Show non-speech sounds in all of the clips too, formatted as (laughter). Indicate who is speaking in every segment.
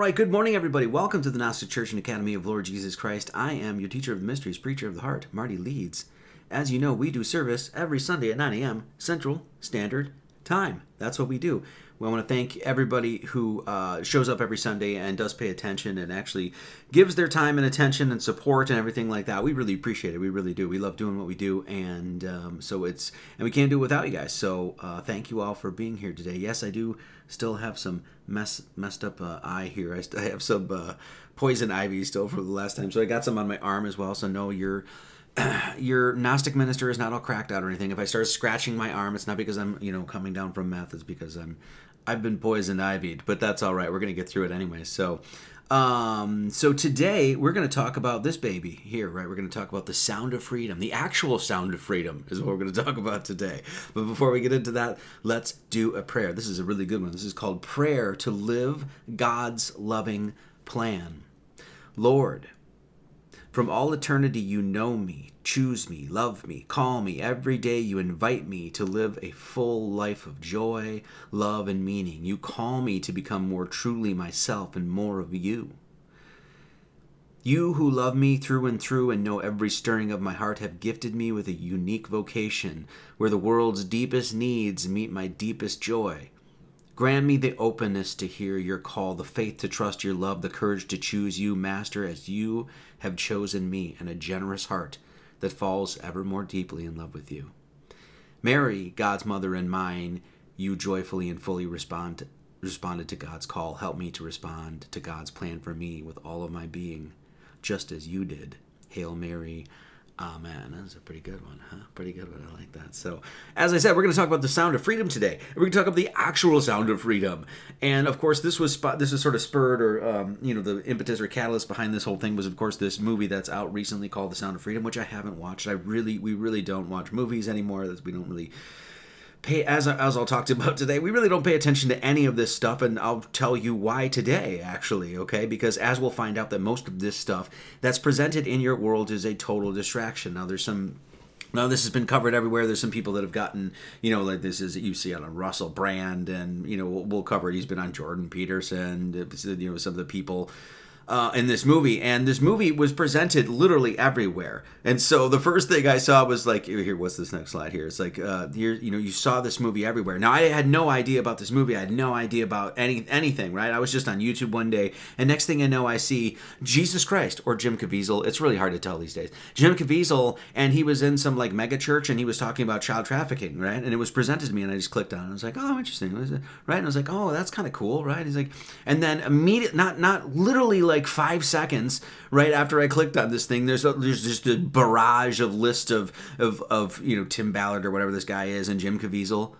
Speaker 1: Right, good morning, everybody. Welcome to the Gnostic Church and Academy of Lord Jesus Christ. I am your teacher of the mysteries, preacher of the heart, Marty Leeds. As you know, we do service every Sunday at 9 a.m. Central Standard Time. That's what we do. We want to thank everybody who uh, shows up every Sunday and does pay attention and actually gives their time and attention and support and everything like that. We really appreciate it. We really do. We love doing what we do, and um, so it's and we can't do it without you guys. So uh, thank you all for being here today. Yes, I do still have some mess messed up uh, eye here. I, have some uh, poison ivy still from the last time, so I got some on my arm as well. So no, you're (clears throat) your Gnostic minister is not all cracked out or anything. If I start scratching my arm, it's not because I'm, you know, coming down from meth. It's because I'm I've been poison ivied, but that's all right. We're gonna get through it anyway. So, um, so today we're gonna talk about this baby here, right? We're gonna talk about the sound of freedom. The actual sound of freedom is what we're gonna talk about today. But before we get into that, let's do a prayer. This is a really good one. This is called prayer to live God's loving plan. Lord, from all eternity, you know me, choose me, love me, call me. Every day, you invite me to live a full life of joy, love, and meaning. You call me to become more truly myself and more of you. You who love me through and through and know every stirring of my heart have gifted me with a unique vocation where the world's deepest needs meet my deepest joy. Grant me the openness to hear your call, the faith to trust your love, the courage to choose you, Master, as you have chosen me, and a generous heart that falls ever more deeply in love with you. Mary, God's mother and mine, you joyfully and fully respond, responded to God's call. Help me to respond to God's plan for me with all of my being, just as you did. Hail Mary, Amen. That's a pretty good one, huh? Pretty good one. I like that. So, as I said, we're going to talk about the sound of freedom today. We're going to talk about the actual sound of freedom. And of course, this was this is sort of spurred, or um, you know, the impetus or catalyst behind this whole thing was, of course, this movie that's out recently called The Sound of Freedom, which I haven't watched. I really, we really don't watch movies anymore. We don't really pay as as I'll talk to about today. We really don't pay attention to any of this stuff, and I'll tell you why today. Actually, okay, because as we'll find out that most of this stuff that's presented in your world is a total distraction. Now, there's some now this has been covered everywhere. There's some people that have gotten, you know, like this is you see on Russell Brand, and you know we'll, we'll cover it. He's been on Jordan Peterson, you know, some of the people uh, in this movie, and this movie was presented literally everywhere. And so the first thing I saw was like, here, what's this next slide here? It's like, uh, you know, you saw this movie everywhere. Now I had no idea about this movie. I had no idea about any anything. Right? I was just on YouTube one day, and next thing I know, I see Jesus Christ or Jim Caviezel. It's really hard to tell these days. Jim Caviezel, and he was in some like mega church, and he was talking about child trafficking, right? And it was presented to me, and I just clicked on it. I was like, oh, interesting, right? And I was like, oh, that's kind of cool, right? He's like, and then immediate, not not literally like like five seconds right after I clicked on this thing. There's a, there's just a barrage of list of, of of you know Tim Ballard or whatever this guy is and Jim Caviezel.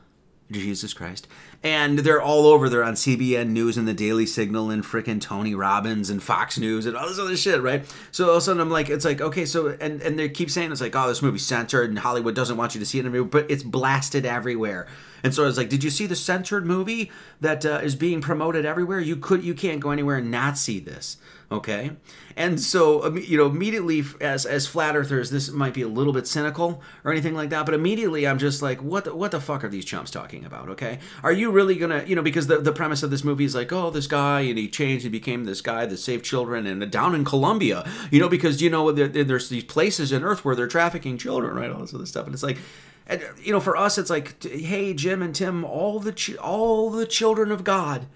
Speaker 1: Jesus Christ. And they're all over. They're on CBN News and the Daily Signal and frickin' Tony Robbins and Fox News and all this other shit, right? So all of a sudden I'm like, it's like, okay, so, and, and they keep saying it's like, oh, this movie's censored and Hollywood doesn't want you to see it, but it's blasted everywhere. And so I was like, did you see the censored movie that uh, is being promoted everywhere? You could, you can't go anywhere and not see this okay and so you know immediately as as flat earthers this might be a little bit cynical or anything like that but immediately i'm just like what the, what the fuck are these chumps talking about okay are you really gonna you know because the, the premise of this movie is like oh this guy and he changed he became this guy that saved children and down in colombia you know because you know there, there's these places in earth where they're trafficking children right all this other stuff and it's like and, you know for us it's like hey jim and tim all the ch- all the children of god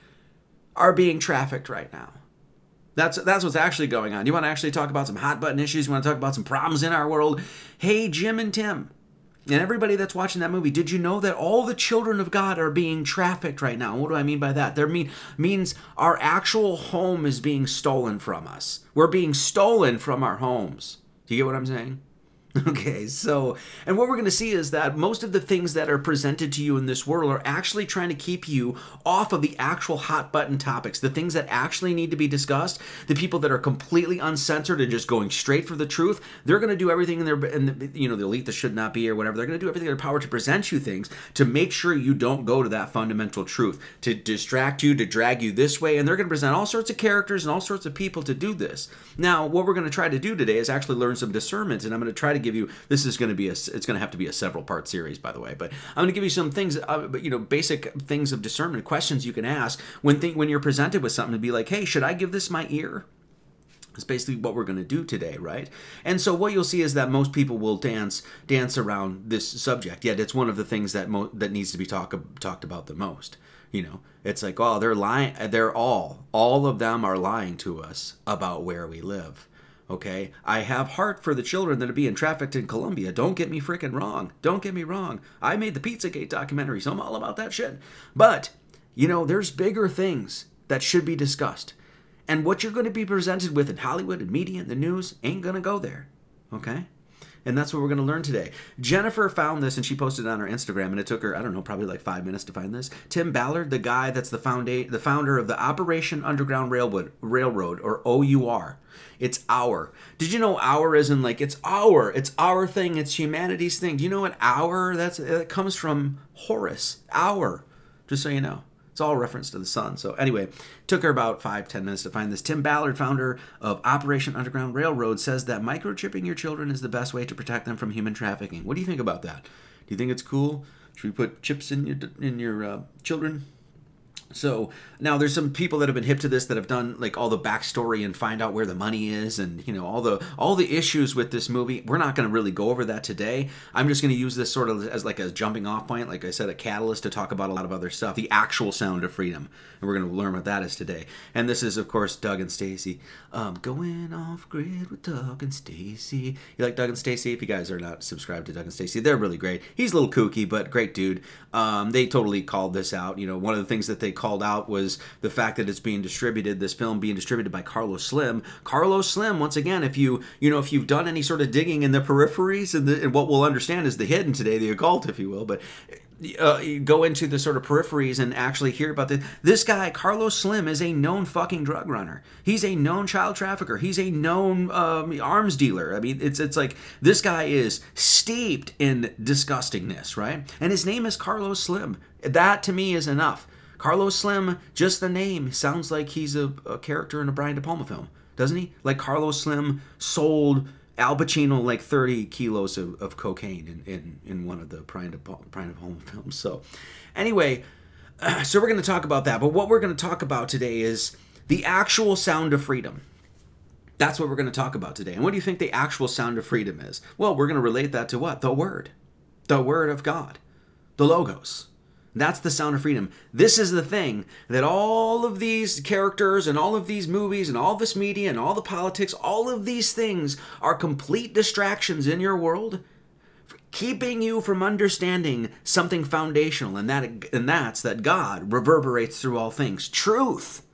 Speaker 1: are being trafficked right now that's that's what's actually going on. You want to actually talk about some hot button issues? You want to talk about some problems in our world? Hey, Jim and Tim, and everybody that's watching that movie, did you know that all the children of God are being trafficked right now? what do I mean by that? There mean means our actual home is being stolen from us. We're being stolen from our homes. Do you get what I'm saying? (laughs) Okay, so, and what we're going to see is that most of the things that are presented to you in this world are actually trying to keep you off of the actual hot button topics, the things that actually need to be discussed. The people that are completely uncensored and just going straight for the truth, they're going to do everything in their, in the, you know, the elite that should not be or whatever. They're going to do everything in their power to present you things to make sure you don't go to that fundamental truth, to distract you, to drag you this way. And they're going to present all sorts of characters and all sorts of people to do this. Now, what we're going to try to do today is actually learn some discernment, and I'm going to try to give you this is going to be a it's going to have to be a several part series by the way but i'm going to give you some things uh, you know basic things of discernment questions you can ask when th- when you're presented with something to be like hey should i give this my ear it's basically what we're going to do today, right? And so what you'll see is that most people will dance dance around this subject. Yet it's one of the things that mo- that needs to be talk talked about the most. You know, it's like, oh, they're lying. They're all all of them are lying to us about where we live. Okay, I have heart for the children that are being trafficked in Colombia. Don't get me freaking wrong. Don't get me wrong. I made the Pizzagate documentary, so I'm all about that shit. But you know, there's bigger things that should be discussed. And what you're going to be presented with in Hollywood and media and the news ain't going to go there. Okay? And that's what we're going to learn today. Jennifer found this and she posted it on her Instagram, and it took her, I don't know, probably like five minutes to find this. Tim Ballard, the guy that's the, founda- the founder of the Operation Underground Railroad, Railroad, or OUR. It's our. Did you know our isn't like it's our, it's our thing, it's humanity's thing. Do you know what our? That's that comes from Horus. Our. Just so you know. It's all reference to the sun. So anyway, took her about five, ten minutes to find this. Tim Ballard, founder of Operation Underground Railroad, says that microchipping your children is the best way to protect them from human trafficking. What do you think about that? Do you think it's cool? Should we put chips in your in your uh, children? So now there's some people that have been hip to this that have done like all the backstory and find out where the money is and you know all the all the issues with this movie. We're not going to really go over that today. I'm just going to use this sort of as like a jumping off point, like I said, a catalyst to talk about a lot of other stuff. The actual sound of freedom, and we're going to learn what that is today. And this is of course Doug and Stacy. Um, going off grid with Doug and Stacy. You like Doug and Stacy? If you guys are not subscribed to Doug and Stacy, they're really great. He's a little kooky, but great dude. Um, they totally called this out. You know, one of the things that they called out was the fact that it's being distributed, this film being distributed by Carlos Slim. Carlos Slim, once again, if you you know if you've done any sort of digging in the peripheries and, the, and what we'll understand is the hidden today, the occult, if you will, but uh, go into the sort of peripheries and actually hear about this. This guy, Carlos Slim, is a known fucking drug runner. He's a known child trafficker. He's a known um, arms dealer. I mean, it's it's like this guy is steeped in disgustingness, right? And his name is Carlos Slim. That to me is enough. Carlos Slim, just the name sounds like he's a, a character in a Brian De Palma film, doesn't he? Like Carlos Slim sold Al Pacino like 30 kilos of, of cocaine in, in, in one of the Brian De, Brian De Palma (laughs) films. So, anyway, (clears throat) so we're going to talk about that. But what we're going to talk about today is the actual sound of freedom. That's what we're going to talk about today. And what do you think the actual sound of freedom is? Well, we're going to relate that to what? The Word. The Word of God. The Logos. That's the sound of freedom. This is the thing that all of these characters and all of these movies and all this media and all the politics, all of these things are complete distractions in your world, keeping you from understanding something foundational, and that and that's that God reverberates through all things. Truth.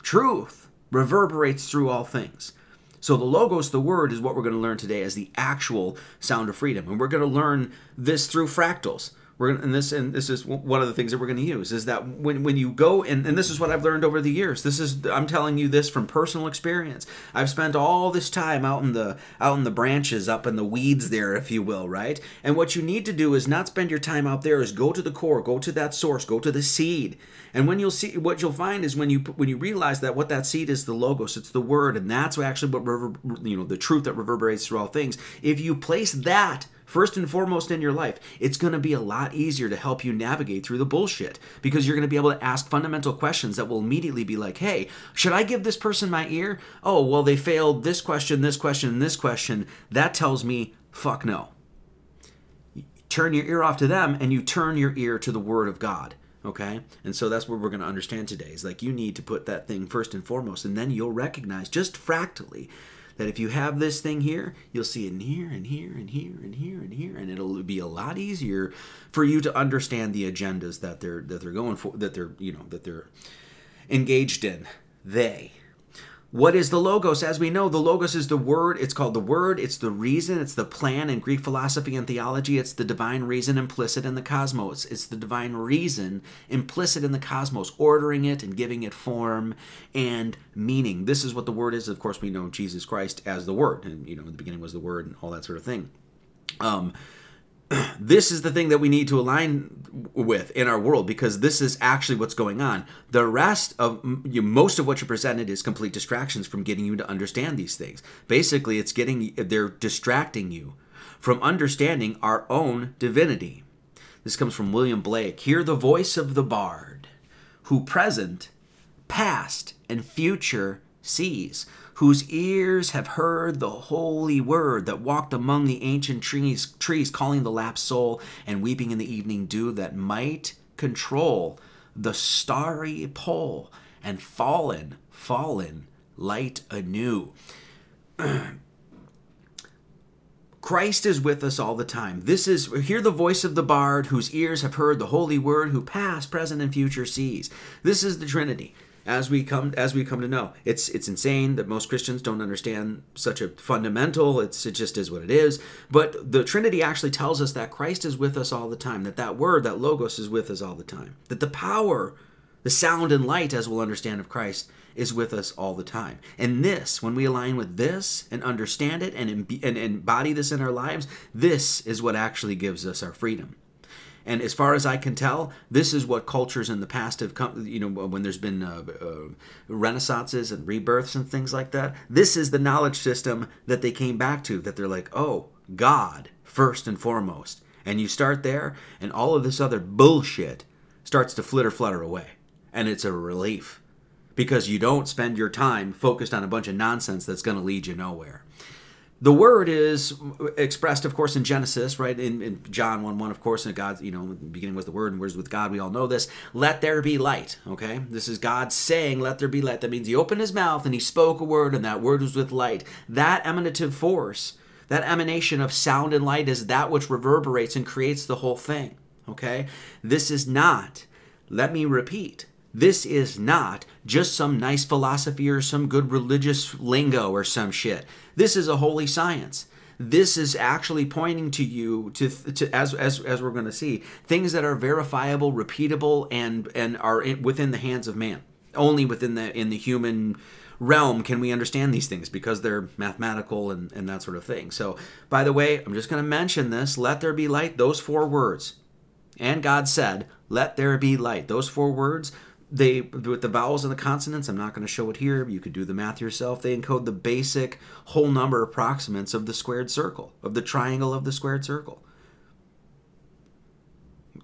Speaker 1: Truth reverberates through all things. So the logos, the word, is what we're going to learn today as the actual sound of freedom. And we're going to learn this through fractals we're gonna, and this and this is one of the things that we're going to use is that when when you go and, and this is what I've learned over the years. This is I'm telling you this from personal experience. I've spent all this time out in the out in the branches, up in the weeds there, if you will, right? And what you need to do is not spend your time out there. Is go to the core, go to that source, go to the seed. And when you'll see what you'll find is when you when you realize that what that seed is the logos, it's the word, and that's actually what rever, you know the truth that reverberates through all things. If you place that first and foremost in your life, it's going to be a lot easier to help you navigate through the bullshit because you're going to be able to ask fundamental questions that will immediately be like, hey, should I give this person my ear? Oh, well, they failed this question, this question, and this question. That tells me, fuck no. turn your ear off to them and you turn your ear to the Word of God okay and so that's what we're going to understand today is like you need to put that thing first and foremost and then you'll recognize just fractally that if you have this thing here, you'll see it in here and here and here and here and here, and it'll be a lot easier for you to understand the agendas that they're that they're going for, that they're you know that they're engaged in. They what is the Logos? As we know, the Logos is the Word. It's called the Word. It's the reason. It's the plan in Greek philosophy and theology. It's the divine reason implicit in the cosmos. It's the divine reason implicit in the cosmos, ordering it and giving it form and meaning. This is what the Word is. Of course, we know Jesus Christ as the Word. And, you know, in the beginning was the Word and all that sort of thing. Um, (clears throat) this is the thing that we need to align with in our world because this is actually what's going on. The rest of you, most of what you're presented is complete distractions from getting you to understand these things. Basically, it's getting they're distracting you from understanding our own divinity. This comes from William Blake. Hear the voice of the bard, who present, past, and future sees whose ears have heard the holy word that walked among the ancient trees, trees calling the lapsed soul and weeping in the evening dew that might control the starry pole and fallen, fallen light anew. (clears throat) Christ is with us all the time. This is hear the voice of the bard whose ears have heard the holy word, who past, present, and future sees. This is the Trinity as we come as we come to know. It's it's insane that most Christians don't understand such a fundamental. It's it just is what it is. But the Trinity actually tells us that Christ is with us all the time. That that word, that logos, is with us all the time. That the power, the sound and light, as we'll understand of Christ, is with us all the time. And this, when we align with this and understand it and, and embody this in our lives, this is what actually gives us our freedom. And as far as I can tell, this is what cultures in the past have come, you know, when there's been uh, uh, renaissances and rebirths and things like that. This is the knowledge system that they came back to, that they're like, oh, God, first and foremost. And you start there, and all of this other bullshit starts to flitter flutter away. And it's a relief because you don't spend your time focused on a bunch of nonsense that's going to lead you nowhere. The word is expressed, of course, in Genesis, right? In, in John 1 1, of course, and God, you know, the beginning was the word, and words with God. We all know this. Let there be light, okay? This is God saying, Let there be light. That means he opened his mouth and he spoke a word, and that word was with light. That emanative force, that emanation of sound and light is that which reverberates and creates the whole thing, okay? This is not, let me repeat, this is not just some nice philosophy or some good religious lingo or some shit. This is a holy science. This is actually pointing to you to, to as, as, as we're going to see things that are verifiable, repeatable, and and are in, within the hands of man. Only within the in the human realm can we understand these things because they're mathematical and, and that sort of thing. So, by the way, I'm just going to mention this let there be light, those four words. And God said, let there be light. Those four words they with the vowels and the consonants i'm not going to show it here you could do the math yourself. They encode the basic whole number approximants of the squared circle of the triangle of the squared circle.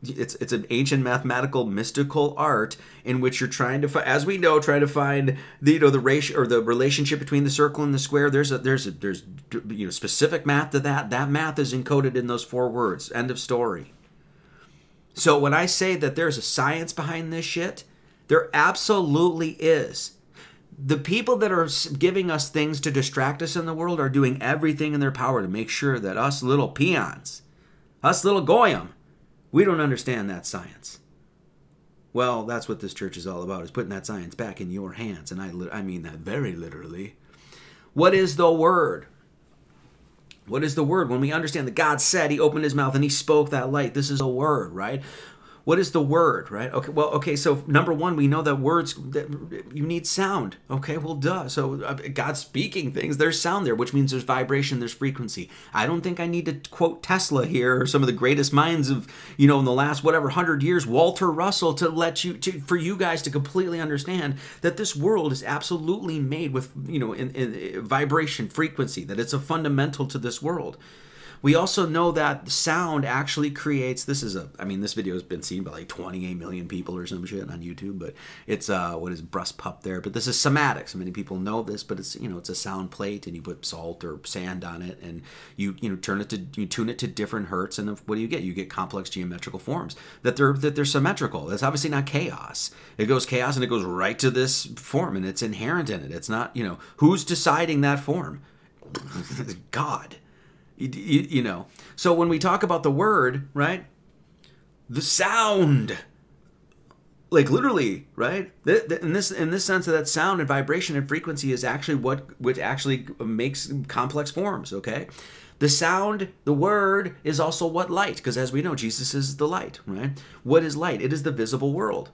Speaker 1: It's it's an ancient mathematical mystical art in which you're trying to find as we know trying to find the you know the ratio or the relationship between the circle and the square. There's a there's a there's you know specific math to that. That math is encoded in those four words. End of story. So when i say that there's a science behind this shit there absolutely is. The people that are giving us things to distract us in the world are doing everything in their power to make sure that us little peons, us little goyim, we don't understand that science. Well, that's what this church is all about, is putting that science back in your hands. And I, I mean that very literally. What is the word? What is the word? When we understand that God said, He opened His mouth and He spoke that light. This is a word, right? What is the word right? Okay well okay so number one we know that words that you need sound. Okay well duh. So uh, god's speaking things. There's sound there which means there's vibration there's frequency. I don't think i need to quote tesla here or some of the greatest minds of you know in the last whatever hundred years walter russell to let you to for you guys to completely understand that this world is absolutely made with you know in, in vibration frequency that it's a fundamental to this world we also know that sound actually creates. This is a. I mean, this video has been seen by like 28 million people or some shit on YouTube. But it's uh, what is breast pup there? But this is cymatics. Many people know this, but it's you know it's a sound plate, and you put salt or sand on it, and you you know turn it to you tune it to different hertz, and what do you get? You get complex geometrical forms that they're that they're symmetrical. That's obviously not chaos. It goes chaos, and it goes right to this form, and it's inherent in it. It's not you know who's deciding that form. (laughs) God. You, you, you know. So when we talk about the word, right? The sound like literally right in this in this sense of that sound and vibration and frequency is actually what which actually makes complex forms okay the sound the word is also what light because as we know jesus is the light right what is light it is the visible world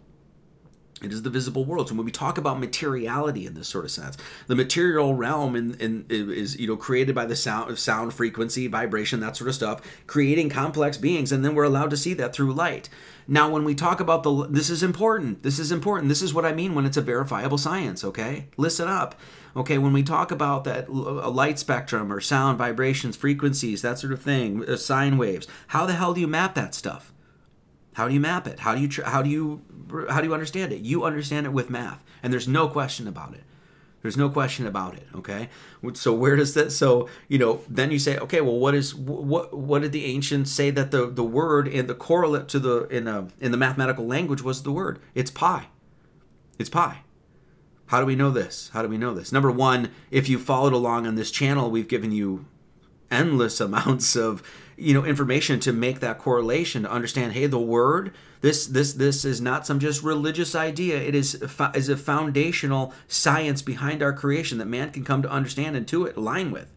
Speaker 1: It is the visible world. So when we talk about materiality in this sort of sense, the material realm in, in, is you know created by the sound sound frequency, vibration, that sort of stuff, creating complex beings, and then we're allowed to see that through light. Now, when we talk about the this is important. This is important. This is what I mean when it's a verifiable science. Okay, listen up. Okay, when we talk about that a light spectrum or sound vibrations, frequencies, that sort of thing, uh, sine waves, how the hell do you map that stuff? How do you map it? How do you how do you how do you understand it? You understand it with math, and there's no question about it. There's no question about it. Okay. So where does that? So you know, then you say, okay, well, what is what? What did the ancients say that the the word and the correlate to the in a in the mathematical language was the word? It's pi. It's pi. How do we know this? How do we know this? Number one, if you followed along on this channel, we've given you endless (laughs) amounts of you know information to make that correlation to understand hey the word this this this is not some just religious idea. It is is a foundational science behind our creation that man can come to understand and to it align with.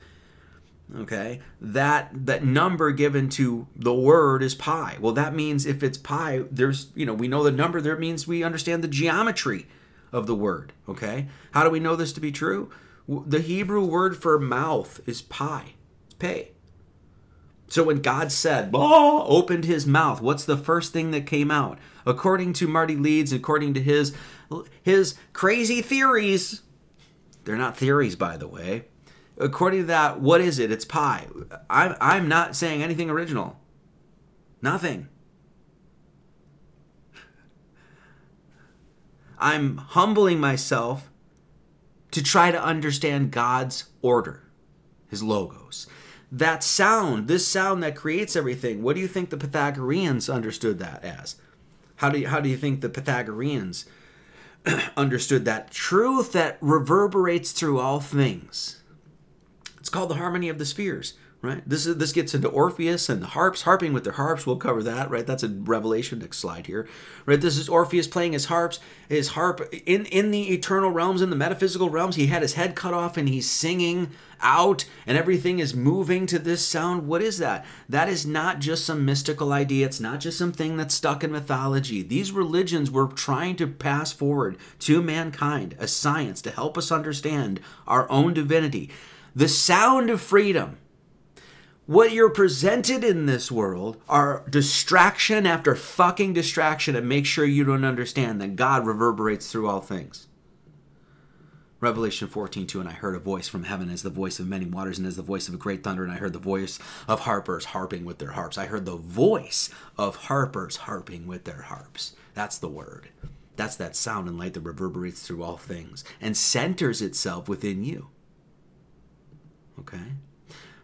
Speaker 1: Okay? That that number given to the word is pi. Well that means if it's pi there's you know we know the number there means we understand the geometry of the word. Okay? How do we know this to be true? The hebrew word for mouth is pi. It's pay. So when God said, oh, opened his mouth, what's the first thing that came out? According to Marty Leeds, according to his his crazy theories, they're not theories, by the way. According to that, what is it? It's pi. I'm, I'm not saying anything original. Nothing. I'm humbling myself to try to understand God's order, his logos that sound, this sound that creates everything, what do you think the Pythagoreans understood that as? How do you, how do you think the Pythagoreans (clears throat) understood that truth that reverberates through all things? It's called the harmony of the spheres right? This is this gets into Orpheus and the harps, harping with their harps. We'll cover that, right? That's a revelation. Next slide here, right? This is Orpheus playing his harps, his harp in in the eternal realms, in the metaphysical realms. He had his head cut off and he's singing out, and everything is moving to this sound. What is that? That is not just some mystical idea. It's not just something that's stuck in mythology. These religions were trying to pass forward to mankind a science to help us understand our own divinity. The sound of freedom what you're presented in this world are distraction after fucking distraction and make sure you don't understand that God reverberates through all things. Revelation 14, 2, and I heard a voice from heaven as the voice of many waters and as the voice of a great thunder, and I heard the voice of harpers harping with their harps. I heard the voice of harpers harping with their harps. That's the word. That's that sound and light that reverberates through all things and centers itself within you. Okay?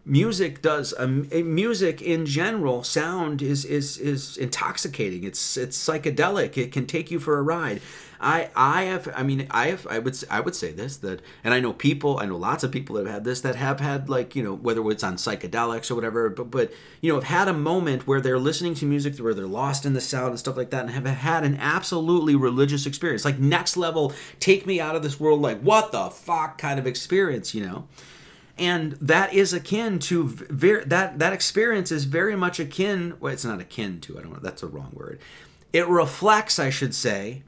Speaker 1: Music does um, music in general sound is is is intoxicating. It's it's psychedelic. It can take you for a ride. I i have i mean i have i would i would say this that and i know people i know lots of people that have had this that have had like you know whether it's on psychedelics or whatever but but you know have had a moment where they're listening to music where they're lost in the sound and stuff like that and have had an absolutely religious experience. Like next level take me out of this world like what the fuck kind of experience you know and that is akin to that that experience is very much akin well it's not akin to i don't know that's a wrong word. It reflects i should say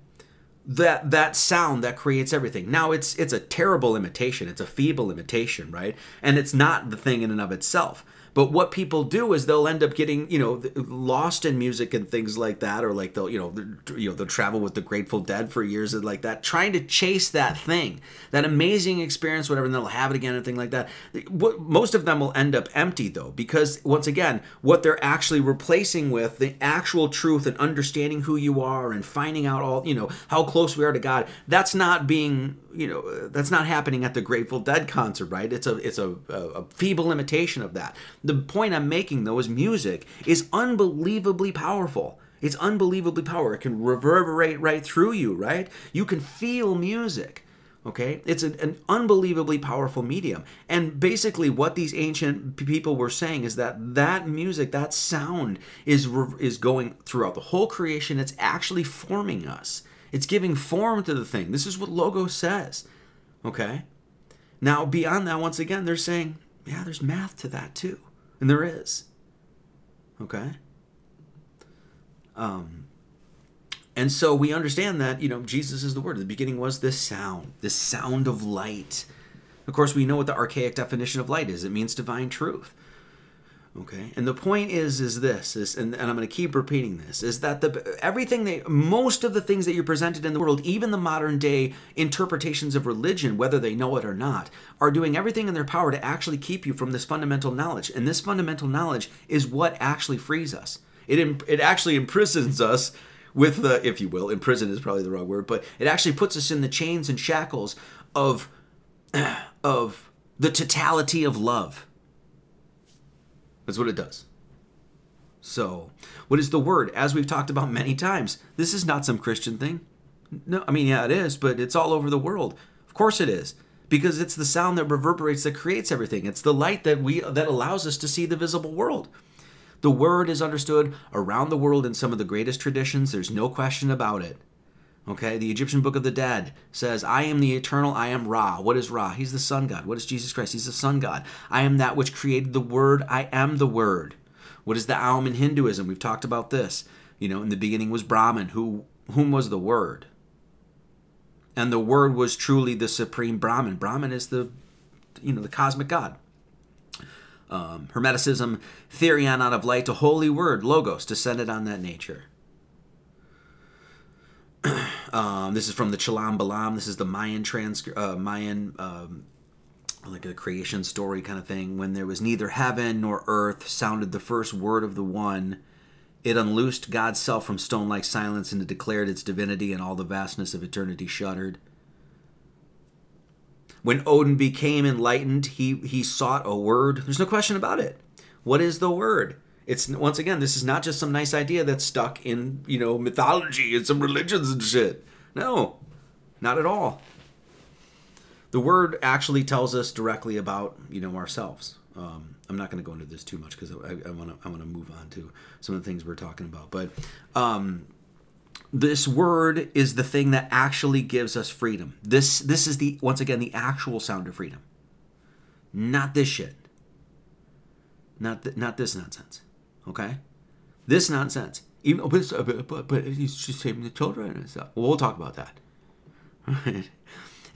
Speaker 1: that that sound that creates everything. Now it's it's a terrible imitation it's a feeble imitation right? And it's not the thing in and of itself but what people do is they'll end up getting, you know, lost in music and things like that, or like they'll, you know, you know, they'll travel with the Grateful Dead for years and like that, trying to chase that thing, that amazing experience, whatever, and they'll have it again and thing like that. What most of them will end up empty though, because once again, what they're actually replacing with the actual truth and understanding who you are and finding out all, you know, how close we are to God. That's not being you know that's not happening at the Grateful Dead concert, right? It's a it's a, a, feeble imitation of that. The point I'm making though is music is unbelievably powerful. It's unbelievably powerful. It can reverberate right through you, right? You can feel music. Okay, it's an, an, unbelievably powerful medium, and basically, what these ancient people were saying is that that music, that sound, is is going throughout the whole creation. It's actually forming us. It's giving form to the thing. This is what logo says. Okay? Now, beyond that, once again, they're saying, yeah, there's math to that too. And there is. Okay? Um, And so we understand that, you know, Jesus is the Word. The beginning was this sound, this sound of light. Of course, we know what the archaic definition of light is it means divine truth. Okay, and the point is, is this, is, and, and I'm going to keep repeating this, is that the everything that most of the things that you're presented in the world, even the modern day interpretations of religion, whether they know it or not, are doing everything in their power to actually keep you from this fundamental knowledge. And this fundamental knowledge is what actually frees us. It it actually imprisons us with the, if you will, imprison is probably the wrong word, but it actually puts us in the chains and shackles of (clears throat) of the totality of love that's what it does. So, what is the word? As we've talked about many times, this is not some Christian thing. No, I mean, yeah, it is, but it's all over the world. Of course it is. Because it's the sound that reverberates that creates everything. It's the light that we that allows us to see the visible world. The word is understood around the world in some of the greatest traditions. There's no question about it. Okay, the Egyptian Book of the Dead says, I am the eternal, I am Ra. What is Ra? He's the sun god. What is Jesus Christ? He's the sun god. I am that which created the word, I am the word. What is the Aum in Hinduism? We've talked about this. You know, in the beginning was Brahman, who whom was the word? And the word was truly the supreme Brahman. Brahman is the you know, the cosmic God. Um, Hermeticism, Theorion out of light, a holy word, logos, descended on that nature. (clears throat) Um, this is from the Chilam Balam. This is the Mayan trans uh, Mayan um, like a creation story kind of thing. When there was neither heaven nor earth, sounded the first word of the one. It unloosed God's self from stone like silence and it declared its divinity, and all the vastness of eternity shuddered. When Odin became enlightened, he, he sought a word. There's no question about it. What is the word? It's once again, this is not just some nice idea that's stuck in you know mythology and some religions and shit. No, not at all. The word actually tells us directly about you know ourselves. Um, I'm not going to go into this too much because I want to I want to move on to some of the things we're talking about. But um, this word is the thing that actually gives us freedom. This this is the once again the actual sound of freedom, not this shit. Not th- not this nonsense. Okay? This nonsense. Even but, but, but, he's just saving the children and stuff. Well, we'll talk about that. (laughs)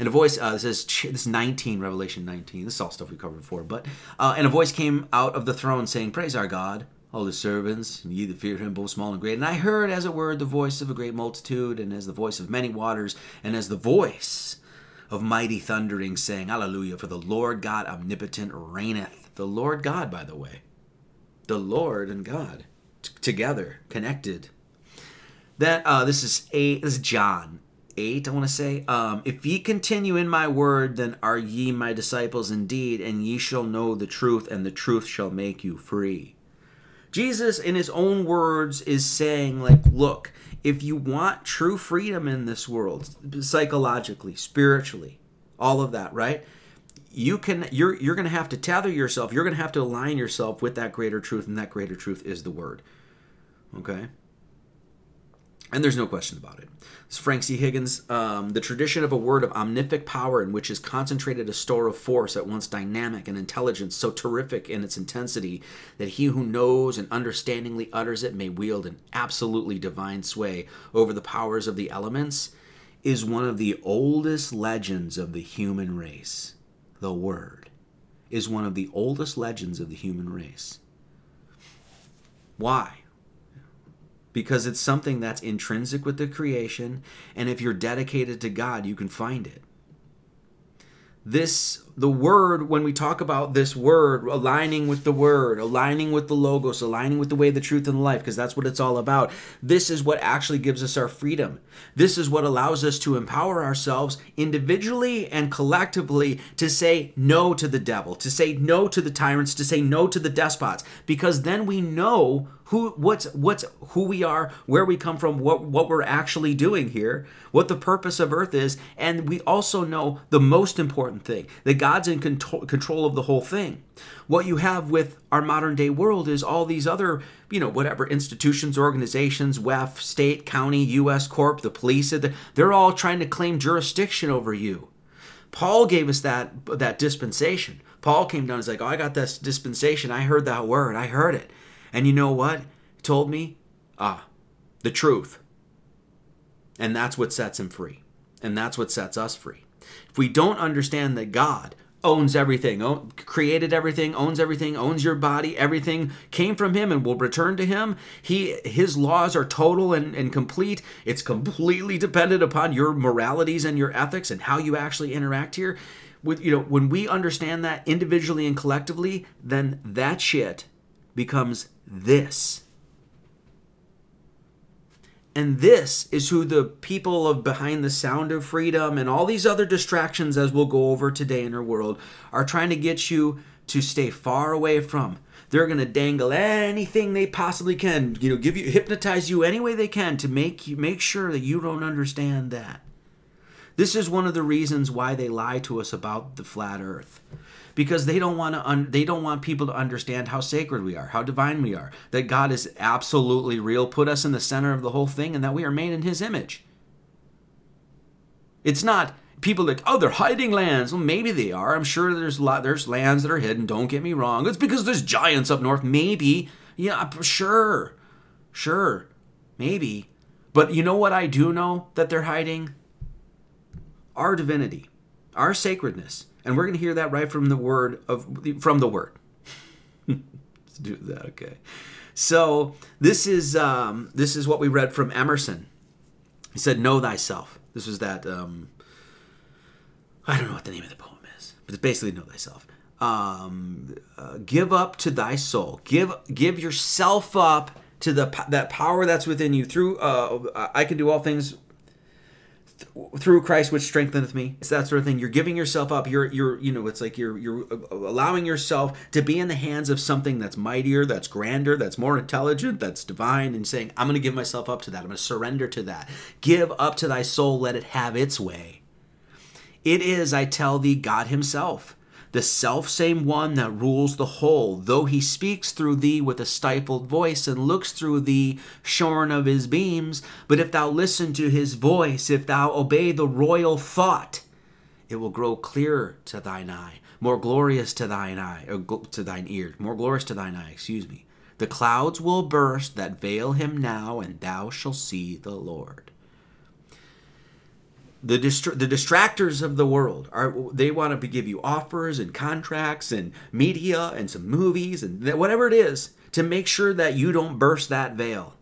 Speaker 1: and a voice uh, says this is 19 revelation 19 this is all stuff we covered before but uh, and a voice came out of the throne saying praise our god all his servants and ye that fear him both small and great and i heard as it were the voice of a great multitude and as the voice of many waters and as the voice of mighty thundering saying hallelujah for the lord god omnipotent reigneth the lord god by the way the Lord and God t- together, connected. That uh, this is eight. This is John eight. I want to say, um, if ye continue in my word, then are ye my disciples indeed, and ye shall know the truth, and the truth shall make you free. Jesus, in his own words, is saying, like, look, if you want true freedom in this world, psychologically, spiritually, all of that, right? You can you're you're going to have to tether yourself you're going to have to align yourself with that greater truth and that greater truth is the word okay and there's no question about it. It's Frank C. Higgins. Um, the tradition of a word of omnific power in which is concentrated a store of force at once dynamic and intelligent, so terrific in its intensity that he who knows and understandingly utters it may wield an absolutely divine sway over the powers of the elements, is one of the oldest legends of the human race the Word, is one of the oldest legends of the human race. Why? Because it's something that's intrinsic with the creation, and if you're dedicated to God, you can find it this the word when we talk about this word aligning with the word aligning with the logos aligning with the way the truth and the life because that's what it's all about. This is what actually gives us our freedom. This is what allows us to empower ourselves individually and collectively to say no to the devil to say no to the tyrants to say no to the despots because then we know who what's what's who we are where we come from what what we're actually doing here what the purpose of earth is and we also know the most important thing that god's in control, control of the whole thing. What you have with our modern day world is all these other you know whatever institutions organizations wef state county us corp the police they're all trying to claim jurisdiction over you. Paul gave us that that dispensation. Paul came down and was like oh i got this dispensation. I heard that word. I heard it and you know what? Told me, ah, the truth. And that's what sets him free. And that's what sets us free. If we don't understand that God owns everything, created everything, owns everything, owns your body, everything came from him and will return to him. He his laws are total and, and complete. It's completely dependent upon your moralities and your ethics and how you actually interact here. With you know, when we understand that individually and collectively, then that shit becomes this. And this is who the people of Behind the Sound of Freedom and all these other distractions, as we'll go over today in our world, are trying to get you to stay far away from. They're going to dangle anything they possibly can, you know, give you hypnotize you any way they can to make you make sure that you don't understand that. This is one of the reasons why they lie to us about the flat earth because they don't want to un- they don't want people to understand how sacred we are, how divine we are, that God is absolutely real, put us in the center of the whole thing and that we are made in his image. It's not people like, oh, they're hiding lands. Well, maybe they are. I'm sure there's lot there's lands that are hidden, don't get me wrong. It's because there's giants up north. Maybe. Yeah, sure. Sure. Maybe. But you know what I do know that they're hiding? Our divinity, our sacredness and we're going to hear that right from the word of from the word. Let's (laughs) do that, okay. So this is um, this is what we read from Emerson. He said, "Know thyself." This was that. Um, I don't know what the name of the poem is, but it's basically "Know thyself." Um, uh, give up to thy soul. Give give yourself up to the that power that's within you. Through uh, I can do all things through Christ which strengtheneth me. It's that sort of thing. You're giving yourself up. You're you're you know it's like you're you're allowing yourself to be in the hands of something that's mightier, that's grander, that's more intelligent, that's divine, and saying I'm going to give myself up to that. I'm going to surrender to that. Give up to thy soul. Let it have its way. It is, I tell thee, God Himself the self same one that rules the whole, though he speaks through thee with a stifled voice and looks through thee shorn of his beams. But if thou listen to his voice, if thou obey the royal thought, it will grow clearer to thine eye, more glorious to thine eye, or to thine ear, more glorious to thine eye, excuse me. The clouds will burst that veil him now, and thou shalt see the Lord the dist- the distractors of the world are they want to give you offers and contracts and media and some movies and whatever it is to make sure that you don't burst that veil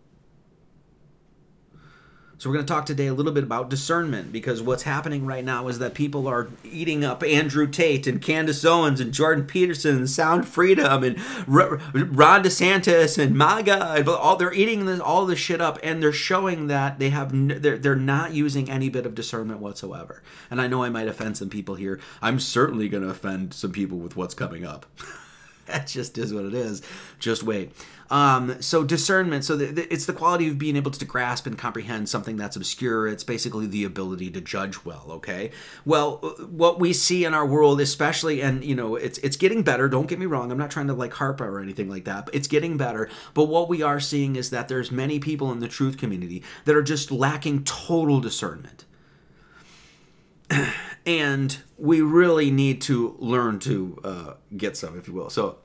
Speaker 1: so we're going to talk today a little bit about discernment because what's happening right now is that people are eating up Andrew Tate and Candace Owens and Jordan Peterson and Sound Freedom and Ron DeSantis and MAGA. All they're eating this, all this shit up and they're showing that they have they're they're not using any bit of discernment whatsoever. And I know I might offend some people here. I'm certainly going to offend some people with what's coming up. (laughs) (laughs) that just is what it is. Just wait. Um, so discernment. So the, the, it's the quality of being able to grasp and comprehend something that's obscure. It's basically the ability to judge well. Okay. Well, what we see in our world, especially, and you know, it's it's getting better. Don't get me wrong. I'm not trying to like harp or anything like that. But it's getting better. But what we are seeing is that there's many people in the truth community that are just lacking total discernment. (clears throat) and we really need to learn to uh, get some, if you will. So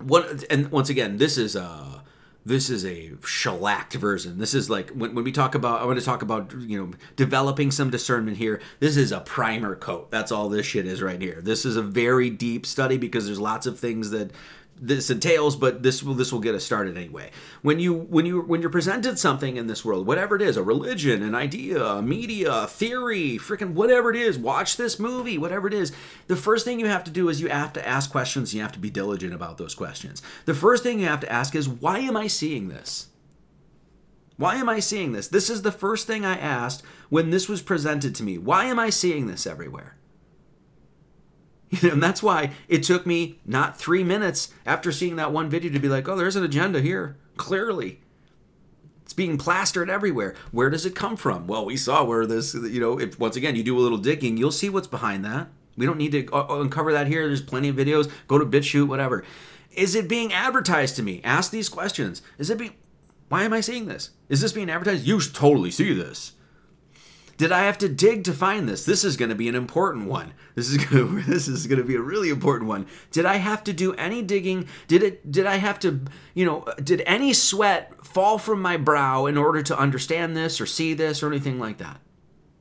Speaker 1: what and once again this is a this is a shellacked version. This is like when, when we talk about i want to talk about you know developing some discernment here. This is a primer coat. That's all this shit is right here. This is a very deep study because there's lots of things that this entails, but this will this will get us started anyway. When you when you when you're presented something in this world, whatever it is, a religion, an idea, a media, a theory, freaking whatever it is, watch this movie, whatever it is, the first thing you have to do is you have to ask questions. You have to be diligent about those questions. The first thing you have to ask is why am I seeing this? Why am I seeing this? This is the first thing I asked when this was presented to me. Why am I seeing this everywhere? (laughs) and that's why it took me not three minutes after seeing that one video to be like, oh, there's an agenda here. Clearly. It's being plastered everywhere. Where does it come from? Well, we saw where this, you know, if once again you do a little digging, you'll see what's behind that. We don't need to uh, uh, uncover that here. There's plenty of videos. Go to BitChute, whatever. Is it being advertised to me? Ask these questions. Is it being, why am I seeing this? Is this being advertised? You totally see this Did I have to dig to find this? This is going to be an important one. This is (laughs) going to, this is going to be a really important one. Did I have to do any digging? Did it did I have to, you know, did any sweat fall from my brow in order to understand this or see this or anything like that?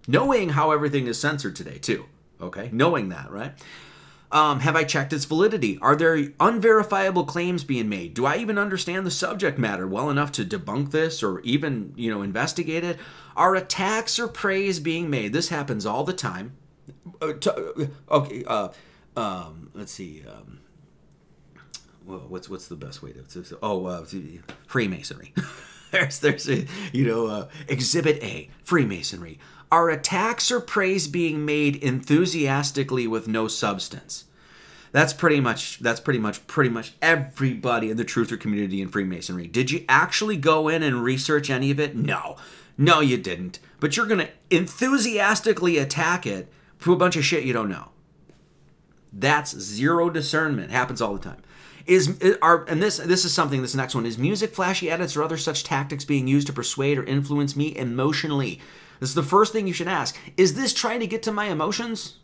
Speaker 1: Knowing how everything is censored today too. Okay? Knowing that, right? Um, have I checked its validity? Are there unverifiable claims being made? Do I even understand the subject matter well enough to debunk this or even, you know, investigate it? Are attacks or praise being made? This happens all the time. Uh, uh, okay, uh, um, let's see. Um, well, what's what's the best way to? to oh, uh, Freemasonry. (laughs) there's there's a, you know uh, Exhibit A, Freemasonry. Are attacks or praise being made enthusiastically with no substance? That's pretty much that's pretty much pretty much everybody in the truther community in Freemasonry. Did you actually go in and research any of it? No. No, you didn't. But you're going to enthusiastically attack it for a bunch of shit you don't know. That's zero discernment. Happens all the time. Is are and this this is something this next one is music flashy edits or other such tactics being used to persuade or influence me emotionally this is the first thing you should ask. Is this trying to get to my emotions?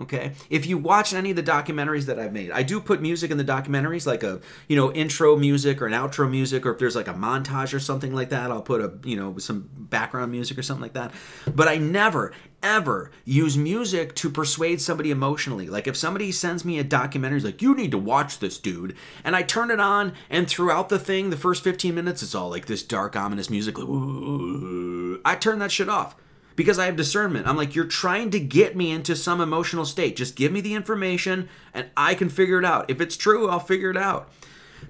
Speaker 1: Okay. If you watch any of the documentaries that I've made, I do put music in the documentaries, like a you know intro music or an outro music, or if there's like a montage or something like that, I'll put a you know some background music or something like that. But I never ever use music to persuade somebody emotionally. Like if somebody sends me a documentary, like you need to watch this, dude, and I turn it on, and throughout the thing, the first 15 minutes, it's all like this dark, ominous music. Like, I turn that shit off because I have discernment. I'm like, you're trying to get me into some emotional state. Just give me the information and I can figure it out. If it's true, I'll figure it out.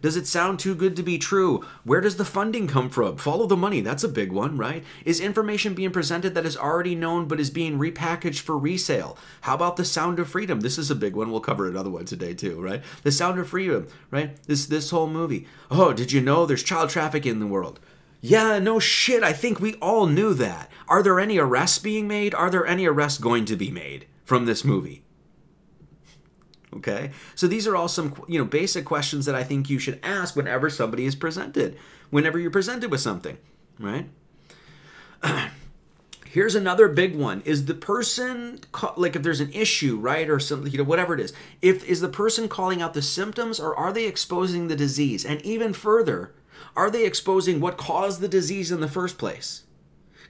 Speaker 1: Does it sound too good to be true? Where does the funding come from? Follow the money. That's a big one, right? Is information being presented that is already known but is being repackaged for resale? How about the sound of freedom? This is a big one. We'll cover another one today too, right? The sound of freedom, right? This this whole movie. Oh, did you know there's child trafficking in the world? Yeah, no shit. I think we all knew that. Are there any arrests being made? Are there any arrests going to be made from this movie? Okay? So these are all some, you know, basic questions that I think you should ask whenever somebody is presented, whenever you're presented with something, right? (clears throat) Here's another big one. Is the person like if there's an issue, right, or something, you know, whatever it is. If is the person calling out the symptoms or are they exposing the disease? And even further, are they exposing what caused the disease in the first place?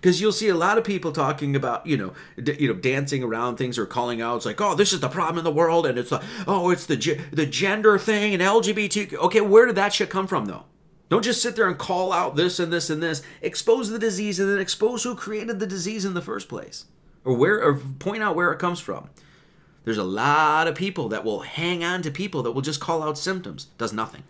Speaker 1: Because you'll see a lot of people talking about, you know, d- you know, dancing around things or calling out. It's like, oh, this is the problem in the world, and it's like, oh, it's the the gender thing and LGBT. Okay, where did that shit come from, though? Don't just sit there and call out this and this and this. Expose the disease and then expose who created the disease in the first place, or where, or point out where it comes from. There's a lot of people that will hang on to people that will just call out symptoms. Does nothing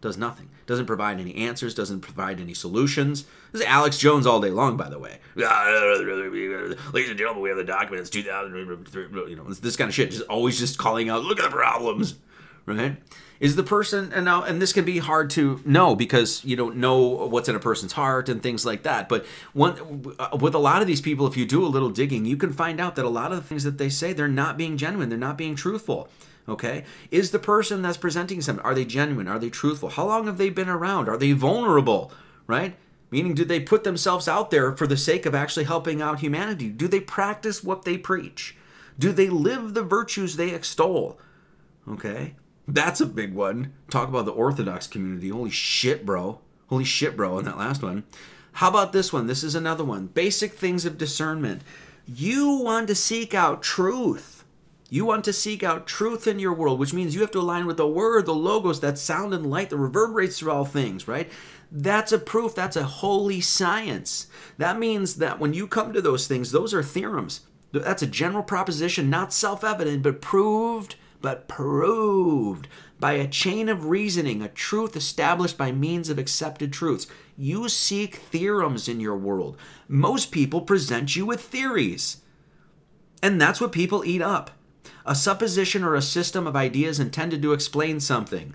Speaker 1: does nothing. Doesn't provide any answers, doesn't provide any solutions. This is Alex Jones all day long, by the way. (laughs) Ladies and gentlemen, we have the documents, 2000, you know, this kind of shit. Just always just calling out, look at the problems, right? Is the person, and now, and this can be hard to know because you don't know what's in a person's heart and things like that. But one, uh, with a lot of these people, if you do a little digging, you can find out that a lot of the things that they say, they're not being genuine, they're not being truthful Okay? Is the person that's presenting something, are they genuine? Are they truthful? How long have they been around? Are they vulnerable? Right? Meaning, do they put themselves out there for the sake of actually helping out humanity? Do they practice what they preach? Do they live the virtues they extol? Okay? That's a big one. Talk about the Orthodox community. Holy shit, bro. Holy shit, bro, on that last one. How about this one? This is another one. Basic things of discernment. You want to seek out truth you want to seek out truth in your world, which means you have to align with the word, the logos, that sound and light that reverberates through all things, right? That's a proof. That's a holy science. That means that when you come to those things, those are theorems. That's a general proposition, not self evident, but proved, but proved by a chain of reasoning, a truth established by means of accepted truths. You seek theorems in your world. Most people present you with theories. And that's what people eat up a supposition or a system of ideas intended to explain something.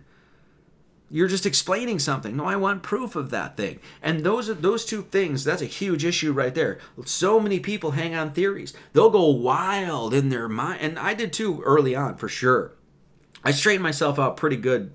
Speaker 1: You're just explaining something. No, I want proof of that thing. And those those two things, that's a huge issue right there. So many people hang on theories. They'll go wild in their mind. And I did too early on, for sure. I straightened myself out pretty good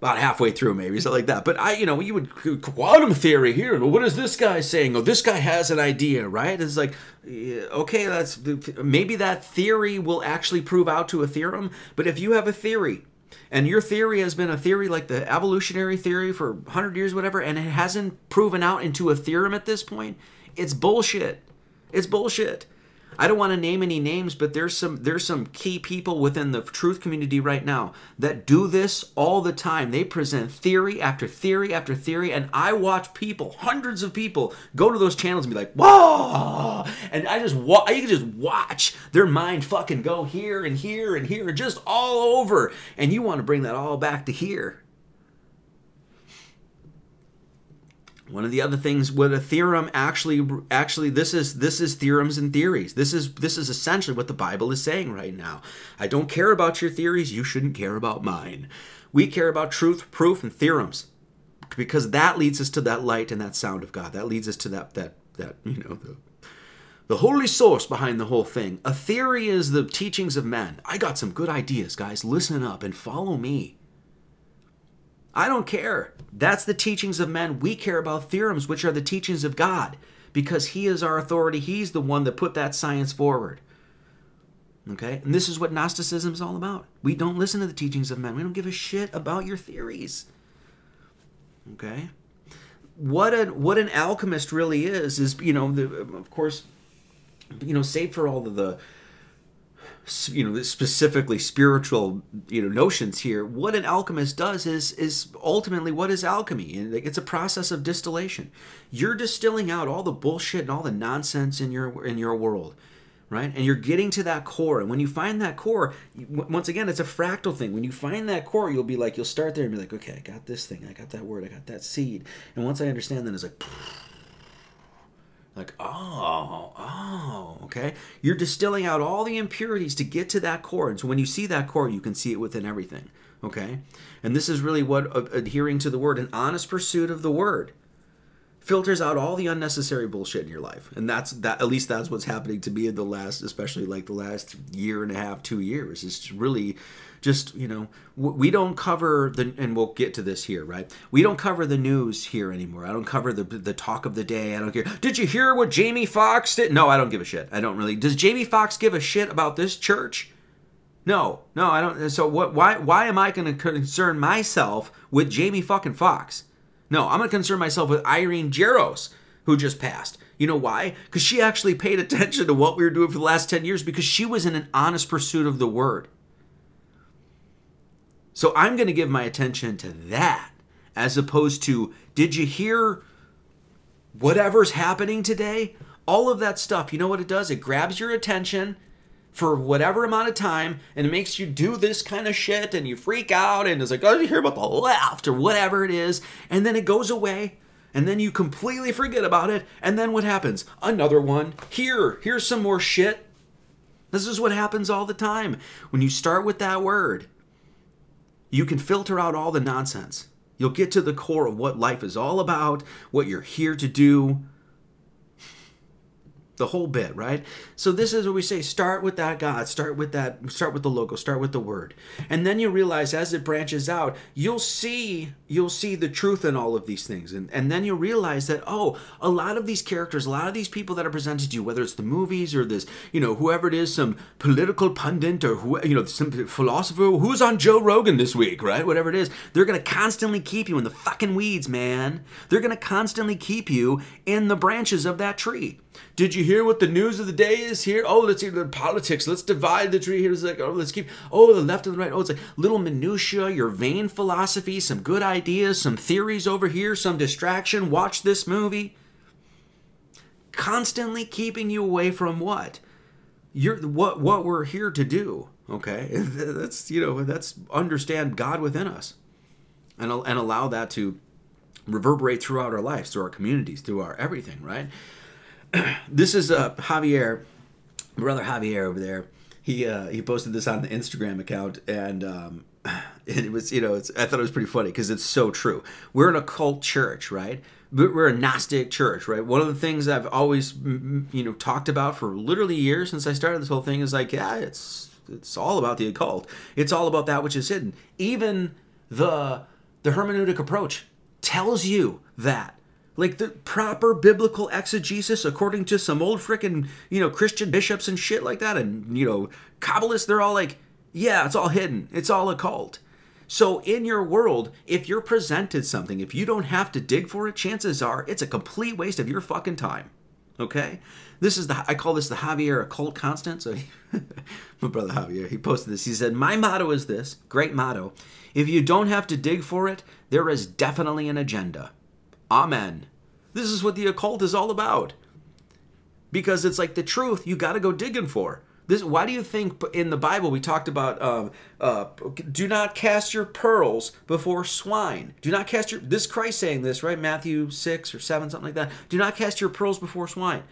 Speaker 1: about halfway through, maybe something like that. But I, you know, you would quantum theory here. What is this guy saying? Oh, this guy has an idea, right? It's like, okay, that's maybe that theory will actually prove out to a theorem. But if you have a theory and your theory has been a theory like the evolutionary theory for 100 years whatever and it hasn't proven out into a theorem at this point it's bullshit it's bullshit I don't want to name any names, but there's some there's some key people within the truth community right now that do this all the time. They present theory after theory after theory, and I watch people, hundreds of people, go to those channels and be like, "Whoa!" And I just wa- I can just watch their mind fucking go here and here and here, and just all over. And you want to bring that all back to here. One of the other things what a theorem actually actually this is this is theorems and theories. This is this is essentially what the Bible is saying right now. I don't care about your theories, you shouldn't care about mine. We care about truth, proof and theorems. Because that leads us to that light and that sound of God. That leads us to that that that, you know, the the holy source behind the whole thing. A theory is the teachings of men. I got some good ideas, guys. Listen up and follow me. I don't care. That's the teachings of men. We care about theorems, which are the teachings of God, because He is our authority. He's the one that put that science forward. Okay? And this is what Gnosticism is all about. We don't listen to the teachings of men, we don't give a shit about your theories. Okay? What a what an alchemist really is is you know the, of course you know save for all of the you know specifically spiritual you know notions here what an alchemist does is is ultimately what is alchemy. And it's a process of distillation. You're distilling out all the bullshit and all the nonsense in your in your world right? And you're getting to that core. And when you find that core once again it's a fractal thing. When you find that core you'll be like you'll start there and be like okay i got this thing. I got that word. I got that seed. And once i understand that it's like like, oh, oh, okay. You're distilling out all the impurities to get to that core. And so when you see that core, you can see it within everything, okay? And this is really what uh, adhering to the word, an honest pursuit of the word, filters out all the unnecessary bullshit in your life. And that's that, at least that's what's happening to me in the last, especially like the last year and a half, two years. It's really just you know we don't cover the and we'll get to this here right? We don't cover the news here anymore. I don't cover the the talk of the day. I don't care. Did you hear what Jamie Foxx did? No i don't give a shit. I don't really does Jamie Foxx give a shit about this church? No no i don't so what why why am i going to concern myself with jamie fucking Foxx no i'm going to concern myself with irene jaros who just passed. You know why? Because she actually paid attention to what we were doing for the last 10 years because she was in an honest pursuit of the word. So I'm going to give my attention to that as opposed to, did you hear whatever's happening today? All of that stuff, you know what it does? It grabs your attention for whatever amount of time and it makes you do this kind of shit and you freak out and it's like, oh, you hear about the left or whatever it is. And then it goes away and then you completely forget about it. And then what happens? Another one. Here, here's some more shit. This is what happens all the time. When you start with that word, you can filter out all the nonsense. You'll get to the core of what life is all about, what you're here to do, the whole bit, right? So this is what we say, start with that God, start with that, start with the logo, start with the word. And then you realize as it branches out, you'll see, you'll see the truth in all of these things. And, and then you realize that, oh, a lot of these characters, a lot of these people that are presented to you, whether it's the movies or this, you know, whoever it is, some political pundit or who, you know, some philosopher, who's on Joe Rogan this week, right? Whatever it is, they're going to constantly keep you in the fucking weeds, man. They're going to constantly keep you in the branches of that tree. Did you hear what the news of the day is here? Oh, let's hear the politics. Let's divide the tree here. It's like, oh, let's keep, oh, the left and the right. Oh, it's like little minutia, your vain philosophy, some good ideas, some theories over here, some distraction. Watch this movie. Constantly keeping you away from what? You're what what we're here to do. Okay, (laughs) that's you know that's understand God within us, and and allow that to reverberate throughout our lives, through our communities, through our everything. Right (clears throat) this is uh, Javier, brother Javier over there. He uh, he posted this on the Instagram account, and um, (sighs) it was you know I thought it was pretty funny because it's so true. We're an occult church, right? We're a Gnostic church, right? One of the things I've always you know talked about for literally years since I started this whole thing is like, yeah, it's it's all about the occult. It's all about that which is hidden. Even the The hermeneutic approach tells you that. Like the proper biblical exegesis, according to some old frickin', you know, Christian bishops and shit like that, and, you know, Kabbalists, they're all like, yeah, it's all hidden. It's all occult. So, in your world, if you're presented something, if you don't have to dig for it, chances are it's a complete waste of your fucking time. Okay? This is the, I call this the Javier occult constant. So, he, (laughs) my brother Javier, he posted this. He said, My motto is this great motto. If you don't have to dig for it, there is definitely an agenda. Amen. This is what the occult is all about. Because it's like the truth you got to go digging for. This, why do you think in the Bible we talked about um, uh, do not cast your pearls before swine? Do not cast your this Christ saying this right Matthew six or seven something like that. Do not cast your pearls before swine.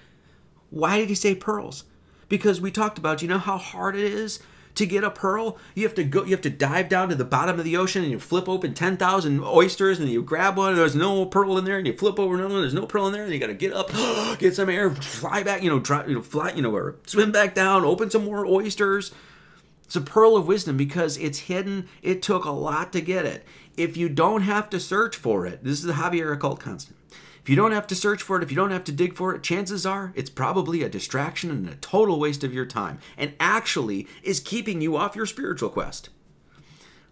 Speaker 1: Why did he say pearls? Because we talked about you know how hard it is to get a pearl, you have to go. You have to dive down to the bottom of the ocean and you flip open ten thousand oysters and you grab one. and There's no pearl in there, and you flip over another one. There's no pearl in there, and you got to get up, (gasps) get some air, fly back. You know, try, you know, fly. You know, or swim back down, open some more oysters. It's a pearl of wisdom because it's hidden. It took a lot to get it. If you don't have to search for it, this is the Javier occult constant. If you don't have to search for it, if you don't have to dig for it, chances are it's probably a distraction and a total waste of your time, and actually is keeping you off your spiritual quest.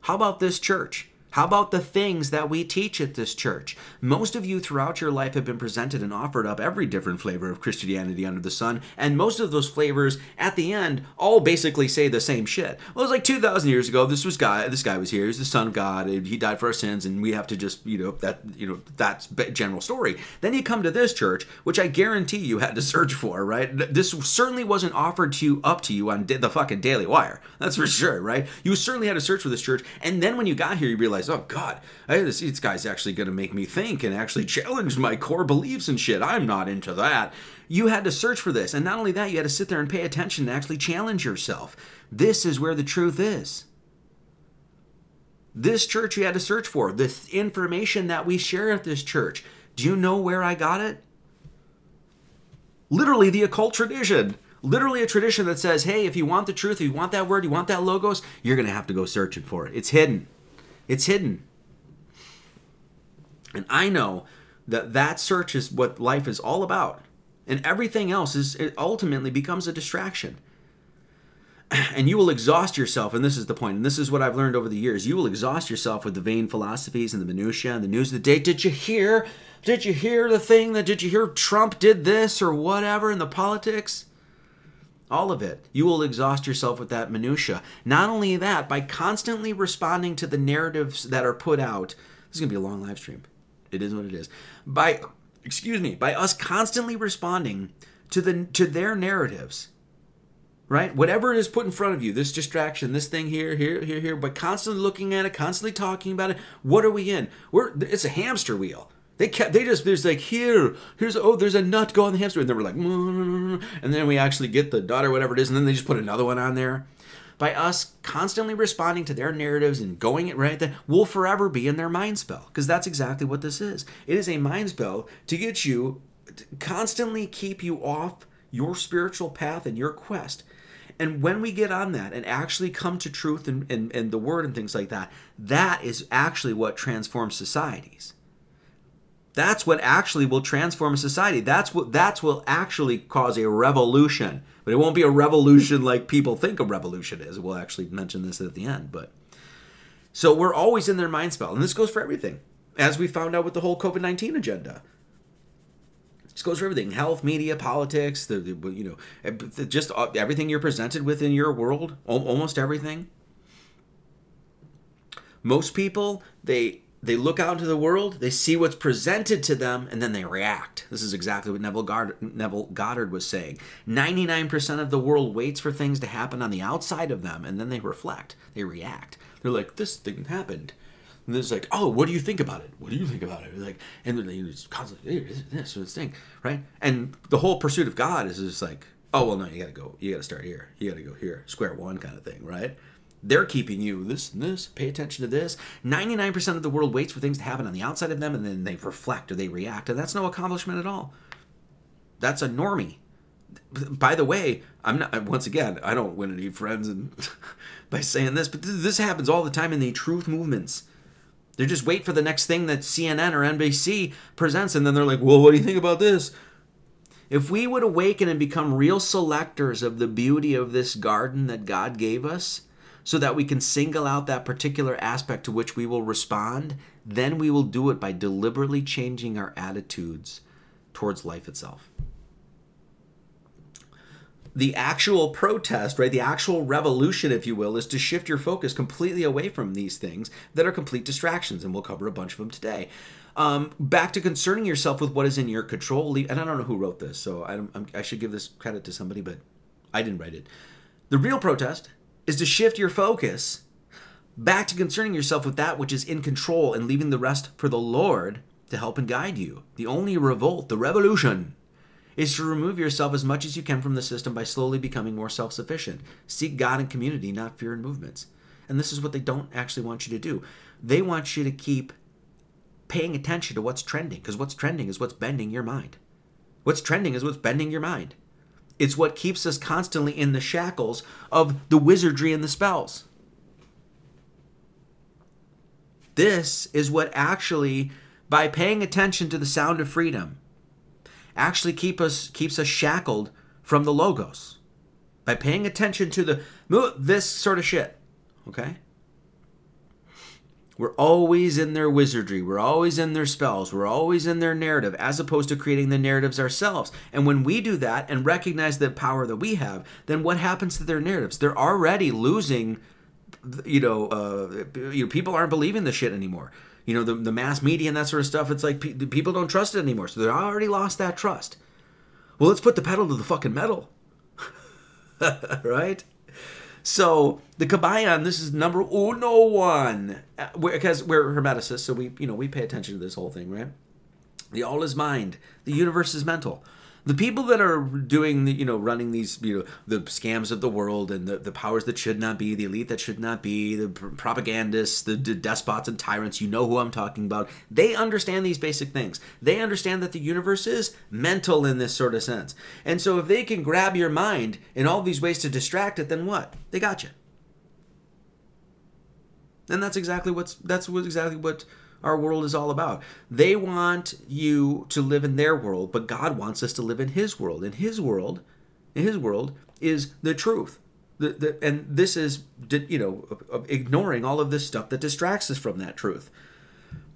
Speaker 1: How about this church? How about the things that we teach at this church? Most of you throughout your life have been presented and offered up every different flavor of Christianity under the sun, and most of those flavors at the end all basically say the same shit. Well, it was like 2,000 years ago. This was guy. This guy was here. He's the Son of God. He died for our sins, and we have to just you know that you know that's general story. Then you come to this church, which I guarantee you had to search for. Right? This certainly wasn't offered to you up to you on the fucking Daily Wire. That's for sure. Right? You certainly had to search for this church, and then when you got here, you realize oh God, I, this, this guy's actually going to make me think and actually challenge my core beliefs and shit. I'm not into that. You had to search for this. And not only that, you had to sit there and pay attention and actually challenge yourself. This is where the truth is. This church you had to search for. The information that we share at this church. Do you know where I got it? Literally, the occult tradition literally a tradition that says, hey, if you want the truth, if you want that word, you want that logos, you're going to have to go searching for it. It's hidden. It's hidden. And I know that that search is what life is all about. And everything else is it ultimately becomes a distraction. (clears throat) And you will exhaust yourself, and this is the point, and this is what I've learned over the years. You will exhaust yourself with the vain philosophies and the minutiae and the news of the day. Did you hear? Did you hear the thing that did you hear Trump did this or whatever in the politics? All of it. You will exhaust yourself with that minutia. Not only that, by constantly responding to the narratives that are put out. This is going to be a long live stream. It is what it is. By excuse me, by us constantly responding to the to their narratives. Right? Whatever it is put in front of you, this distraction, this thing here, here, here, here, but constantly looking at it, constantly talking about it. What are we in? We're it's a hamster wheel. They kept, they just, there's like, here, here's, oh, there's a nut, go on the hamster. And then we're like, mmm, mmm, mmm, and then we actually get the or whatever it is, and then they just put another one on there. By us constantly responding to their narratives and going it right, that we'll forever be in their mind spell. Because that's exactly what this is. It is a mind spell to get you, to constantly keep you off your spiritual path and your quest. And when we get on that and actually come to truth and, and, and the word and things like that, that is actually what transforms societies. That's what actually will transform a society. That's what that's will actually cause a revolution. But it won't be a revolution like people think a revolution is. We'll actually mention this at the end, but so we're always in their mind spell, and this goes for everything. As we found out with the whole COVID nineteen agenda, this goes for everything: health, media, politics. The, the you know, eh, just uh, everything you're presented with in your world. Almost everything. Most people they they look out into the world, they see what's presented to them, and then they react. This is exactly what Neville Goddard, Neville Goddard was saying. 99% of the world waits for things to happen on the outside of them, and then they reflect. They react. They're like, this thing happened. And it's like, oh, what do you think about it? What do you think about it? Like, and then they just constantly this, this, this thing, right? And the whole pursuit of God is just like, oh well, no, you got to go, you got to start here, you got to go here, square one kind of thing, right? They're keeping you this and this, pay attention to this. 99% of the world waits for things to happen on the outside of them and then they reflect or they react. And that's no accomplishment at all. That's a normie. By the way, I'm not, once again, I don't win any friends and (laughs) by saying this, but this happens all the time in the truth movements. They just wait for the next thing that CNN or NBC presents, and then they're like, well, what do you think about this? If we would awaken and become real selectors of the beauty of this garden that God gave us, so that we can single out that particular aspect to which we will respond, then we will do it by deliberately changing our attitudes towards life itself. The actual protest, right, the actual revolution, if you will, is to shift your focus completely away from these things that are complete distractions, and we'll cover a bunch of them today. Um, back to concerning yourself with what is in your control. And I don't know who wrote this, so I, I should give this credit to somebody, but I didn't write it. The real protest is to shift your focus back to concerning yourself with that which is in control and leaving the rest for the Lord to help and guide you. The only revolt, the revolution, is to remove yourself as much as you can from the system by slowly becoming more self sufficient. Seek God and community, not fear and movements. And this is what they don't actually want you to do. They want you to keep paying attention to what's trending because what's trending is what's bending your mind. What's trending is what's bending your mind. It's what keeps us constantly in the shackles of the wizardry and the spells. This is what actually, by paying attention to the sound of freedom, actually keep us keeps us shackled from the logos. By paying attention to the this sort of shit. Okay? We're always in their wizardry. We're always in their spells. We're always in their narrative, as opposed to creating the narratives ourselves. And when we do that and recognize the power that we have, then what happens to their narratives? They're already losing. You know, uh, you know, people aren't believing the shit anymore. You know, the, the mass media and that sort of stuff. It's like pe- people don't trust it anymore, so they already lost that trust. Well, let's put the pedal to the fucking metal, (laughs) right? So the Kybalion, this is number uno one uh, because we're hermeticists, so we you know we pay attention to this whole thing, right? The all is mind, the universe is mental the people that are doing the, you know running these you know the scams of the world and the, the powers that should not be the elite that should not be the propagandists the, despots and tyrants you know who i'm talking about. They understand these basic things. They understand that the universe is mental in this sort of sense. And so if they can grab your mind in all these ways to distract it then what? They got you. And that's exactly what's that's what exactly what our world is all about. They want you to live in their world, but God wants us to live in His world. In His world, in His world is the truth. The, the, and this is, you know, ignoring all of this stuff that distracts us from that truth.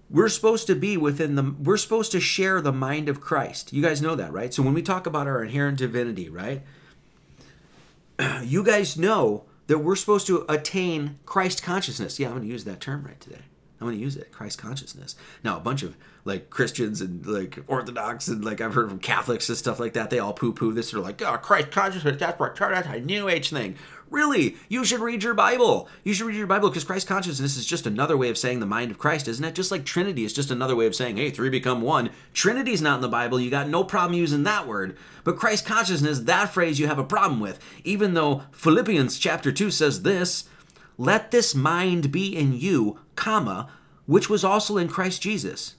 Speaker 1: We're supposed to be within the, we're supposed to share the mind of Christ. You guys know that, right? So when we talk about our inherent divinity, right? (clears throat) You guys know that we're supposed to attain Christ consciousness. Yeah, I'm going to use that term right today. I'm going to use it. Christ consciousness. Now, a bunch of like Christians and like Orthodox and like I've heard from Catholics and stuff like that. They all poo poo this. They're like, oh, Christ consciousness. That's what a New Age thing. Really, you should read your Bible. You should read your Bible because Christ consciousness is just another way of saying the mind of Christ, isn't it? Just like Trinity is just another way of saying, hey, three become one. Trinity's not in the Bible. You got no problem using that word. But Christ consciousness, that phrase you have a problem with. Even though Philippians chapter 2 says this, let this mind be in you, comma, which was also in Christ Jesus.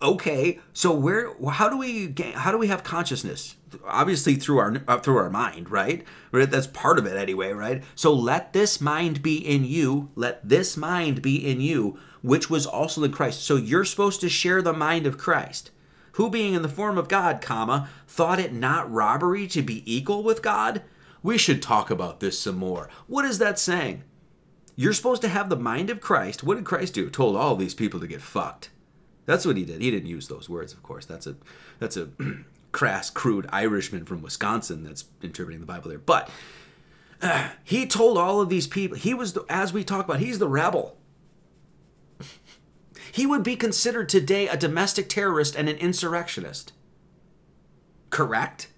Speaker 1: Okay, so where how do we gain, how do we have consciousness? Obviously through our uh, through our mind, right? That's part of it anyway, right? So let this mind be in you, let this mind be in you, which was also in Christ. So you're supposed to share the mind of Christ who being in the form of God, comma, thought it not robbery to be equal with God? We should talk about this some more. What is that saying? You're supposed to have the mind of Christ. What did Christ do? Told all these people to get fucked. That's what he did. He didn't use those words, of course. That's a that's a (clears throat) crass, crude Irishman from Wisconsin that's interpreting the Bible there. But uh, (clears throat) he told all of these people. He was, the, as we talk about, he's the rebel. he would be considered today a domestic terrorist and an insurrectionist. Correct?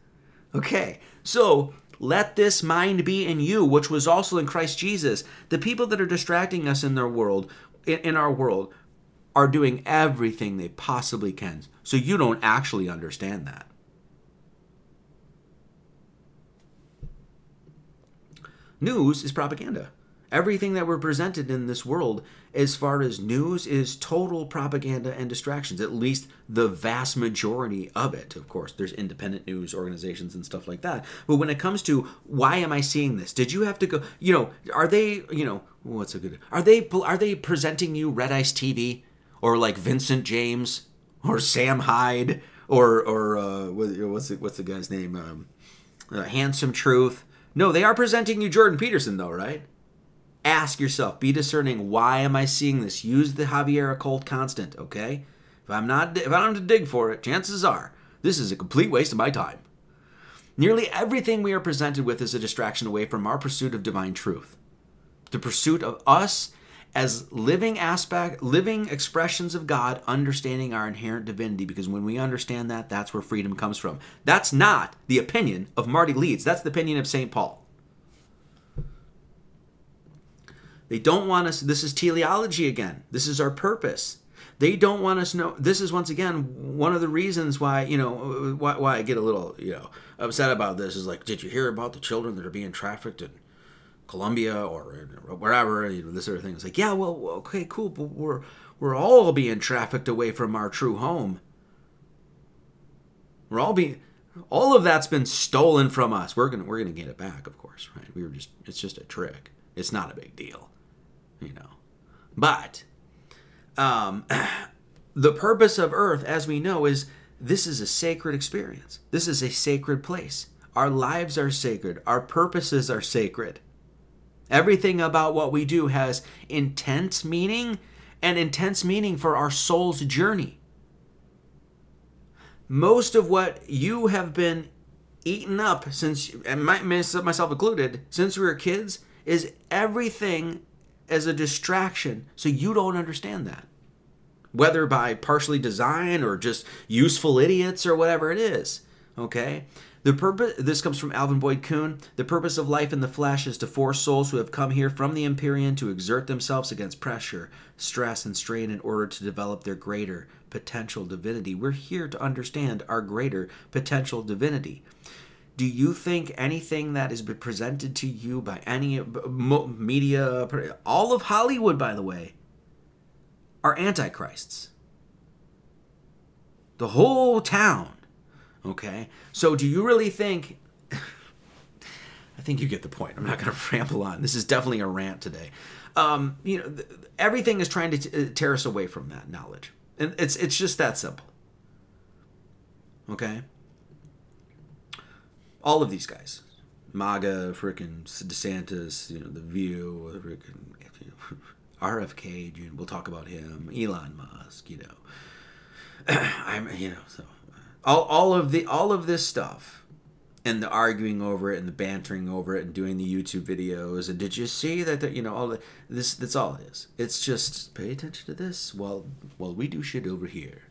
Speaker 1: Okay, so let this mind be in you, which was also in Christ Jesus. The people that are distracting us in their world, in our world, are doing everything they possibly can. So you don't actually understand that. News is propaganda. Everything that we're presented in this world, as far as news, is total propaganda and distractions, at least the vast majority of it. Of course, there's independent news organizations and stuff like that. But when it comes to why am I seeing this? Did you have to go, you know, are they, you know, what's a good are they are they presenting you red ice tv or like vincent james or sam hyde or or uh, what's the, what's the guy's name um, uh, handsome truth no they are presenting you jordan peterson though right ask yourself be discerning why am i seeing this? Use the javier occult constant okay? If i'm not if i don't have to dig for it chances are this is a complete waste of my time. Nearly everything we are presented with is a distraction away from our pursuit of divine truth. The pursuit of us as living aspect living expressions of god understanding our inherent divinity because when we understand that that's where freedom comes from. That's not the opinion of marty leeds. That's the opinion of st paul they don't want us this is teleology again this is our purpose they don't want us know this is once again one of the reasons why you know why, why i get a little you know upset about this is like did you hear about the children that are being trafficked in Colombia or wherever, you know, this sort of thing. It's like, yeah, well, okay, cool, but we're we're all being trafficked away from our true home. We're all being all of that's been stolen from us. We're gonna we're gonna get it back, of course, right? We were just it's just a trick. It's not a big deal, you know. But um, (clears throat) the purpose of Earth, as we know, is this is a sacred experience. This is a sacred place. Our lives are sacred. Our purposes are sacred. Everything about what we do has intense meaning and intense meaning for our soul's journey. Most of what you have been eaten up since, and myself included, since we were kids, is everything as a distraction. So you don't understand that. Whether by partially design or just useful idiots or whatever it is. Okay? The purpose this comes from Alvin Boyd Kuhn. The purpose of life in the flesh is to force souls who have come here from the Empyrean to exert themselves against pressure, stress, and strain in order to develop their greater potential divinity. We're here to understand our greater potential divinity. Do you think anything that been presented to you by any media, all of Hollywood, by the way, are antichrists? The whole town Okay? So do you really think (laughs) I think you get the point. I'm not going (laughs) to ramble on. This is definitely a rant today. Um, you know, th- everything is trying to t- uh, tear us away from that knowledge. And it's it's just that simple. Okay? All of these guys. MAGA, freaking DeSantis, you know, The View, freaking you know, (laughs) RFK, we'll talk about him, Elon Musk, you know. (clears throat) I'm, you know, so all, all of the all of this stuff and the arguing over it and the bantering over it and doing the YouTube videos and did you see that, that you know all the, this that's all it is. It's just pay attention to this while while we do shit over here.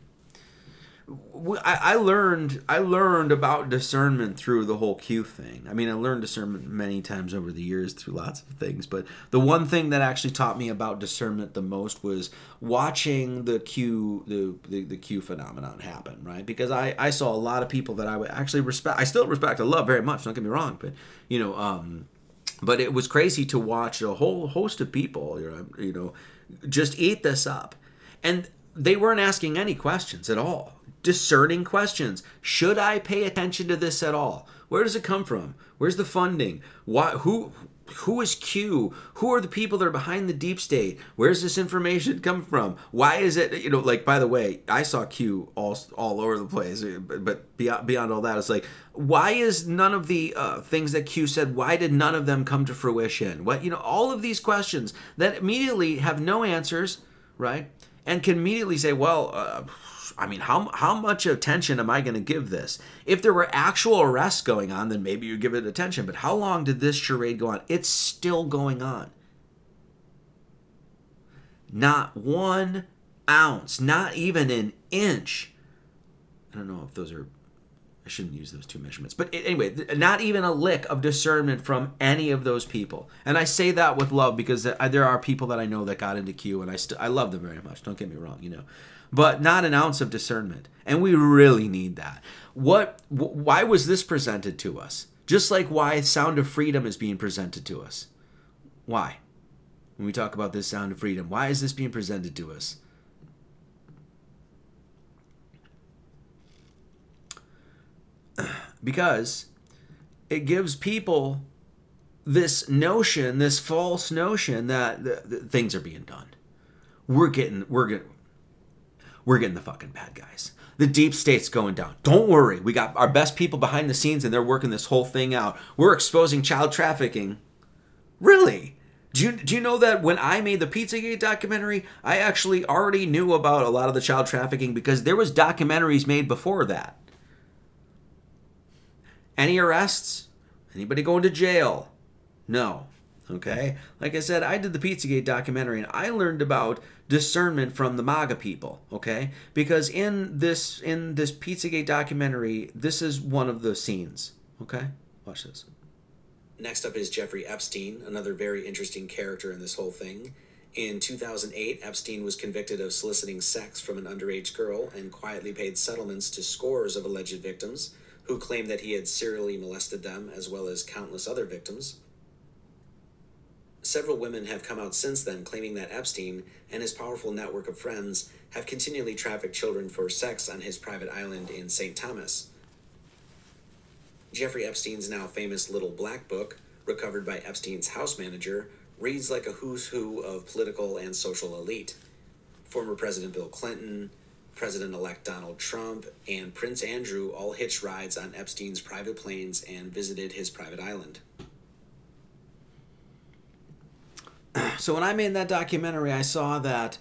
Speaker 1: I, I learned I learned about discernment through the whole Q thing. I mean, I learned discernment many times over the years through lots of things, but the one thing that actually taught me about discernment the most was watching the Q the the, the Q phenomenon happen, right? Because I I saw a lot of people that I would actually respect. I still respect. I love very much. Don't get me wrong, but you know, um, but it was crazy to watch a whole host of people, you know, you know, just eat this up, and they weren't asking any questions at all discerning questions. Should I pay attention to this at all? Where does it come from? Where's the funding? Why, who who is Q? Who are the people that are behind the deep state? Where's this information come from? Why is it you know like by the way, I saw Q all all over the place, but beyond beyond all that, it's like why is none of the uh, things that Q said? Why did none of them come to fruition? What you know, all of these questions that immediately have no answers, right? And can immediately say, well. Uh, I mean, how how much attention am I going to give this? If there were actual arrests going on, then maybe you give it attention. But how long did this charade go on? It's still going on. Not one ounce, not even an inch. I don't know if those are. I shouldn't use those two measurements. But anyway, not even a lick of discernment from any of those people. And I say that with love because uh, there are people that I know that got into Q and I st- I love them very much. Don't get me wrong, you know but not an ounce of discernment. And we really need that. What why was this presented to us? Just like why Sound of Freedom is being presented to us. Why? When we talk about this Sound of Freedom, why is this being presented to us? (clears throat) because it gives people this notion, this false notion that the, the things are being done. We're getting we're getting we're getting the fucking bad guys. The deep state's going down. Don't worry. We got our best people behind the scenes and they're working this whole thing out. We're exposing child trafficking. Really? Do you, do you know that when I made the Pizzagate documentary, I actually already knew about a lot of the child trafficking because there was documentaries made before that. Any arrests? Anybody going to jail? No. Okay? Like I said, I did the Pizzagate documentary and I learned about discernment from the MAGA people, okay? Because in this in this Pizzagate documentary, this is one of the scenes, okay? Watch this.
Speaker 2: Next up is Jeffrey Epstein, another very interesting character in this whole thing. In 2008, Epstein was convicted of soliciting sex from an underage girl and quietly paid settlements to scores of alleged victims who claimed that he had serially molested them as well as countless other victims. Several women have come out since then claiming that Epstein and his powerful network of friends have continually trafficked children for sex on his private island in St. Thomas. Jeffrey Epstein's now famous Little Black Book, recovered by Epstein's house manager, reads like a who's who of political and social elite. Former President Bill Clinton, President elect Donald Trump, and Prince Andrew all hitched rides on Epstein's private planes and visited his private island. (clears throat)
Speaker 1: So when I made that documentary, I saw that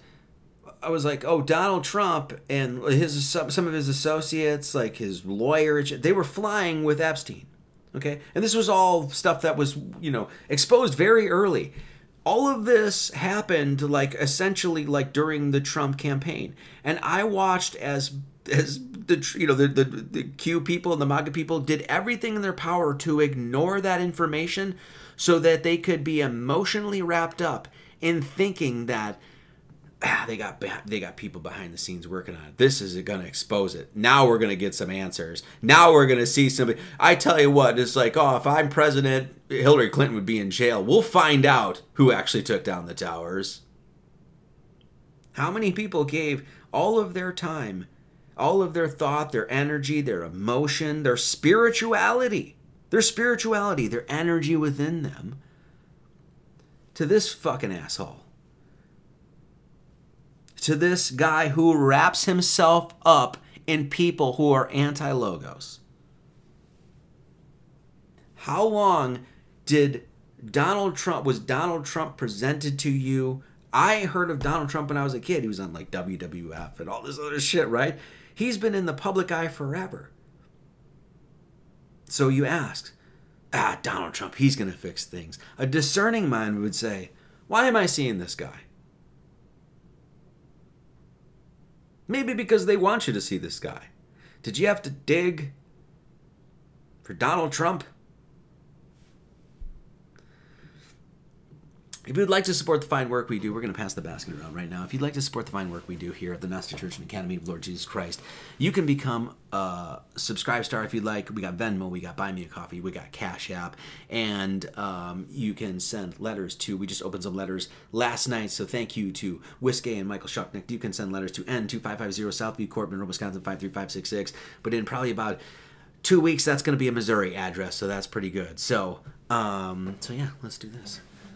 Speaker 1: I was like, oh, Donald Trump and his some of his associates, like his lawyer, they were flying with Epstein. Okay, and this was all stuff that was you know exposed very early. All of this happened like essentially like during the Trump campaign, and I watched as the you know the, the the Q people and the MAGA people did everything in their power to ignore that information so that they could be emotionally wrapped up in thinking that ah, they got they got people behind the scenes working on it. This is going to expose it. Now we're going to get some answers. Now we're going to see somebody. I tell you what, it's like, oh, if I'm president, Hillary Clinton would be in jail. We'll find out who actually took down the towers. How many people gave all of their time, all of their thought, their energy, their emotion, their spirituality, their spirituality, their energy within them to this fucking asshole? to this guy who wraps himself up in people who are anti logos. How long did Donald Trump was Donald Trump presented to you? I heard of Donald Trump when I was a kid. He was on like WWF and all this other shit, right? He's been in the public eye forever. So you ask, ah, Donald Trump, he's going to fix things. A discerning mind would say, why am I seeing this guy? Maybe because they want you to see this guy. Did you have to dig for Donald Trump? If you'd like to support the fine work we do, we're going to pass the basket around right now. If you'd like to support the fine work we do here at the Gnostic Church and Academy of Lord Jesus Christ, you can become a subscribe star if you'd like. We got Venmo, we got Buy Me a Coffee, we got Cash App, and um, you can send letters to. We just opened some letters last night, so thank you to Whiskey and Michael Shucknick. You can send letters to N2550 Southview Court, Monroe, Wisconsin 53566. But in probably about two weeks, that's going to be a Missouri address, so that's pretty good. So, um, so yeah, let's do this.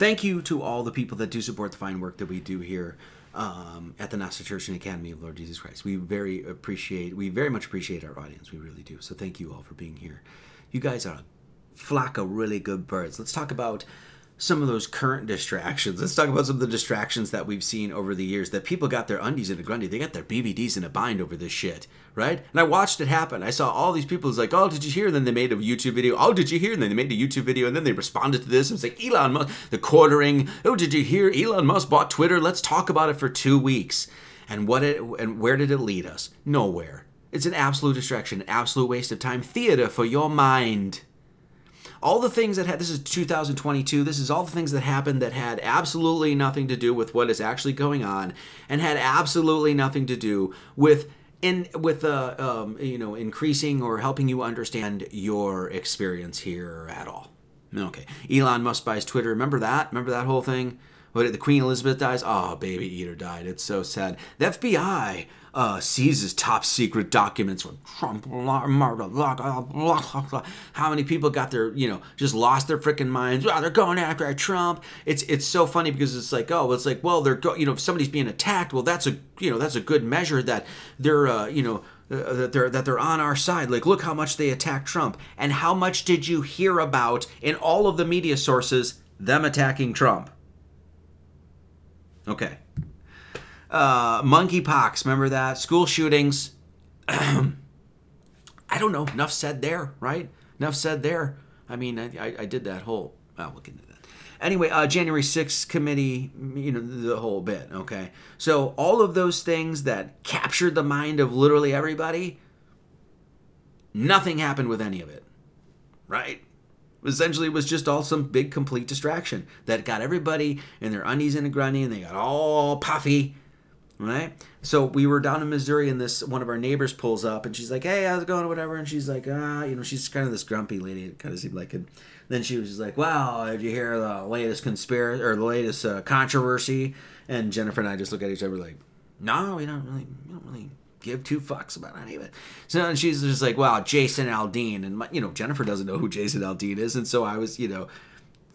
Speaker 1: thank you to all the people that do support the fine work that we do here um, at the Gnostic Church and Academy of Lord Jesus Christ. We very appreciate, we very much appreciate our audience. We really do. So thank you all for being here. You guys are a flock of really good birds. Let's talk about some of those current distractions. Let's talk about some of the distractions that we've seen over the years that people got their undies in a grundy. They got their BVDs in a bind over this shit, right? And I watched it happen. I saw all these people. It's like, oh, did you hear? And then they made a YouTube video. Oh, did you hear? And then they made a YouTube video. And then they responded to this. It was like Elon Musk, the quartering. Oh, did you hear? Elon Musk bought Twitter. Let's talk about it for two weeks. And what it and where did it lead us? Nowhere. It's an absolute distraction, an absolute waste of time. Theater for your mind all the things that had this is 2022 this is all the things that happened that had absolutely nothing to do with what is actually going on and had absolutely nothing to do with in with uh, um, you know increasing or helping you understand your experience here at all. Okay. Elon musk buys twitter. Remember that? Remember that whole thing? What the queen elizabeth dies? Oh baby eater died. It's so sad. The fbi uh, seizes top secret documents from Trump. How many people got their, you know, just lost their freaking minds? Oh, they're going after Trump. It's it's so funny because it's like, oh, it's like, well, they're, go- you know, if somebody's being attacked, well, that's a, you know, that's a good measure that they're, uh, you know, uh, that they're that they're on our side. Like, look how much they attacked Trump, and how much did you hear about in all of the media sources them attacking Trump? Okay. Uh, monkeypox, remember that? School shootings. (clears throat) I don't know. Enough said there, right? Enough said there. I mean, I, I did that whole. I'll look into that. Anyway, uh, January 6th committee, you know, the whole bit, okay? So, all of those things that captured the mind of literally everybody, nothing happened with any of it, right? Essentially, it was just all some big complete distraction that got everybody in their undies and a and they got all puffy right? So we were down in Missouri, and this one of our neighbors pulls up, and she's like, "Hey, how's it going?" or whatever, and she's like, "Ah, you know, she's kind of this grumpy lady. It kind of seemed like it." Then she was just like, "Wow, did you hear the latest conspiracy or the latest uh, controversy?" And Jennifer and I just look at each other like, "No, we don't really, we don't really." give two fucks about any of it. So and she's just like, "Wow, Jason Aldean," and my, you know Jennifer doesn't know who Jason Aldean is, and so I was, you know,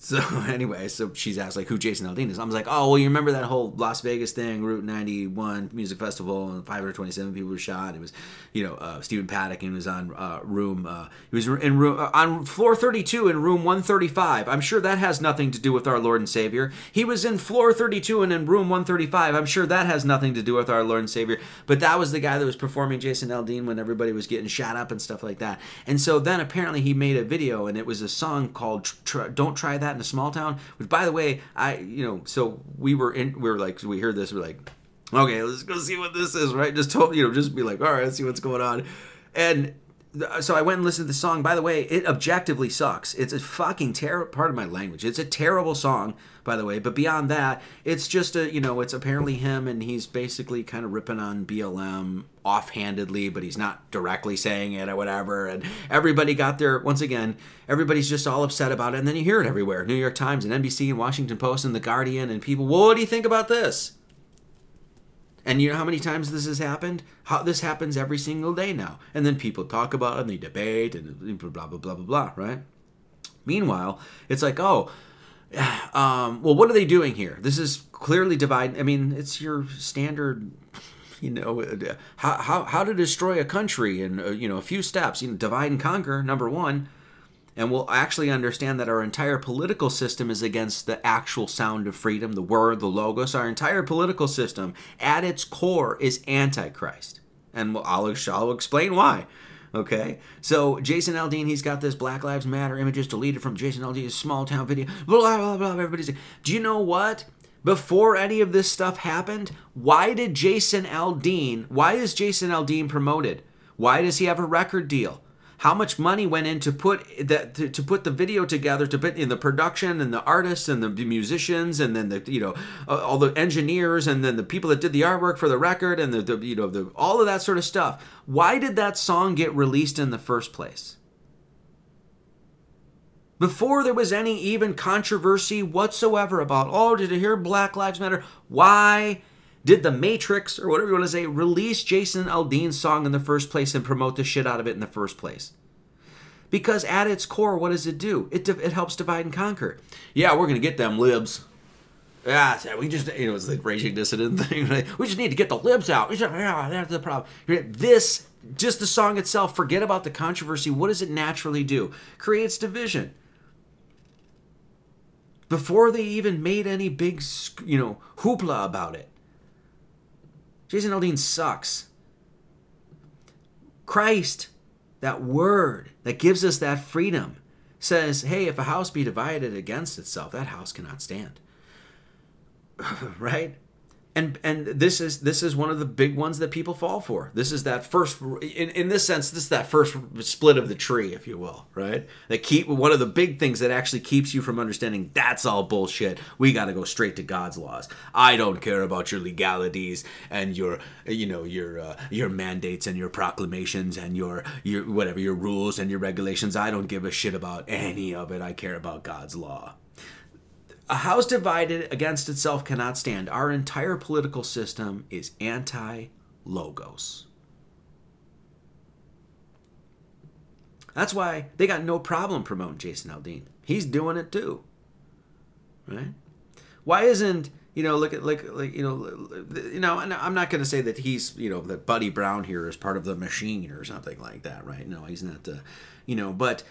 Speaker 1: so (laughs) anyway, so she's asked like who Jason Aldean is. I was like, oh well, you remember that whole Las Vegas thing, Route 91 music festival, and 527 people were shot. It was, you know, uh, Stephen Paddock and was on uh, room. Uh, he was in room uh, on floor 32 in room 135. I'm sure that has nothing to do with our Lord and Savior. He was in floor 32 and in room 135. I'm sure that has nothing to do with our Lord and Savior. But that was the guy that was performing Jason Aldean when everybody was getting shot up and stuff like that. And so then apparently he made a video, and it was a song called "Don't Try That." In a small town. Which, by the way, I you know, so we were in, we were like, we heard this, we're like, okay, let's go see what this is, right? Just told you know, just be like, all right, let's see what's going on, and so I went and listened to the song. By the way, it objectively sucks. It's a fucking terrible part of my language. It's a terrible song, by the way. But beyond that, it's just a you know, it's apparently him, and he's basically kind of ripping on BLM offhandedly, but he's not directly saying it or whatever. And everybody got their once again, everybody's just all upset about it, and then you hear it everywhere: New York Times and NBC and Washington Post and the Guardian, and people. Well, what do you think about this? And you know how many times this has happened? How this happens every single day now. And then people talk about it and they debate and blah blah blah blah blah blah, right? Meanwhile, it's like, oh, (sighs) um, well, what are they doing here? This is clearly divide. I mean, it's your standard, (laughs) you know, how how, how to destroy a country in uh, you know a few steps. You know, divide and conquer. Number one and we'll actually understand that our entire political system is against the actual sound of freedom, the word, the logos. Our entire political system, at its core, is antichrist. And I'll, I'll explain why. Okay, so Jason Aldean, he's got this Black Lives Matter images deleted from Jason Aldean's small town video. Blah blah blah. Everybody's. Like, Do you know what? Before any of this stuff happened, why did Jason Aldean? Why is Jason Aldean promoted? Why does he have a record deal? How much money went in to put that to, to, put the video together to put in the production and the artists and the musicians and then the you know uh, all the engineers and then the people that did the artwork for the record and the, the you know the all of that sort of stuff. Why did that song get released in the first place? Before there was any even controversy whatsoever about oh did you hear black lives matter? Why did the Matrix, or whatever you want to say, release Jason Aldean's song in the first place and promote the shit out of it in the first place? Because at its core, what does it do? It, it helps divide and conquer. Yeah, we're going to get them libs. Yeah, we just you know it's the raging dissident (laughs) thing. We just need to get the libs out. We just, yeah, that's the problem. This just the song itself. Forget about the controversy. What does it naturally do? Creates division. Before they even made any big you know hoopla about it. Jason Aldean sucks. Christ, that word that gives us that freedom, says, hey, if a house be divided against itself, that house cannot stand. (laughs) right? And and this is this is one of the big ones that people fall for. This is that first in, in this sense this is that first split of the tree if you will right? That keep one of the big things that actually keeps you from understanding that's all bullshit. We got to go straight to god's laws. I don't care about your legalities and your you know your uh, your mandates and your proclamations and your your whatever your rules and your regulations. I don't give a shit about any of it. I care about god's law a house divided against itself cannot stand. Our entire political system is anti logos. That's why they got no problem promoting Jason Aldean. He's doing it too. Right? Why isn't you know look at like like you know you know I'm not going to say that he's you know that Buddy Brown here is part of the machine or something like that, right? No, he's not. Uh, you know, but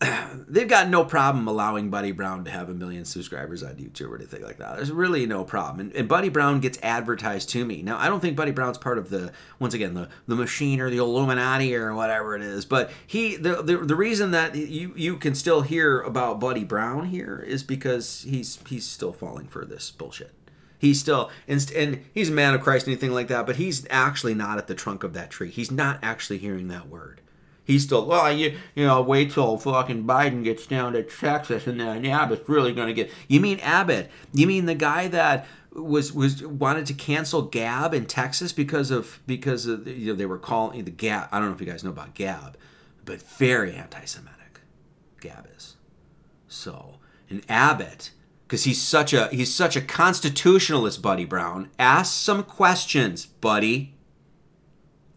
Speaker 1: (clears throat) they've got no problem allowing Buddy Brown to have a million subscribers on YouTube or anything like that. There's really no problem. And, and, Buddy Brown gets advertised to me. Now, I don't think Buddy Brown's part of the, once again, the, the machine or the Illuminati or whatever it is. But he, the, the, the reason that you, you can still hear about Buddy Brown here is because he's, he's still falling for this bullshit. He's still, and, and he's a man of Christ, anything like that, but he's actually not at the trunk of that tree. He's not actually hearing that word he's still, well, you, you know, wait till fucking Biden gets down to Texas and then Abbott's really going to get. You mean Abbott? You mean the guy that was was wanted to cancel Gab in Texas because of because of you know they were calling the Gab. I don't know if you guys know about Gab, but very anti-Semitic. Gab is. So and Abbott because he's such a he's such a constitutionalist, Buddy Brown. Ask some questions, buddy.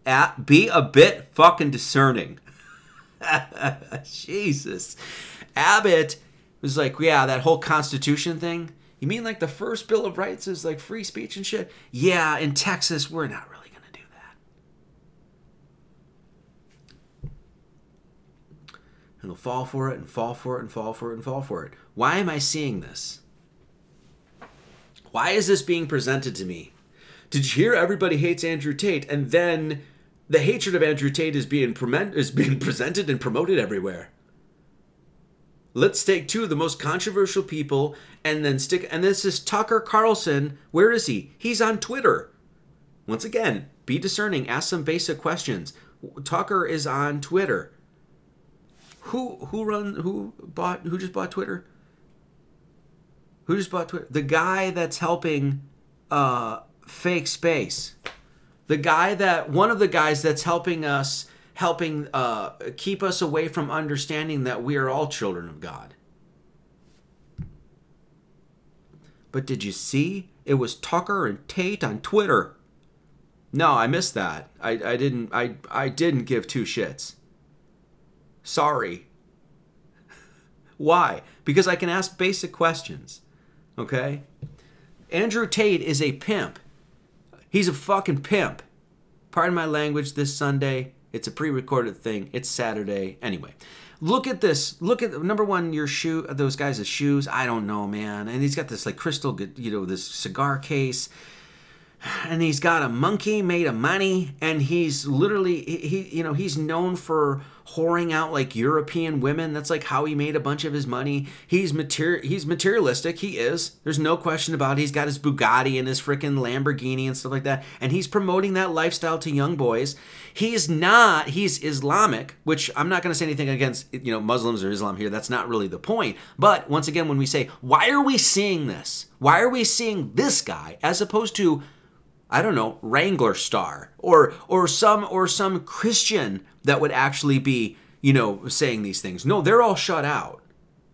Speaker 1: At, be a bit fucking discerning. (laughs) Jesus. Abbott was like, yeah, that whole Constitution thing. You mean like the first Bill of Rights is like free speech and shit? Yeah, in Texas, we're not really going to do that. And they'll fall for it and fall for it and fall for it and fall for it. Why am I seeing this? Why is this being presented to me? Did you hear everybody hates Andrew Tate and then the hatred of Andrew Tate is being is being presented and promoted everywhere. Let's take two of the most controversial people and then stick. And this is Tucker Carlson. Where is he? He's on Twitter. Once again, be discerning. Ask some basic questions. Tucker is on Twitter. Who who run who bought who just bought Twitter? Who just bought Twitter? The guy that's helping uh, fake space the guy that one of the guys that's helping us helping uh, keep us away from understanding that we are all children of God. But did you see? It was Tucker and Tate on Twitter. No, I missed that. I, I didn't I I didn't give two shits. Sorry. (laughs) Why? Because I can ask basic questions. Okay? Andrew Tate is a pimp. He's a fucking pimp. Pardon my language this Sunday. It's a pre recorded thing. It's Saturday. Anyway, look at this. Look at number one, your shoe, those guys' shoes. I don't know, man. And he's got this like crystal, you know, this cigar case and he's got a monkey made of money and he's literally he you know he's known for whoring out like european women. That's like how he made a bunch of his money. He's material he's materialistic. He is. There's no question about it. he's got his bugatti and his freaking lamborghini and stuff like that. And he's promoting that lifestyle to young boys. He's not he's islamic which i'm not going to say anything against you know muslims or islam here. That's not really the point. But once again when we say why are we seeing this? Why are we seeing this guy? as opposed to I don't know, Wranglerstar or or some or some Christian that would actually be, you know, saying these things. No, they're all shut out.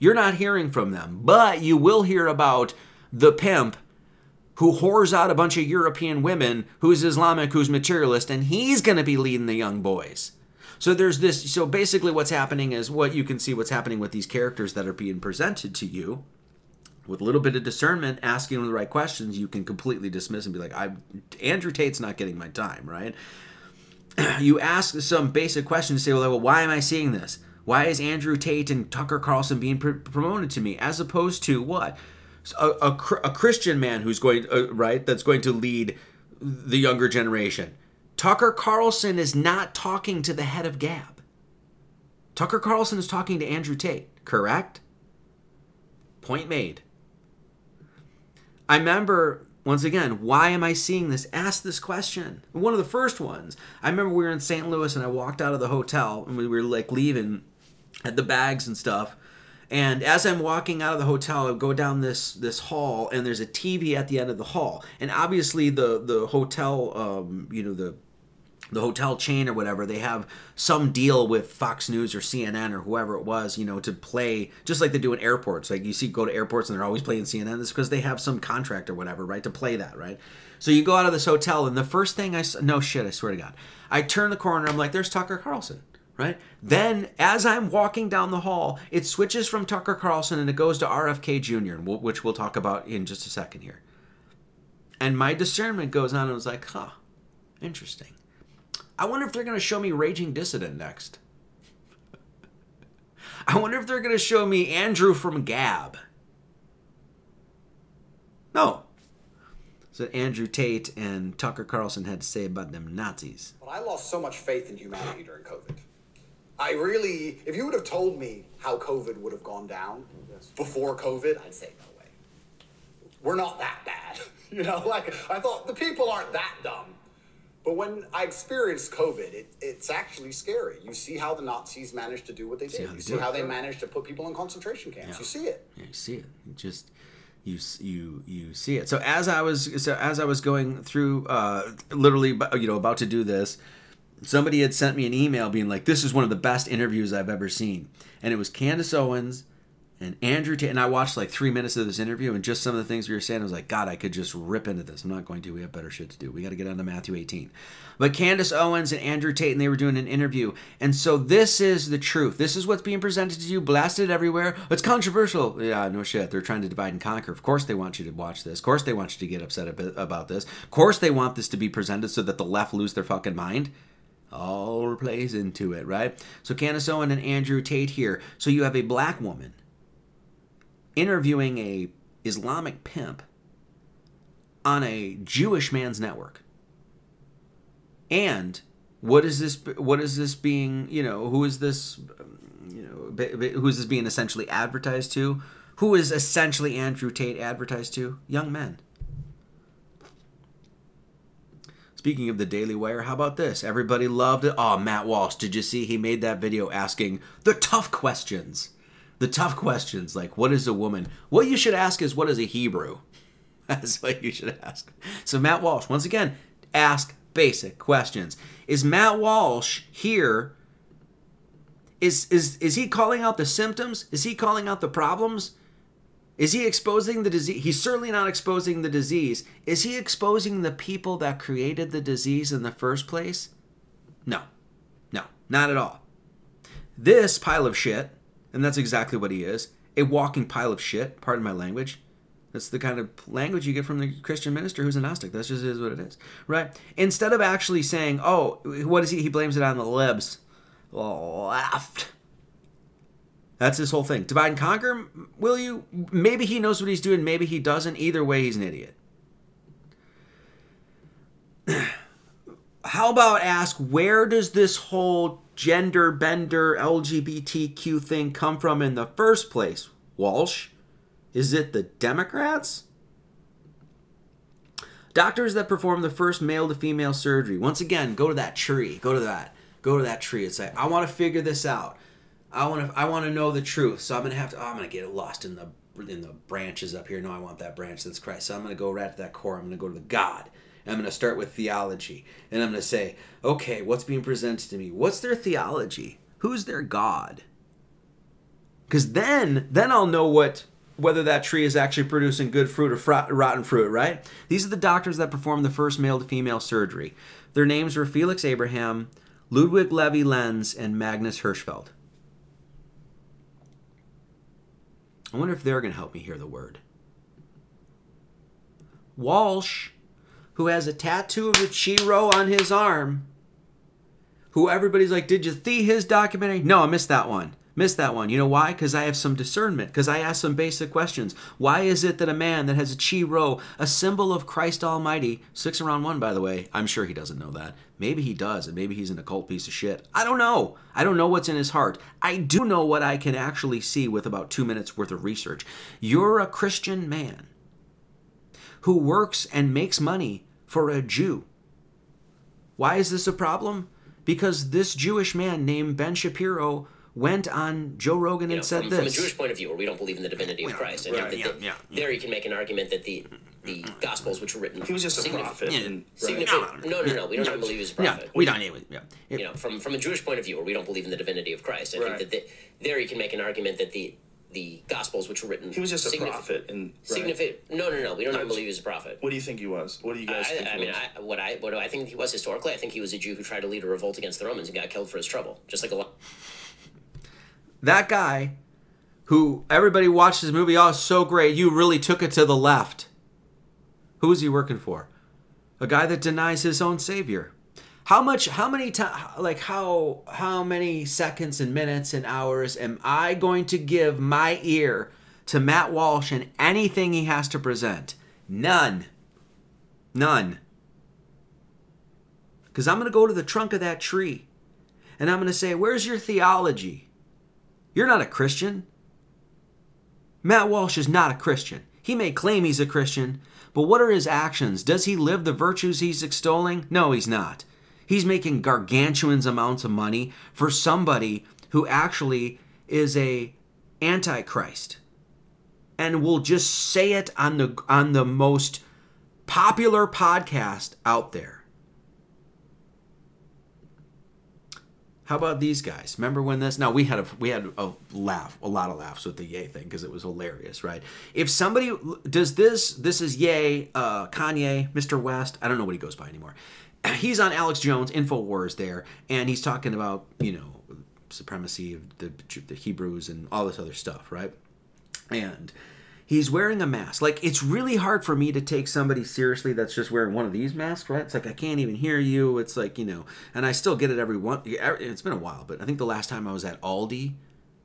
Speaker 1: You're not hearing from them, but you will hear about the pimp who whores out a bunch of European women, who's Islamic, who's materialist, and he's going to be leading the young boys. So there's this. So basically, what's happening is what you can see what's happening with these characters that are being presented to you with a little bit of discernment, asking the right questions, you can completely dismiss and be like, "I, Andrew Tate's not getting my time." Right? (clears throat) you ask some basic questions, to say, "Well, why am I seeing this? Why is Andrew Tate and Tucker Carlson being pr- promoted to me?" As opposed to what a, a, a Christian man who's going uh, right that's going to lead the younger generation. Tucker Carlson is not talking to the head of Gab. Tucker Carlson is talking to Andrew Tate, correct? Point made. I remember once again, why am I seeing this? Ask this question. One of the first ones. I remember we were in St. Louis and I walked out of the hotel and we were like leaving at the bags and stuff. And as I'm walking out of the hotel, I go down this this hall, and there's a TV at the end of the hall. And obviously, the the hotel, um, you know, the the hotel chain or whatever, they have some deal with Fox News or CNN or whoever it was, you know, to play just like they do in airports. Like you see, go to airports and they're always playing CNN. It's because they have some contract or whatever, right, to play that, right? So you go out of this hotel, and the first thing I no shit, I swear to God, I turn the corner, I'm like, there's Tucker Carlson, right? Then as I'm walking down the hall, it switches from Tucker Carlson and it goes to RFK Jr., which we'll talk about in just a second here. And my discernment goes on and I was like, huh, interesting I wonder if they're going to show me Raging Dissident next. I wonder if they're going to show me Andrew from Gab. No. So Andrew Tate and Tucker Carlson had to say about them Nazis.
Speaker 3: Well, I lost so much faith in humanity during COVID. I really, if you would have told me how COVID would have gone down yes. before COVID, I'd say no way. We're not that bad. (laughs) You know, like I thought the people aren't that dumb. But when I experienced COVID, it, it's actually scary. You see how the Nazis managed to do what they did. See you see how they managed to put people in concentration camps. Yeah. You see it.
Speaker 1: Yeah, you see it. You just you you you see it. So as I was so as I was going through, uh, literally, you know, about to do this, somebody had sent me an email being like, "This is one of the best interviews I've ever seen," and it was Candace Owens and Andrew Tate, and I watched like three minutes of this interview, and just some of the things we were saying, I was like, God, I could just rip into this. I'm not going to. We have better shit to do. We got to get on to Matthew 18. But Candace Owens and Andrew Tate, and they were doing an interview. And so this is the truth. This is what's being presented to you, blasted everywhere. It's controversial. Yeah, no shit. They're trying to divide and conquer. Of course they want you to watch this. Of course they want you to get upset about this. Of course they want this to be presented so that the left lose their fucking mind all plays into it, right? So Candace Owen and Andrew Tate here. So you have a black woman interviewing a Islamic pimp on a Jewish man's network. And what is this what is this being, you know, who is this you know, who is this being essentially advertised to? Who is essentially Andrew Tate advertised to? Young men. Speaking of the Daily Wire, how about this? Everybody loved it. Oh, Matt Walsh, did you see he made that video asking the tough questions? The tough questions like what is a woman? What you should ask is what is a Hebrew? (laughs) That's what you should ask. So Matt Walsh, once again, ask basic questions. Is Matt Walsh here? Is is is he calling out the symptoms? Is he calling out the problems? Is he exposing the disease? He's certainly not exposing the disease. Is he exposing the people that created the disease in the first place? No. No, not at all. This pile of shit and that's exactly what he is a walking pile of shit, pardon my language. That's the kind of language you get from the Christian minister who's a Gnostic. That's just is what it is, right? Instead of actually saying, "Oh, what is he?" He blames it on the libs. Left. That's his whole thing. Divide and conquer. Will you? Maybe he knows what he's doing. Maybe he doesn't. Either way, he's an idiot. How about ask where does this whole gender bender LGBTQ thing come from in the first place, Walsh? Is it the Democrats? Doctors that perform the first male to female surgery. Once again, go to that tree. Go to that. Go to that tree and say, I want to figure this out. I want to. I want to know the truth. So I'm gonna have to. Oh, I'm gonna get lost in the in the branches up here. No, I want that branch that's Christ. So I'm gonna go right to that core. I'm gonna go to the God. I'm going to start with theology. And I'm going to say, okay, what's being presented to me? What's their theology? Who's their God? Because then, then I'll know what whether that tree is actually producing good fruit or fr- rotten fruit, right? These are the doctors that performed the first male to female surgery. Their names were Felix Abraham, Ludwig Levy-Lenz, and Magnus Hirschfeld. I wonder if they're going to help me hear the word. Walsh, who has a tattoo of a Chi Rho on his arm, who everybody's like, Did you see his documentary? No, I missed that one. Missed that one. You know why? Because I have some discernment. Because I ask some basic questions. Why is it that a man that has a chi rho, a symbol of Christ Almighty, six around one, by the way, I'm sure he doesn't know that. Maybe he does, and maybe he's an occult piece of shit. I don't know. I don't know what's in his heart. I do know what I can actually see with about two minutes worth of research. You're a Christian man who works and makes money for a Jew. Why is this a problem? Because this Jewish man named Ben Shapiro went on Joe Rogan
Speaker 4: You
Speaker 1: and
Speaker 4: know,
Speaker 1: said
Speaker 4: from,
Speaker 1: this.
Speaker 4: from a Jewish point of view, where we don't believe in the divinity of Christ, and
Speaker 1: right,
Speaker 4: that-
Speaker 1: yeah,
Speaker 4: that-
Speaker 1: yeah,
Speaker 4: there you can make an argument that the the Gospels, which were written,
Speaker 5: He was just a prophet.
Speaker 1: Yeah.
Speaker 5: and-
Speaker 4: Significant, no, no, no, we don't even believe he was a
Speaker 1: yeah,
Speaker 4: prophet.
Speaker 1: we don't even. Yeah. It-
Speaker 4: you know, from from a Jewish point of view, where we don't believe in the divinity of Christ, I
Speaker 5: Right.
Speaker 4: think that the, there you can make an argument that the the Gospels, which were written,
Speaker 5: He was just a
Speaker 4: signif-
Speaker 5: prophet. And right.
Speaker 4: Significant? No, no, no. We don't
Speaker 5: No,
Speaker 4: even believe he was a prophet.
Speaker 5: What do you think he was? What do you guys
Speaker 4: I,
Speaker 5: think
Speaker 4: I
Speaker 5: he
Speaker 4: mean,
Speaker 5: was?
Speaker 4: I, what I what do I think he was historically? I think he was a Jew who tried to lead a revolt against the Romans and got killed for his trouble, just like a lot.
Speaker 1: that guy who everybody watched his movie, oh, so great, you really took it to the left. Who is he working for? A guy that denies his own savior. How much how many time like how how many seconds and minutes and hours am I going to give my ear to Matt Walsh and anything he has to present? None. None. Cuz I'm going to go to the trunk of that tree and I'm going to say, "Where's your theology?" You're not a Christian. Matt Walsh is not a Christian. He may claim he's a Christian, but what are his actions? Does he live the virtues he's extolling? No, he's not. He's making gargantuan amounts of money for somebody who actually is a antichrist and will just say it on the on the most popular podcast out there. How about these guys? Remember when this? Now we had a we had a laugh, a lot of laughs with the Yay thing because it was hilarious, right? If somebody does this, this is Yay, uh, Kanye, Mr. West. I don't know what he goes by anymore. (clears throat) He's on Alex Jones Infowars there, and he's talking about you know supremacy of the the Hebrews and all this other stuff, right? And he's wearing a mask. Like it's really hard for me to take somebody seriously that's just wearing one of these masks, right? It's like I can't even hear you. It's like you know, and I still get it every one. It's been a while, but I think the last time I was at Aldi,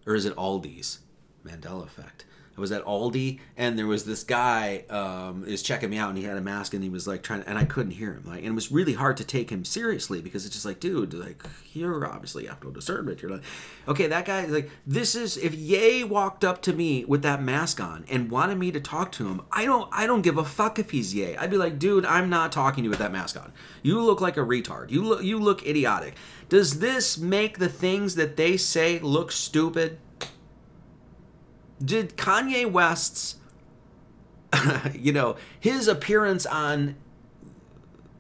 Speaker 1: or is it Aldi's? Mandela effect. I was at Aldi and there was this guy um, is checking me out and he had a mask and he was like trying to, and I couldn't hear him like and it was really hard to take him seriously because it's just like dude like you're obviously have no discernment you're like okay that guy like this is if Ye walked up to me with that mask on and wanted me to talk to him I don't I don't give a fuck if he's Ye. I'd be like dude I'm not talking to you with that mask on. You look like a retard. You look you look idiotic. Does this make the things that they say look stupid did Kanye West's, (laughs) you know, his appearance on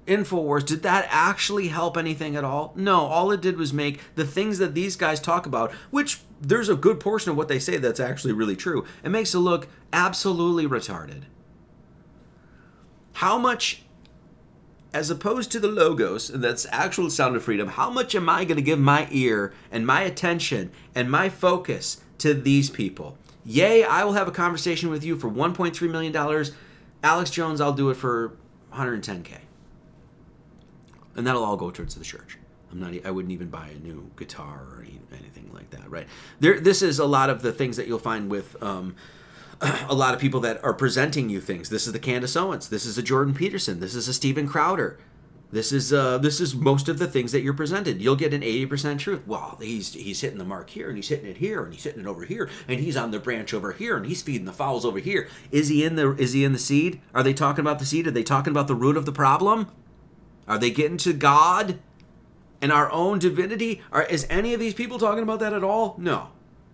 Speaker 1: InfoWars, did that actually help anything at all? No, all it did was make the things that these guys talk about, which there's a good portion of what they say that's actually really true, it makes it look absolutely retarded. How much, as opposed to the logos, that's actual sound of freedom, how much am I going to give my ear and my attention and my focus to these people? Yay, I will have a conversation with you for $1.3 million. Alex Jones, I'll do it for 110K. And that'll all go towards the church. I'm not, I wouldn't even buy a new guitar or anything like that, right? There, this is a lot of the things that you'll find with um, (clears throat) a lot of people that are presenting you things. This is the Candace Owens. This is a Jordan Peterson. This is a Steven Crowder. This is uh, this is most of the things that you're presented. You'll get an 80% truth. Well, he's he's hitting the mark here, and he's hitting it here, and he's hitting it over here, and he's on the branch over here, and he's feeding the fowls over here. Is he in the is he in the seed? Are they talking about the seed? Are they talking about the root of the problem? Are they getting to God and our own divinity? Are is any of these people talking about that at all? No,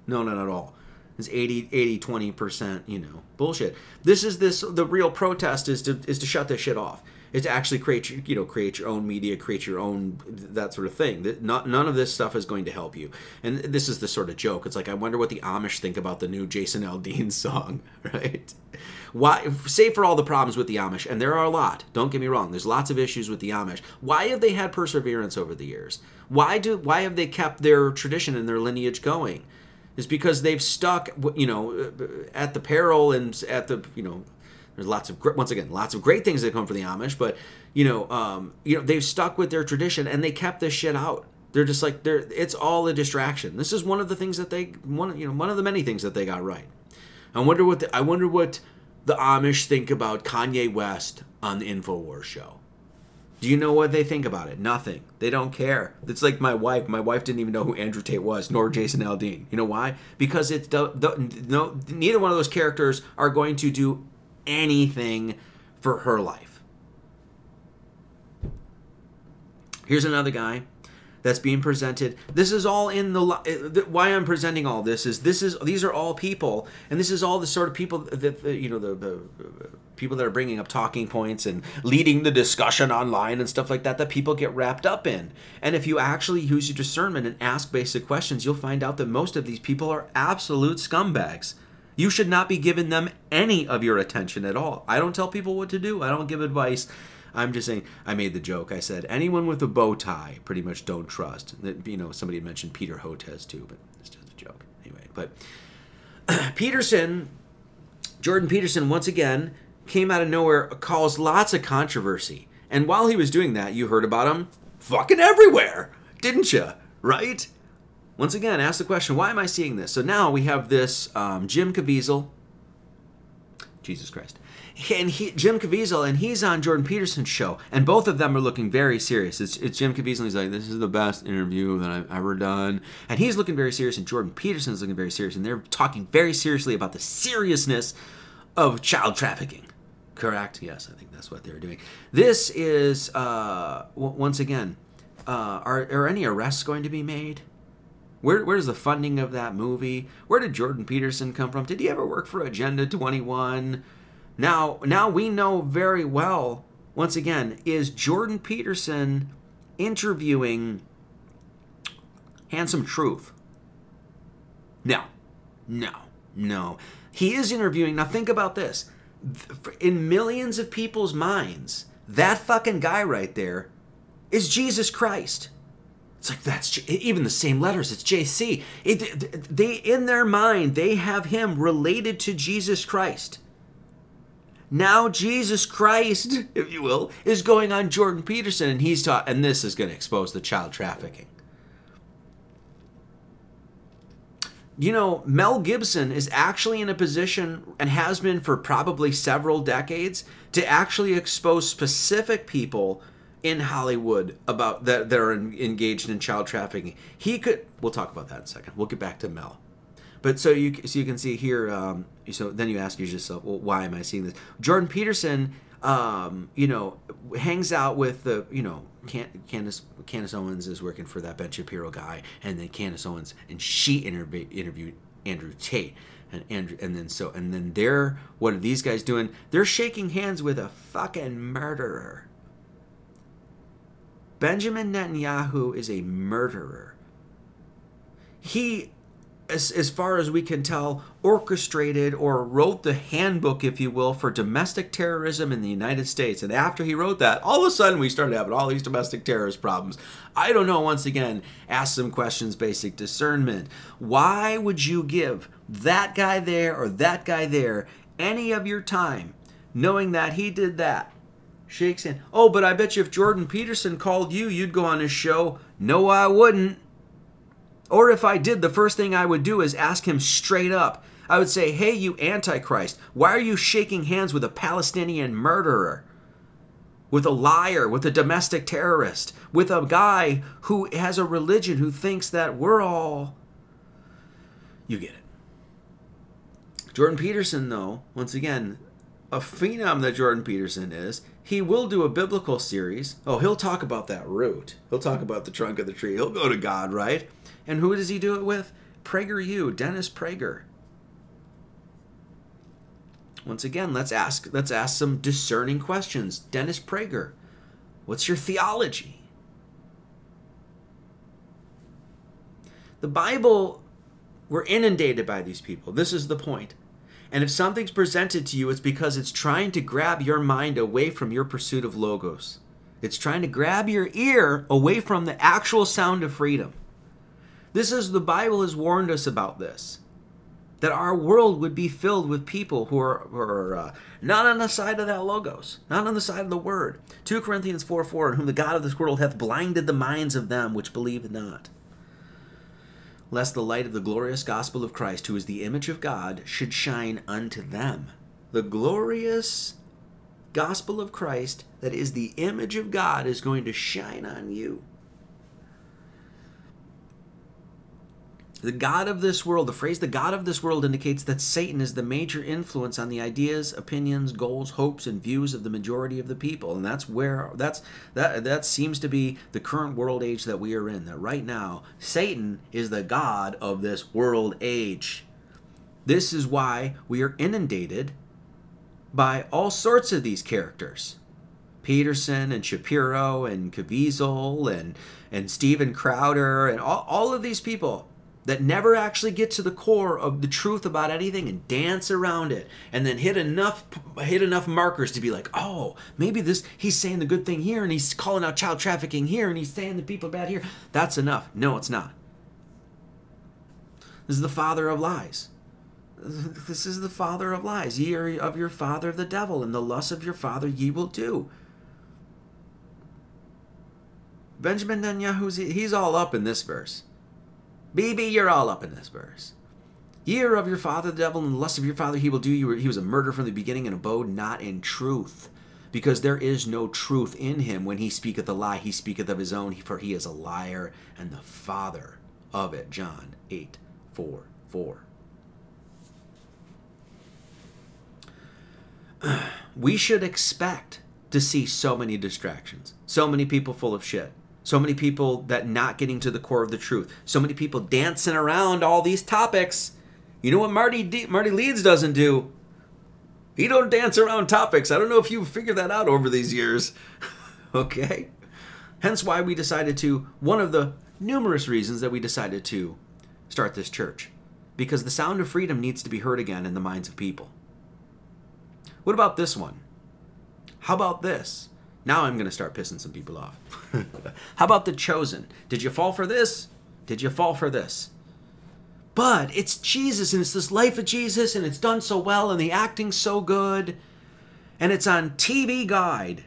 Speaker 1: no, not at all. It's 80, 80, 20 percent, you know, bullshit. This is this the real protest is to is to shut this shit off is to actually create your, you know create your own media create your own that sort of thing. That not none of this stuff is going to help you. And this is the sort of joke. It's like i wonder what the amish think about the new jason aldean (laughs) song right? Why say for all the problems with the amish and there are a lot don't get me wrong there's lots of issues with the amish. Why have they had perseverance over the years? Why do why have they kept their tradition and their lineage going? Is because they've stuck you know uh, uh, at the peril and at the you know There's lots of once again lots of great things that come from the Amish, but you know, um, you know, they've stuck with their tradition and they kept this shit out. They're just like they're it's all a distraction. This is one of the things that they one you know one of the many things that they got right. I wonder what the, I wonder what the Amish think about Kanye West on the Infowars show. Do you know what they think about it? Nothing. They don't care. It's like my wife. My wife didn't even know who Andrew Tate was, nor Jason Aldean. You know why? Because it's the, the, no neither one of those characters are going to do anything for her life. Here's another guy that's being presented. This is all in the eh, why I'm presenting all this is this is these are all people, and this is all the sort of people that you know the, the people that are bringing up talking points and leading the discussion online and stuff like that that people get wrapped up in. And if you actually use your discernment and ask basic questions, you'll find out that most of these people are absolute scumbags. You should not be giving them any of your attention at all. I don't tell people what to do. I don't give advice. I'm just saying. I made the joke. I said anyone with a bow tie, pretty much don't trust. You know, somebody mentioned Peter Hotez too, but it's just a joke anyway. But (clears throat) Peterson, Jordan Peterson, once again came out of nowhere, caused lots of controversy. And while he was doing that, you heard about him fucking everywhere, didn't you? Right? Once again, ask the question, why am I seeing this? So now we have this um, Jim Caviezel. Jesus Christ and he, Jim Caviezel, and he's on Jordan Peterson's show, and both of them are looking very serious. It's, it's Jim Caviezel, he's like, "This is the best interview that I've ever done," and he's looking very serious, and Jordan Peterson's looking very serious, and they're talking very seriously about the seriousness of child trafficking. Correct? Yes, I think that's what they're doing. This is uh, w- once again, uh, are, are any arrests going to be made? Where, where's the funding of that movie? Where did Jordan Peterson come from? Did he ever work for Agenda 21? Now, now we know very well, once again, is Jordan Peterson interviewing Handsome Truth? No, no, no. He is interviewing. Now, think about this. In millions of people's minds, that fucking guy right there is Jesus Christ. It's like that's even the same letters. It's JC. It, they in their mind they have him related to Jesus Christ. Now Jesus Christ, if you will, is going on Jordan Peterson and he's taught and this is going to expose the child trafficking. You know, Mel Gibson is actually in a position and has been for probably several decades to actually expose specific people in Hollywood about that that are engaged in child trafficking. He could we'll talk about that in a second. We'll get back to Mel. But so you so you can see here. Um, so then you ask yourself, well, why am I seeing this? Jordan Peterson, um, you know, hangs out with the you know Can- Candace Candace Owens is working for that Ben Shapiro guy, and then Candace Owens and she interv- interviewed Andrew Tate. And Andrew, and then so, and then they're what are these guys doing? They're shaking hands with a fucking murderer. Benjamin Netanyahu is a murderer. He as, as far as we can tell, orchestrated or wrote the handbook, if you will, for domestic terrorism in the United States. And after he wrote that, all of a sudden we started having all these domestic terrorist problems. I don't know, once again, ask some questions, basic discernment. Why would you give that guy there or that guy there any of your time knowing that he did that? Shakes in. Oh, but I bet you if Jordan Peterson called you, you'd go on his show. No, I wouldn't. Or if I did, the first thing I would do is ask him straight up. I would say, Hey, you Antichrist, why are you shaking hands with a Palestinian murderer? With a liar, with a domestic terrorist, with a guy who has a religion who thinks that we're all. You get it. Jordan Peterson, though, once again, a phenom that Jordan Peterson is, he will do a biblical series. Oh, he'll talk about that root. He'll talk about the trunk of the tree. He'll go to God, right? And who does he do it with? Prager, PragerU, Dennis Prager. Once again, let's ask let's ask some discerning questions. Dennis Prager, what's your theology? The Bible, we're inundated by these people. This is the point. And if something's presented to you, it's because it's trying to grab your mind away from your pursuit of logos. It's trying to grab your ear away from the actual sound of freedom. This is the Bible has warned us about this. that our world would be filled with people who are, who are uh, not on the side of that logos, not on the side of the word. 2 Corinthians 4 4, in whom the God of this world hath blinded the minds of them which believe not. Lest the light of the glorious gospel of Christ, who is the image of God, should shine unto them. The glorious gospel of Christ, that is the image of God, is going to shine on you. The God of this world, the phrase the God of this world indicates that Satan is the major influence on the ideas, opinions, goals, hopes, and views of the majority of the people. And that's where that's that that seems to be the current world age that we are in. That right now, Satan is the God of this world age. This is why we are inundated by all sorts of these characters. Peterson and Shapiro and Caviezel and and Steven Crowder and all, all of these people that never actually get to the core of the truth about anything and dance around it and then hit enough hit enough markers to be like oh maybe this he's saying the good thing here and he's calling out child trafficking here and he's saying the people are bad here. That's enough. No it's not. This is the father of lies. (laughs) This is the father of lies. Ye are of your father the devil and the lust of your father ye will do. Benjamin netanyahu's he's all up in this verse Bibi, you're all up in this verse. Year of your father, the devil, and the lust of your father, he will do you. He was a murderer from the beginning and abode not in truth. Because there is no truth in him. When he speaketh a lie, he speaketh of his own, for he is a liar and the father of it. John 8 4 4. (clears throat) We should expect to see so many distractions, so many people full of shit so many people that not getting to the core of the truth. So many people dancing around all these topics. You know what Marty D- Marty Leeds doesn't do? He don't dance around topics. I don't know if you've figured that out over these years. (laughs) okay? Hence why we decided to one of the numerous reasons that we decided to start this church because the sound of freedom needs to be heard again in the minds of people. What about this one? How about this? Now I'm going to start pissing some people off. (laughs) How about The Chosen? Did you fall for this? Did you fall for this? But it's Jesus and it's this life of Jesus and it's done so well and the acting's so good and it's on TV Guide.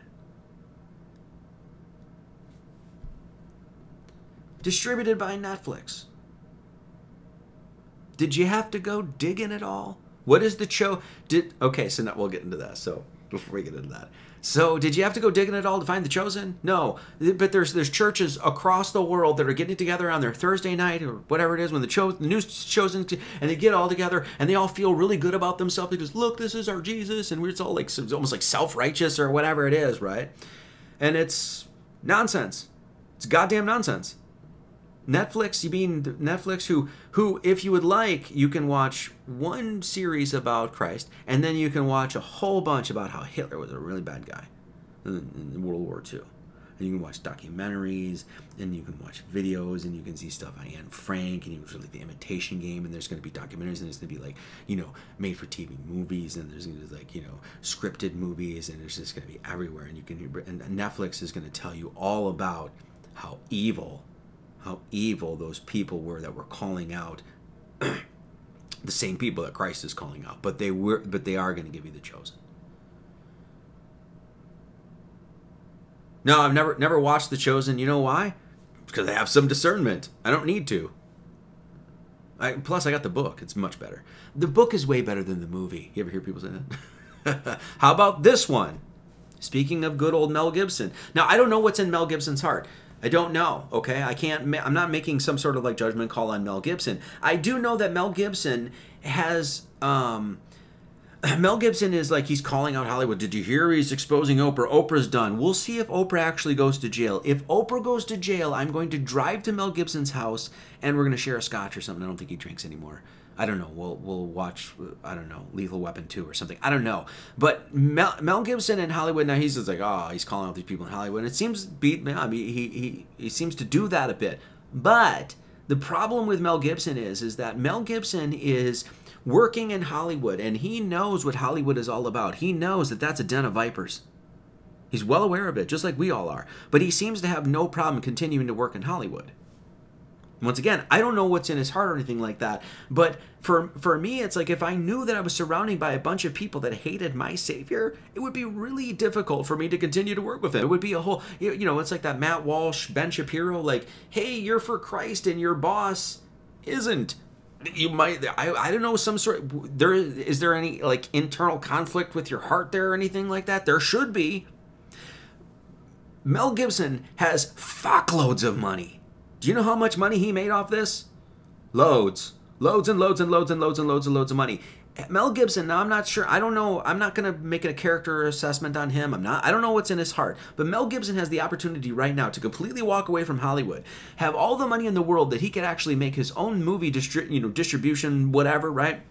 Speaker 1: Distributed by Netflix. Did you have to go digging at all? What is the show? Did okay, so now we'll get into that. So before we get into that. So, did you have to go digging at all to find the chosen? No, but there's there's churches across the world that are getting together on their Thursday night or whatever it is when the, news chosen and they get all together and they all feel really good about themselves because look, this is our Jesus, and it's all like it's almost like self righteous or whatever it is, right? And it's nonsense. It's goddamn nonsense. Netflix, you mean Netflix who who if you would like, you can watch one series about Christ and then you can watch a whole bunch about how Hitler was a really bad guy in, in World War II. And you can watch documentaries and you can watch videos and you can see stuff on Anne Frank and you can like the imitation game and there's going to be documentaries and there's going to be like, you know, made for TV movies and there's going to be like, you know, scripted movies and there's just going to be everywhere and you can and Netflix is going to tell you all about how evil how evil those people were that were calling out (clears throat) the same people that Christ is calling out, but they were but they are going to give you the chosen. No, I've never never watched The Chosen. You know why? Because I have some discernment. I don't need to. I, plus, I got the book. It's much better. The book is way better than the movie. You ever hear people say that? (laughs) How about this one? Speaking of good old Mel Gibson. Now, I don't know what's in Mel Gibson's heart. I don't know. Okay, I can't. I'm not making some sort of like judgment call on Mel Gibson. I do know that Mel Gibson has. Um, (clears throat) Mel Gibson is like he's calling out Hollywood. Did you hear he's exposing Oprah? Oprah's done. We'll see if Oprah actually goes to jail. If Oprah goes to jail, I'm going to drive to Mel Gibson's house and we're going to share a scotch or something. I don't think he drinks anymore. I don't know. We'll we'll watch. I don't know. Lethal Weapon two or something. I don't know. But Mel, Mel Gibson in Hollywood now he's just like oh he's calling out these people in Hollywood. And it seems beat. I mean he he he seems to do that a bit. But the problem with Mel Gibson is is that Mel Gibson is working in Hollywood and he knows what Hollywood is all about. He knows that that's a den of vipers. He's well aware of it, just like we all are. But he seems to have no problem continuing to work in Hollywood. Once again, I don't know what's in his heart or anything like that. But for for me, it's like if I knew that I was surrounded by a bunch of people that hated my savior, it would be really difficult for me to continue to work with him. It would be a whole, you know, it's like that Matt Walsh, Ben Shapiro, like, hey, you're for Christ and your boss isn't. You might, I, I don't know, some sort. There is there any like internal conflict with your heart there or anything like that? There should be. Mel Gibson has fuckloads of money. Do you know how much money he made off this? Loads. Loads and loads and loads and loads and loads and loads of money. Eh, Mel Gibson, now I'm not sure. I don't know. I'm not going to make a character assessment on him. I'm not. I don't know what's in his heart. But Mel Gibson has the opportunity right now to completely walk away from Hollywood, have all the money in the world that he could actually make his own movie distri- you know, distribution, whatever, right?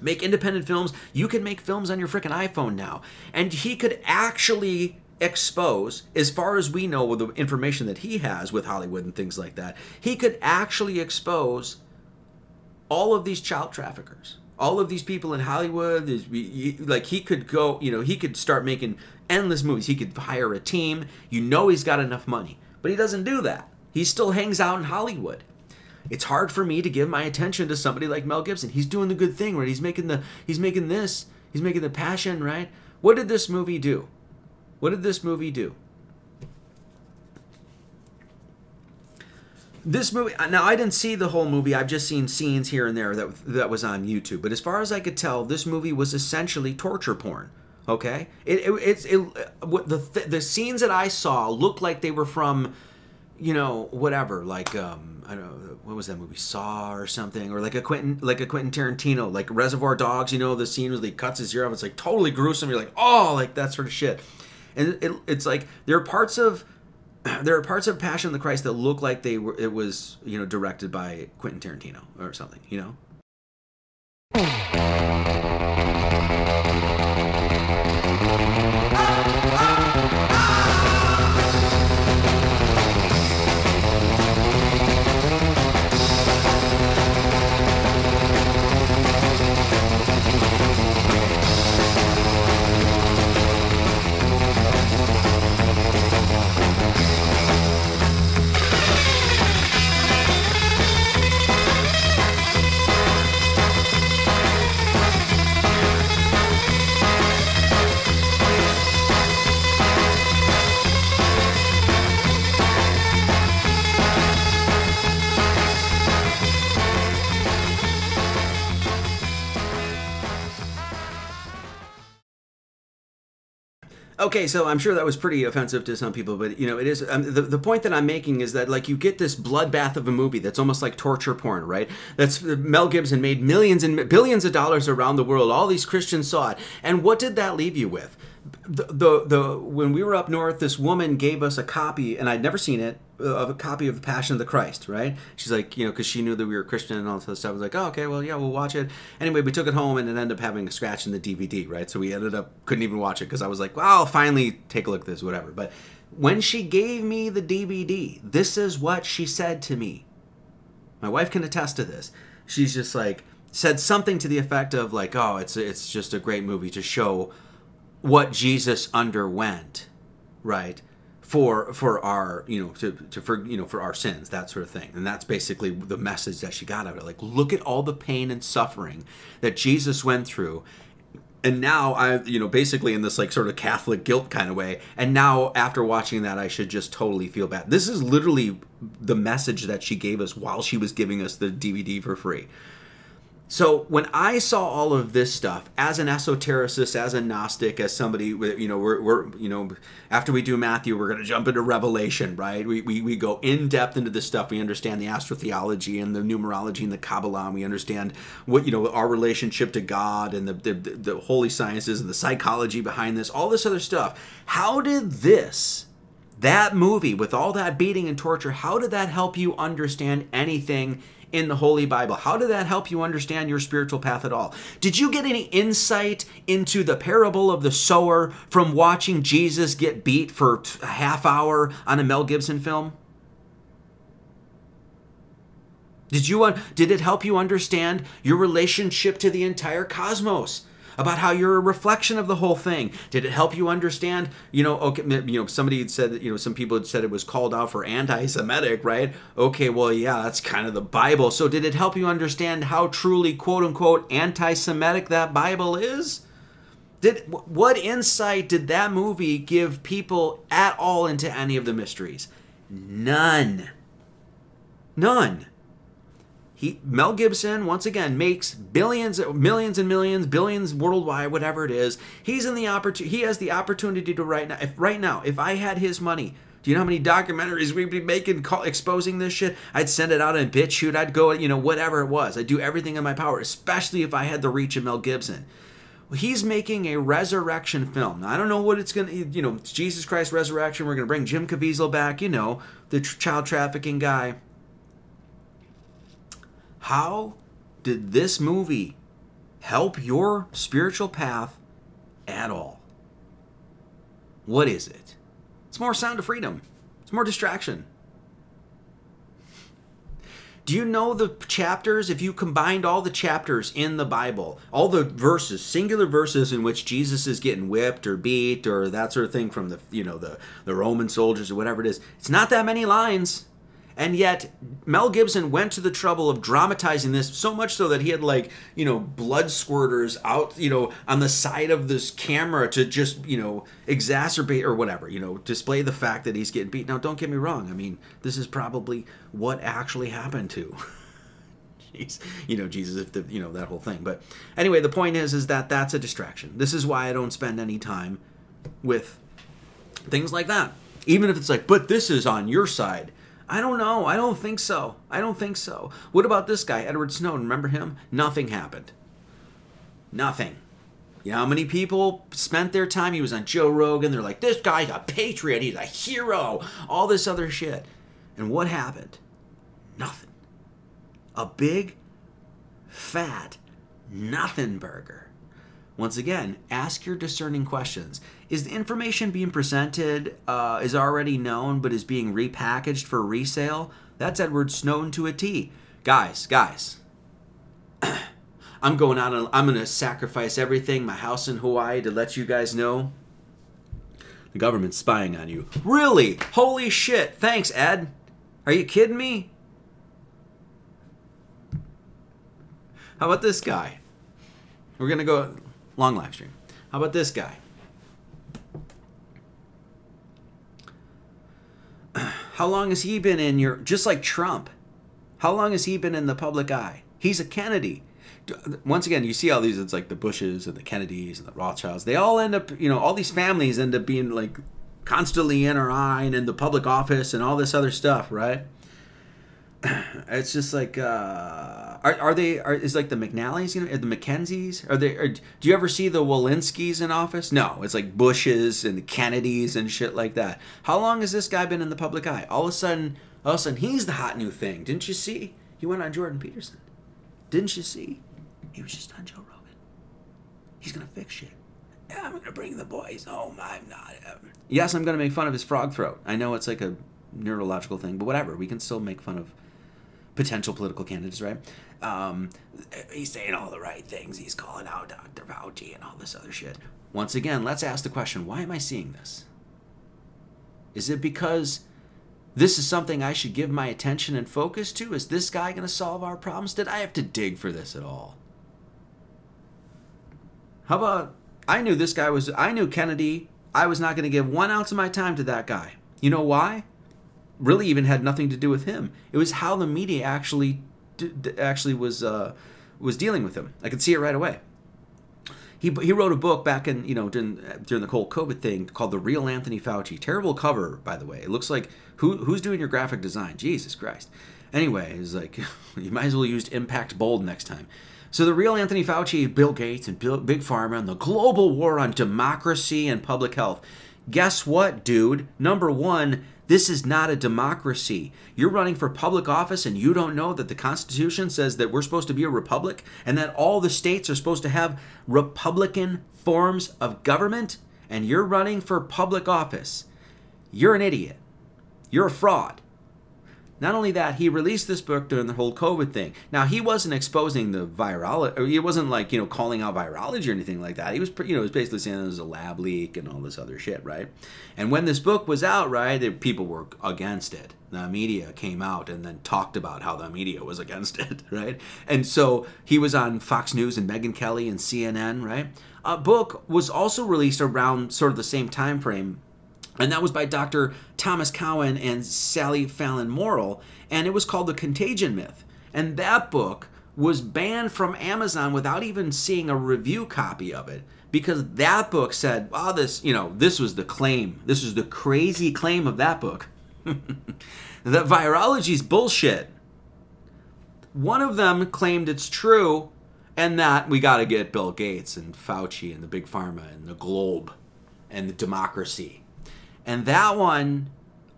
Speaker 1: Make independent films. You can make films on your freaking iPhone now. And he could actually expose, as far as we know with the information that he has with Hollywood and things like that, he could actually expose all of these child traffickers, all of these people in Hollywood. Like he could go, you know, he could start making endless movies. He could hire a team. You know, he's got enough money, but he doesn't do that. He still hangs out in Hollywood. It's hard for me to give my attention to somebody like Mel Gibson. He's doing the good thing, right? He's making the he's making this. He's making the passion, right? What did this movie do? What did this movie do? This movie now I didn't see the whole movie. I've just seen scenes here and there that that was on YouTube. But as far as I could tell, this movie was essentially torture porn. Okay, it, it it's it, what the the scenes that I saw looked like they were from, you know, whatever, like um I don't know what was that movie Saw or something or like a Quentin like a Quentin Tarantino like Reservoir Dogs. You know the scene where he cuts his ear off. It's like totally gruesome. You're like oh like that sort of shit and it, it's like there are parts of (clears throat) there are parts of Passion of the Christ that look like they were it was you know directed by Quentin Tarantino or something you know Okay, so I'm sure that was pretty offensive to some people, but you know, it is. Um, the, the point that I'm making is that like you get this bloodbath of a movie that's almost like torture porn, right? That's Mel Gibson made millions and billions of dollars around the world. All these Christians saw it, and what did that leave you with? The, the the when we were up north, this woman gave us a copy, and I'd never seen it of a copy of the Passion of the Christ, right? She's like, you know, because she knew that we were Christian and all this other stuff. I was like, oh, okay, well, yeah, we'll watch it. Anyway, we took it home and it ended up having a scratch in the DVD, right? So we ended up couldn't even watch it because I was like, well, I'll finally take a look at this, whatever. But when she gave me the DVD, this is what she said to me. My wife can attest to this. She's just like said something to the effect of like, oh, it's it's just a great movie to show what Jesus underwent, right? For for our you know to, to for you know for our sins that sort of thing. And that's basically the message that she got out of it. Like look at all the pain and suffering that jesus went through. And now i you know basically in this like sort of catholic guilt kind of way. And now after watching that i should just totally feel bad. This is literally the message that she gave us while she was giving us the dvd for free so when I saw all of this stuff as an esotericist, as a Gnostic, as somebody, you know, we're, we're you know, after we do Matthew, we're going to jump into Revelation, right? We, we, we go in depth into this stuff. We understand the astrotheology and the numerology and the Kabbalah. And we understand what, you know, our relationship to God and the, the, the holy sciences and the psychology behind this, all this other stuff. How did this, that movie with all that beating and torture, how did that help you understand anything in the Holy Bible. How did that help you understand your spiritual path at all? Did you get any insight into the parable of the sower from watching Jesus get beat for a half hour on a Mel Gibson film? Did you did it help you understand your relationship to the entire cosmos? About how you're a reflection of the whole thing? Did it help you understand? You know, okay, you know, somebody had said that, you know, some people had said it was called out for anti-Semitic, right? Okay, well, yeah, that's kind of the Bible. So did it help you understand how truly, quote unquote, anti-Semitic that Bible is? Did what insight did that movie give people at all into any of the mysteries? None. None. He Mel Gibson once again makes billions, millions and millions, billions worldwide, whatever it is. He's in the opportunity. He has the opportunity to right now. If right now, if I had his money, do you know how many documentaries we'd be making call, exposing this shit? I'd send it out in BitChute. I'd go, you know, whatever it was. I'd do everything in my power, especially if I had the reach of Mel Gibson. He's making a resurrection film. Now, I don't know what it's going to, you know, Jesus Christ resurrection. We're going to bring Jim Caviezel back, you know, the tr- child trafficking guy. How did this movie help your spiritual path at all? What is it? It's more sound of freedom. It's more distraction. Do you know the chapters? If you combined all the chapters in the Bible, all the verses, singular verses in which Jesus is getting whipped or beat or that sort of thing from the you know the the Roman soldiers or whatever it is, it's not that many lines. And yet, Mel Gibson went to the trouble of dramatizing this so much so that he had like, you know, blood squirters out, you know, on the side of this camera to just, you know, exacerbate or whatever, you know, display the fact that he's getting beat. Now, don't get me wrong. I mean, this is probably what actually happened to. (laughs) Jeez, you know, Jesus, if the, you know, that whole thing. But anyway, the point is, is that that's a distraction. This is why I don't spend any time with things like that. Even if it's like, but this is on your side I don't know. I don't think so. I don't think so. What about this guy, Edward Snowden? Remember him? Nothing happened. Nothing. You know how many people spent their time? He was on Joe Rogan. They're like, this guy's a patriot. He's a hero. All this other shit. And what happened? Nothing. A big, fat, nothing burger. Once again, ask your discerning questions. Is the information being presented uh, is already known but is being repackaged for resale? That's Edward Snowden to a T. Guys, guys, (clears throat) I'm going out and I'm going to sacrifice everything, my house in Hawaii, to let you guys know the government's spying on you. Really? Holy shit. Thanks, Ed. Are you kidding me? How about this guy? We're going to go long live stream. How about this guy? How long has he been in your just like Trump? How long has he been in the public eye? He's a Kennedy. Once again, you see all these. It's like the Bushes and the Kennedys and the Rothschilds. They all end up, you know, all these families end up being like constantly in our eye and in the public office and all this other stuff, right? (clears throat) It's just like, uh, are, are they? Are, is like the McNallys, you know, the McKenzies? Are they? Are, do you ever see the Walensky's in office? No, it's like Bushes and the Kennedys and shit like that. How long has this guy been in the public eye? All of a sudden, all of a sudden, he's the hot new thing. Didn't you see? He went on Jordan Peterson. Didn't you see? He was just on Joe Rogan. He's gonna fix shit. Yeah, I'm gonna bring the boys home. I'm not. Um... Yes, I'm gonna make fun of his frog throat. I know it's like a neurological thing, but whatever. We can still make fun of potential political candidates, right? Um, he's saying all the right things. He's calling out Dr. Fauci and all this other shit. Once again, let's ask the question why am I seeing this? Is it because this is something I should give my attention and focus to? Is this guy going to solve our problems? Did I have to dig for this at all? How about I knew this guy was, I knew Kennedy. I was not going to give one ounce of my time to that guy. You know why? Really, even had nothing to do with him. It was how the media actually actually was uh, was dealing with him. I could see it right away. He, he wrote a book back in you know during during the whole COVID thing called The Real Anthony Fauci. Terrible cover, by the way. It looks like who who's doing your graphic design? Jesus Christ. Anyway, it's like (laughs) you might as well use impact bold next time. So the real Anthony Fauci, Bill Gates, and Bill, Big Pharma, and the global war on democracy and public health. Guess what, dude? Number one, this is not a democracy. You're running for public office and you don't know that the Constitution says that we're supposed to be a republic and that all the states are supposed to have Republican forms of government, and you're running for public office. You're an idiot. You're a fraud. Not only that, he released this book during the whole COVID thing. Now he wasn't exposing the virology, he wasn't like you know calling out virology or anything like that. He was, you know, was basically saying it was a lab leak and all this other shit, right? And when this book was out, right, it, people were against it. The media came out and then talked about how the media was against (laughs) it, right? And so he was on Fox News and Megyn Kelly and CNN, right? A book was also released around sort of the same time frame and that was by Dr. Thomas Cowan and Sally Fallon Morrill, and it was called The Contagion Myth. And that book was banned from Amazon without even seeing a review copy of it because that book said, "Oh, this, you know, this was the claim. This was the crazy claim of that book. (laughs) that virology's bullshit." One of them claimed it's true and that we got to get Bill Gates and Fauci and the big pharma and the globe and the democracy and that one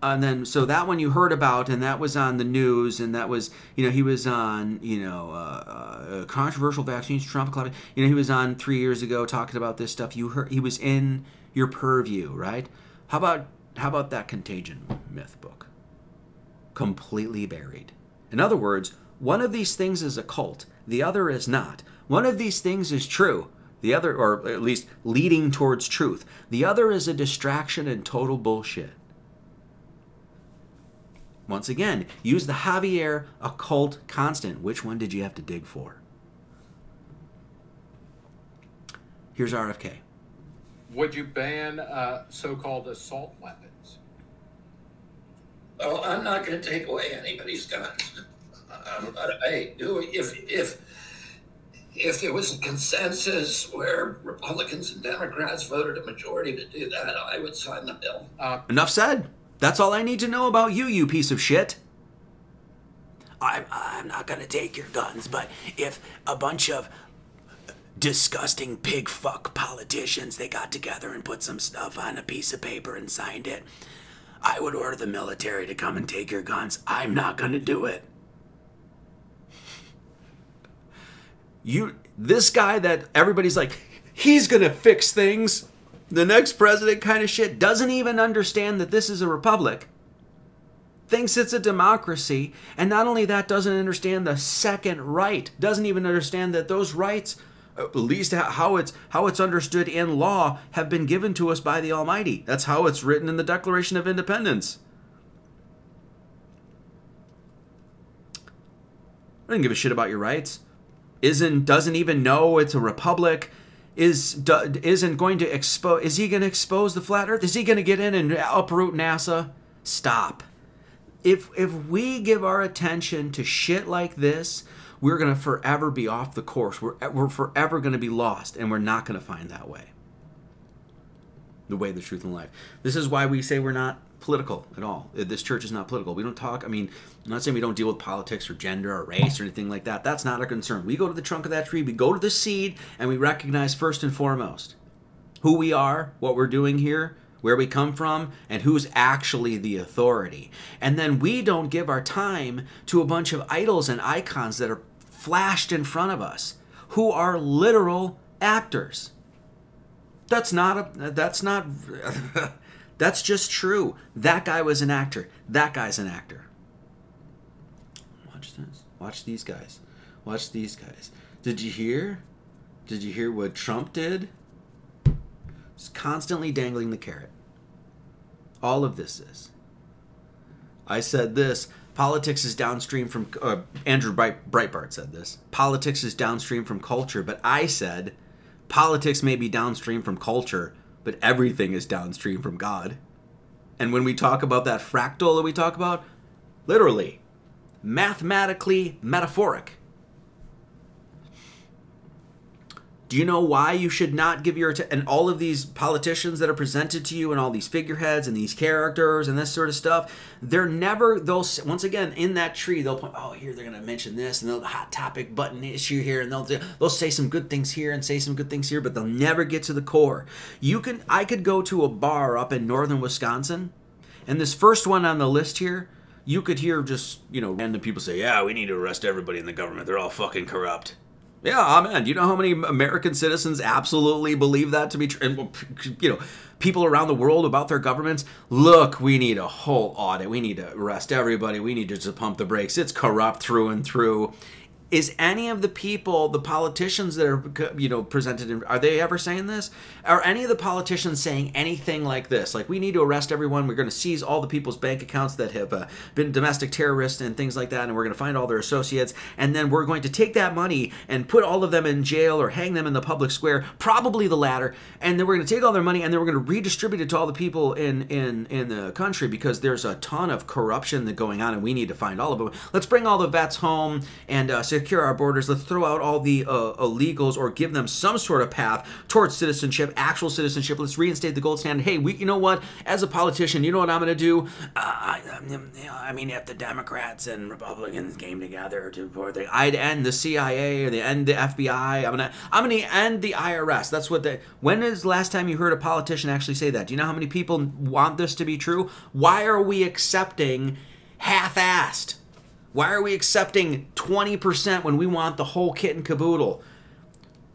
Speaker 1: and then so that one you heard about and that was on the news and that was you know he was on you know uh, uh, controversial vaccines trump you know he was on three years ago talking about this stuff. You heard he was in your purview right? How about how about that contagion myth book? Completely buried. In other words one of these things is a cult the other is not. One of these things is true the other, or at least leading towards truth. The other is a distraction and total bullshit. Once again, use the Javier occult constant. Which one did you have to dig for? Here's RFK.
Speaker 6: Would you ban uh, so-called assault weapons?
Speaker 7: Well, I'm not going to take away anybody's guns. Um, (laughs) but I do if if if there was a consensus where Republicans and Democrats voted a majority to do that, I would sign the bill.
Speaker 6: Uh,
Speaker 1: Enough said. That's all I need to know about you, you piece of shit. I'm, I'm not going to take your guns, but if a bunch of disgusting pig fuck politicians they got together and put some stuff on a piece of paper and signed it, I would order the military to come and take your guns. I'm not going to do it. You this guy that everybody's like he's gonna fix things. The next president kind of shit doesn't even understand that this is a republic. Thinks it's a democracy and not only that doesn't understand the second right. Doesn't even understand that those rights at least how it's how it's understood in law have been given to us by the almighty. That's how it's written in the declaration of independence. I don't give a shit about your rights isn't doesn't even know it's a republic is do, isn't going to expose is he going to expose the flat earth? Is he going to get in and uproot nasa? Stop. If if we give our attention to shit like this we're going to forever be off the course. We're, we're forever going to be lost and we're not going to find that way. The way the truth and life. This is why we say we're not political at all. Uh, this church is not political. We don't talk, I mean, I'm not saying we don't deal with politics or gender or race or anything like that. That's not our concern. We go to the trunk of that tree, we go to the seed, and we recognize first and foremost who we are, what we're doing here, where we come from, and who's actually the authority. And then we don't give our time to a bunch of idols and icons that are flashed in front of us, who are literal actors. That's not a, that's not (laughs) That's just true. That guy was an actor. That guy's an actor. Watch this. Watch these guys. Watch these guys. Did you hear? Did you hear what Trump did? He's constantly dangling the carrot. All of this is. I said this. Politics is downstream from. Uh, Andrew Breitbart said this. Politics is downstream from culture, but I said politics may be downstream from culture, but everything is downstream from God. And when we talk about that fractal that we talk about, literally, mathematically metaphoric. Do you know why you should not give your att- and all of these politicians that are presented to you and all these figureheads and these characters and this sort of stuff? They're never they'll once again in that tree they'll point oh here they're gonna mention this and they'll hot topic button issue here and they'll they'll say some good things here and say some good things here but they'll never get to the core. You can I could go to a bar up in northern Wisconsin and this first one on the list here you could hear just you know random people say yeah we need to arrest everybody in the government they're all fucking corrupt Yeah, amen. Do you know how many American citizens absolutely believe that to be true? And, you know, people around the world about their governments. Look, we need a whole audit. We need to arrest everybody. We need to just pump the brakes. It's corrupt through and through. Is any of the people, the politicians that are, you know, presented, in, are they ever saying this? Are any of the politicians saying anything like this? Like, we need to arrest everyone. We're going to seize all the people's bank accounts that have uh, been domestic terrorists and things like that, and we're going to find all their associates, and then we're going to take that money and put all of them in jail or hang them in the public square, probably the latter, and then we're going to take all their money and then we're going to redistribute it to all the people in in in the country because there's a ton of corruption that going on, and we need to find all of them. Let's bring all the vets home and uh, secure our borders. Let's throw out all the uh, illegals or give them some sort of path towards citizenship, actual citizenship. Let's reinstate the gold standard. Hey, we, you know what? As a politician, you know what I'm going to do? Uh, I, I mean, if the Democrats and Republicans came together to, or they, I'd end the CIA or the end the FBI. I'm gonna, I'm gonna end the IRS. That's what they. When is the last time you heard a politician actually say that? Do you know how many people want this to be true? Why are we accepting half-assed? Why are we accepting 20% when we want the whole kit and caboodle?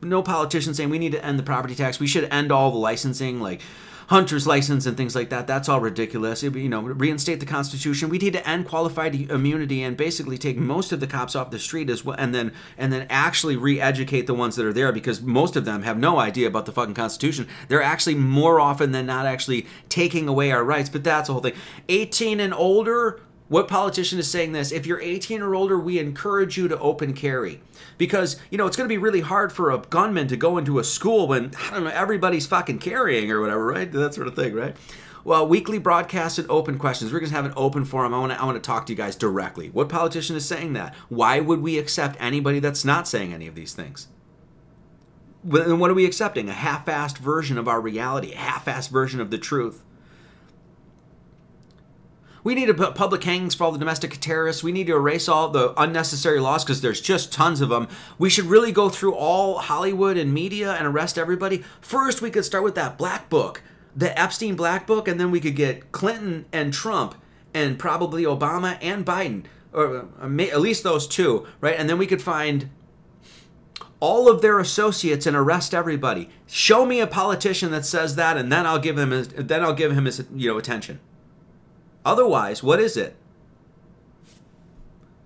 Speaker 1: No politician saying we need to end the property tax. We should end all the licensing, like hunter's license and things like that. That's all ridiculous. You know, reinstate the Constitution. We need to end qualified immunity and basically take most of the cops off the street as well, and then and then actually re-educate the ones that are there because most of them have no idea about the fucking Constitution. They're actually more often than not actually taking away our rights. But that's the whole thing. 18 and older what politician is saying this? If you're 18 or older, we encourage you to open carry. Because, you know, it's going to be really hard for a gunman to go into a school when, I don't know, everybody's fucking carrying or whatever, right? That sort of thing, right? Well, weekly broadcast and open questions. We're going to have an open forum. I want to I want to talk to you guys directly. What politician is saying that? Why would we accept anybody that's not saying any of these things? Then what are we accepting? A half-assed version of our reality, a half-assed version of the truth. We need to put public hangings for all the domestic terrorists. We need to erase all the unnecessary laws because there's just tons of them. We should really go through all Hollywood and media and arrest everybody. First, we could start with that black book, the Epstein black book, and then we could get Clinton and Trump and probably Obama and Biden, or uh, at least those two, right? And then we could find all of their associates and arrest everybody. Show me a politician that says that, and then I'll give him his, then I'll give him his you know attention. Otherwise, what is it?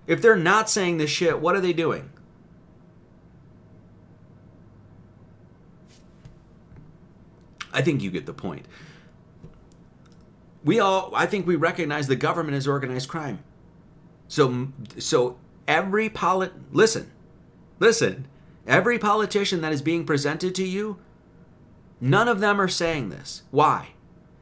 Speaker 1: If they're not saying this shit, what are they doing? I think you get the point. We all I think we recognize the government is organized crime. So so every polit listen. Listen. Every politician that is being presented to you, none of them are saying this. Why?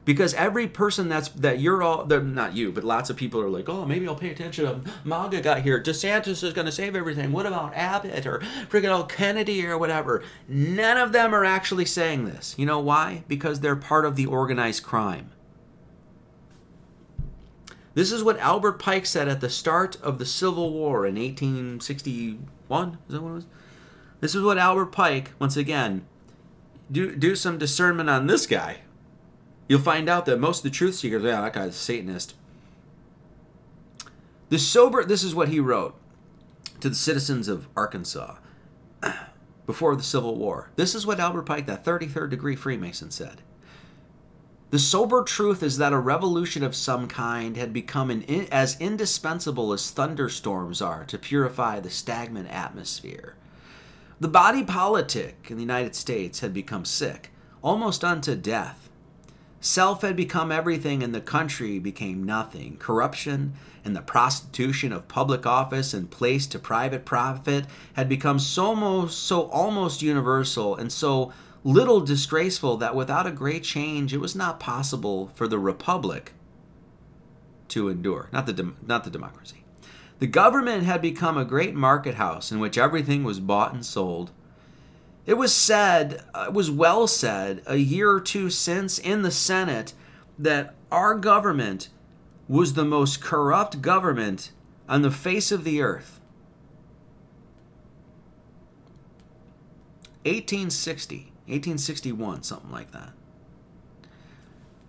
Speaker 1: Because every person that's that you're all they're not you but lots of people are like oh maybe i'll pay attention to maga got here. Desantis is going to save everything. What about abbott or freaking old kennedy or whatever? None of them are actually saying this. You know why? Because they're part of the organized crime. This is what albert pike said at the start of the civil war in 1861 is that what it was? This is what albert pike once again do do some discernment on this guy You'll find out that most of the truth seekers, yeah, that guy's a Satanist. The sober, this is what he wrote to the citizens of Arkansas (clears throat) before the Civil War. This is what Albert Pike, that 33rd degree Freemason, said. The sober truth is that a revolution of some kind had become in, as indispensable as thunderstorms are to purify the stagnant atmosphere. The body politic in the United States had become sick, almost unto death Self had become everything and the country became nothing. Corruption and the prostitution of public office and place to private profit had become so most, so almost universal and so little disgraceful that without a great change it was not possible for the republic to endure, not the not the democracy. The government had become a great market house in which everything was bought and sold it was said, uh, it was well said, a year or two since in the Senate that our government was the most corrupt government on the face of the earth. 1860, 1861, something like that.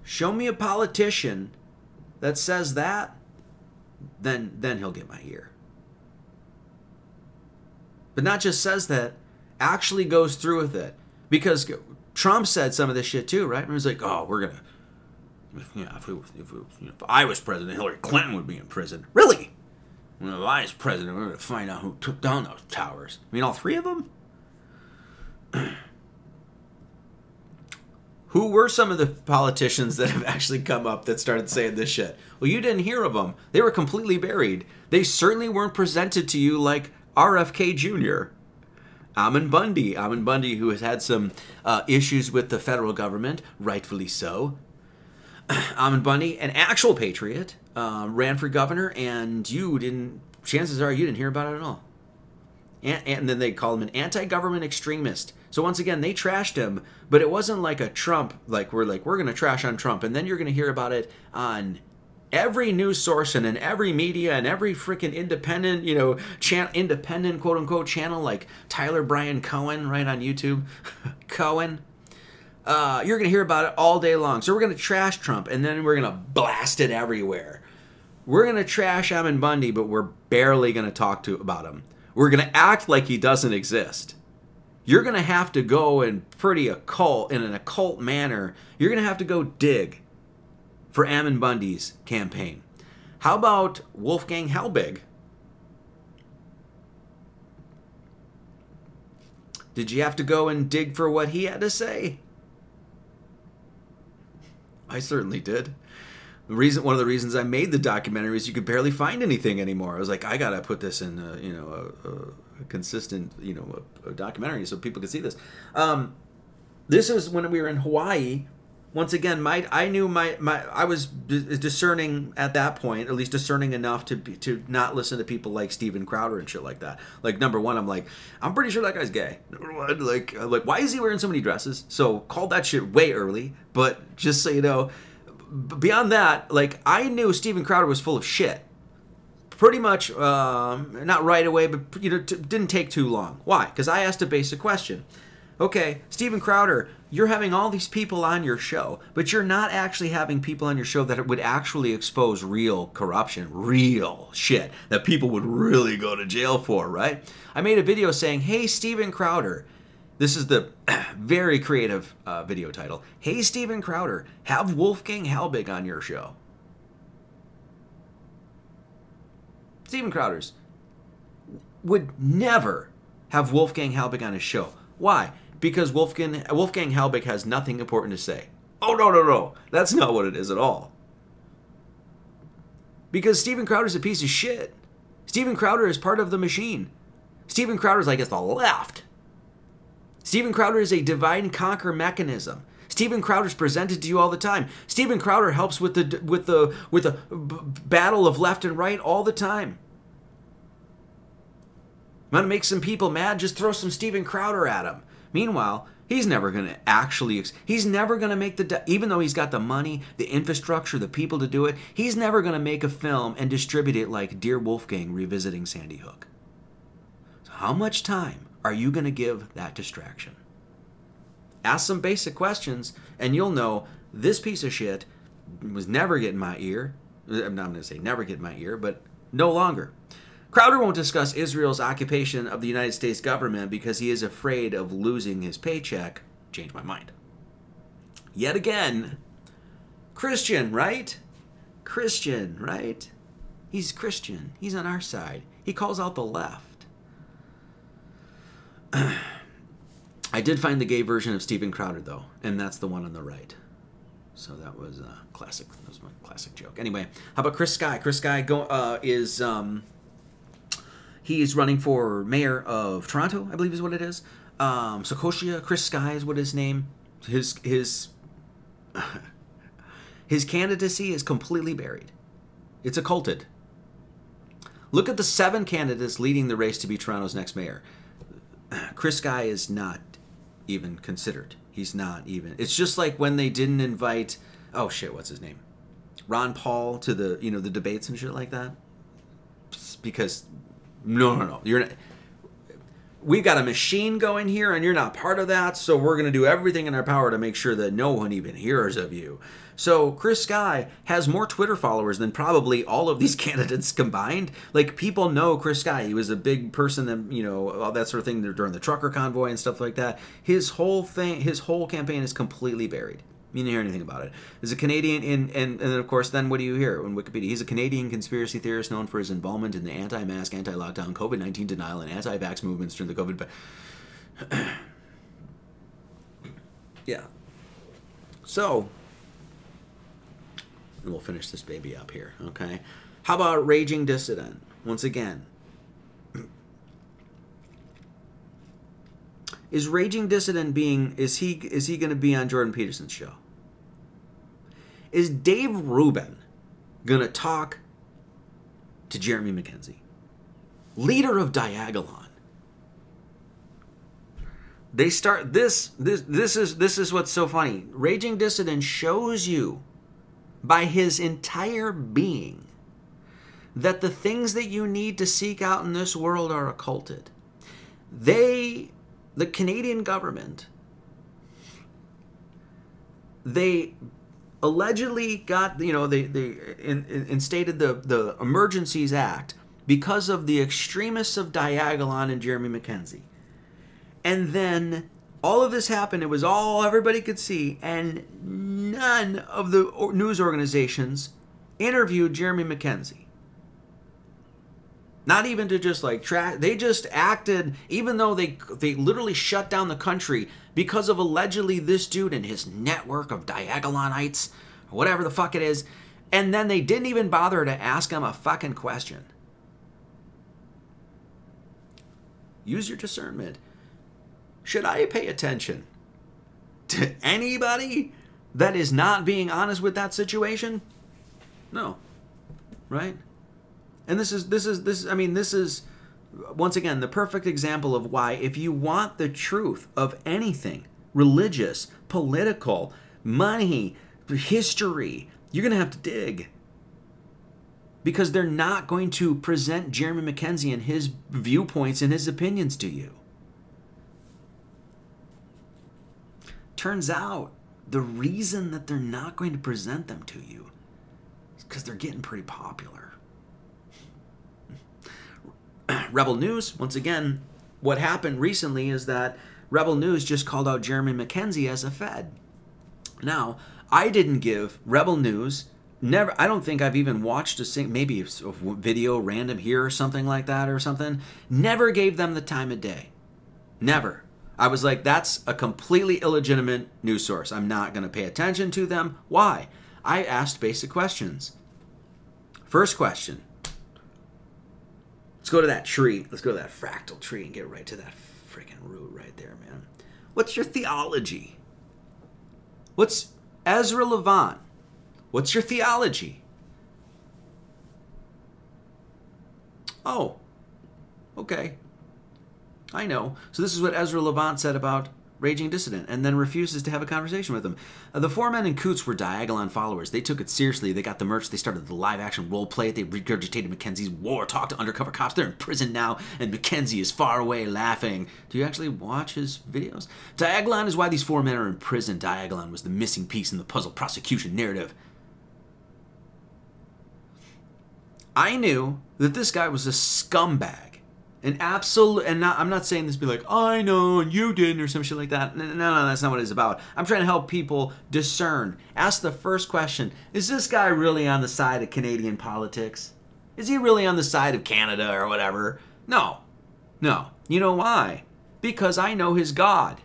Speaker 1: Show me a politician that says that, then then he'll get my ear. But not just says that, actually goes through with it. Because Trump said some of this shit too, right? And he was like, oh, we're going to. Yeah, if, it, if, you know, if I was president, Hillary Clinton would be in prison. Really? When I was president, we're to find out who took down those towers. I mean, all three of them? (clears throat) Who were some of the politicians that have actually come up that started saying this shit? Well, you didn't hear of them. They were completely buried. They certainly weren't presented to you like RFK Jr. Ammon Bundy. Ammon Bundy, who has had some uh, issues with the federal government, rightfully so. (clears throat) Ammon Bundy, an actual patriot, uh, ran for governor, and you didn't, chances are you didn't hear about it at all. And, and then they called him an anti government extremist. So once again, they trashed him, but it wasn't like a Trump, like we're like, we're going to trash on Trump. And then you're going to hear about it on every news source and in every media and every freaking independent, you know, chan- independent quote unquote channel like Tyler Brian Cohen right on YouTube. (laughs) Cohen. Uh, you're to hear about it all day long. So we're to trash Trump and then we're to blast it everywhere. We're to trash Ammon Bundy, but we're barely to talk to about him. We're to act like he doesn't exist you're going to have to go in pretty occult, in an occult manner, you're going to have to go dig for Ammon Bundy's campaign. How about Wolfgang Halbig? Did you have to go and dig for what he had to say? I certainly did. The reason, one of the reasons I made the documentary is you could barely find anything anymore. I was like, I gotta put this in, a, you know, a, a consistent, you know, a, a, documentary so people could see this. Um, this is when we were in Hawaii. Once again, my I knew my my I was discerning at that point, at least discerning enough to be, to not listen to people like Steven Crowder and shit like that. Like number one, I'm like, I'm pretty sure that guy's gay. Number one, like like why is he wearing so many dresses? So called that shit way early. But just so you know beyond that, like I knew Steven Crowder was full of shit. Pretty much, um, not right away, but you know, t- didn't take too long. Why? Because I asked a basic question. Okay, Steven Crowder, you're having all these people on your show, but you're not actually having people on your show that would actually expose real corruption, real shit that people would really go to jail for, right? I made a video saying, "Hey, Steven Crowder." This is the (clears throat) very creative uh, video title. Hey, Steven Crowder, have Wolfgang Halbig on your show. Steven Crowder's would never have Wolfgang Halbig on his show. Why? Because Wolfgang Wolfgang has nothing important to say. Oh no no no, that's not what it is at all. Because Steven Crowder's a piece of shit. Steven Crowder is part of the machine. Steven Crowder's like it's the left. Steven Crowder is a divide and conquer mechanism. Steven Crowder's presented to you all the time. Steven Crowder helps with the with the with the b- battle of left and right all the time. Want to make some people mad? Just throw some Steven Crowder at him. Meanwhile, he's never going to actually he's never going to make the even though he's got the money, the infrastructure, the people to do it, he's never going to make a film and distribute it like Dear Wolfgang revisiting Sandy Hook. So how much time are you going to give that distraction? Ask some basic questions, and you'll know this piece of shit was never getting my ear. Uh, I'm not going to say never get my ear, but no longer. Crowder won't discuss Israel's occupation of the United States government because he is afraid of losing his paycheck. Change my mind. Yet again, Christian, right? Christian, right? He's Christian. He's on our side. He calls out the left. (clears throat) I did find the gay version of Stephen Crowder though, and that's the one on the right. So that was a classic. That was my classic joke. Anyway, how about Chris Sky? Chris Sky go, uh, is um, he's running for mayor of Toronto, I believe is what it is. Um, Socotia. Chris Sky is what his name. His his (sighs) his candidacy is completely buried. It's occulted. Look at the seven candidates leading the race to be Toronto's next mayor. (sighs) Chris Sky is not even considered. He's not even. It's just like when they didn't invite oh shit, what's his name? Ron Paul to the you know the debates and shit like that. Because no no no, you're not. we've got a machine going here and you're not part of that, so we're going to do everything in our power to make sure that no one even hears of you. So Chris Sky has more Twitter followers than probably all of these (laughs) candidates combined. Like people know Chris Sky. He was a big person that you know all that sort of thing during the trucker convoy and stuff like that. His whole thing, his whole campaign is completely buried. You didn't hear anything about it. As a Canadian, in, and, and then of course, then what do you hear in Wikipedia? He's a Canadian conspiracy theorist known for his involvement in the anti-mask, anti-lockdown, COVID-19 denial, and anti-vax movements during the COVID. (clears throat) yeah. So, and we'll finish this baby up here, okay? How about Raging Dissident? Once again, (clears throat) is Raging Dissident being is he is he going to be on Jordan Peterson's show? Is Dave Rubin going to talk to Jeremy McKenzie, leader of Diagolon? They start this this this is this is what's so funny. Raging Dissident shows you by his entire being that the things that you need to seek out in this world are occulted. They, the Canadian government, they allegedly got, you know, they, they in, in, instated the, the Emergencies Act because of the extremists of Diagolon and Jeremy McKenzie. And then all of this happened. It was all everybody could see, and none of the news organizations interviewed Jeremy McKenzie. Not even to just like track. They just acted, even though they they literally shut down the country because of allegedly this dude and his network of Diagolonites, or whatever the fuck it is. And then they didn't even bother to ask him a fucking question. Use your discernment should I pay attention to anybody that is not being honest with that situation? No. Right? And this is this is this I mean this is once again the perfect example of why if you want the truth of anything religious, political, money, history, you're going to have to dig. Because they're not going to present Jeremy McKenzie and his viewpoints and his opinions to you. Turns out the reason that they're not going to present them to you is because they're getting pretty popular. (clears throat) Rebel News, once again, what happened recently is that Rebel News just called out Jeremy McKenzie as a Fed. Now, I didn't give Rebel News never i don't think i've even watched a sing maybe a video random here or something like that or something never gave them the time of day never I was like, that's a completely illegitimate news source. I'm not going to pay attention to them. Why? I asked basic questions. First question. Let's go to that tree. Let's go to that fractal tree and get right to that freaking root right there, man. What's your theology? What's Ezra Levant? What's your theology? Oh, okay. I know. So this is what Ezra Levant said about Raging Dissident, and then refuses to have a conversation with him. Uh, the four men in Coutts were Diagolon followers. They took it seriously. They got the merch. They started the live action role play. They regurgitated Mackenzie's war talk to undercover cops. They're in prison now, and Mackenzie is far away laughing. Do you actually watch his videos? Diagolon is why these four men are in prison. Diagolon was the missing piece in the puzzle prosecution narrative. I knew that this guy was a scumbag an absolute, and not, I'm not saying this to be like, I know, and you didn't, or some shit like that. No, no, no, that's not what it's about. I'm trying to help people discern. Ask the first question Is this guy really on the side of Canadian politics? Is he really on the side of Canada or whatever? No. No. You know why? Because I know his God.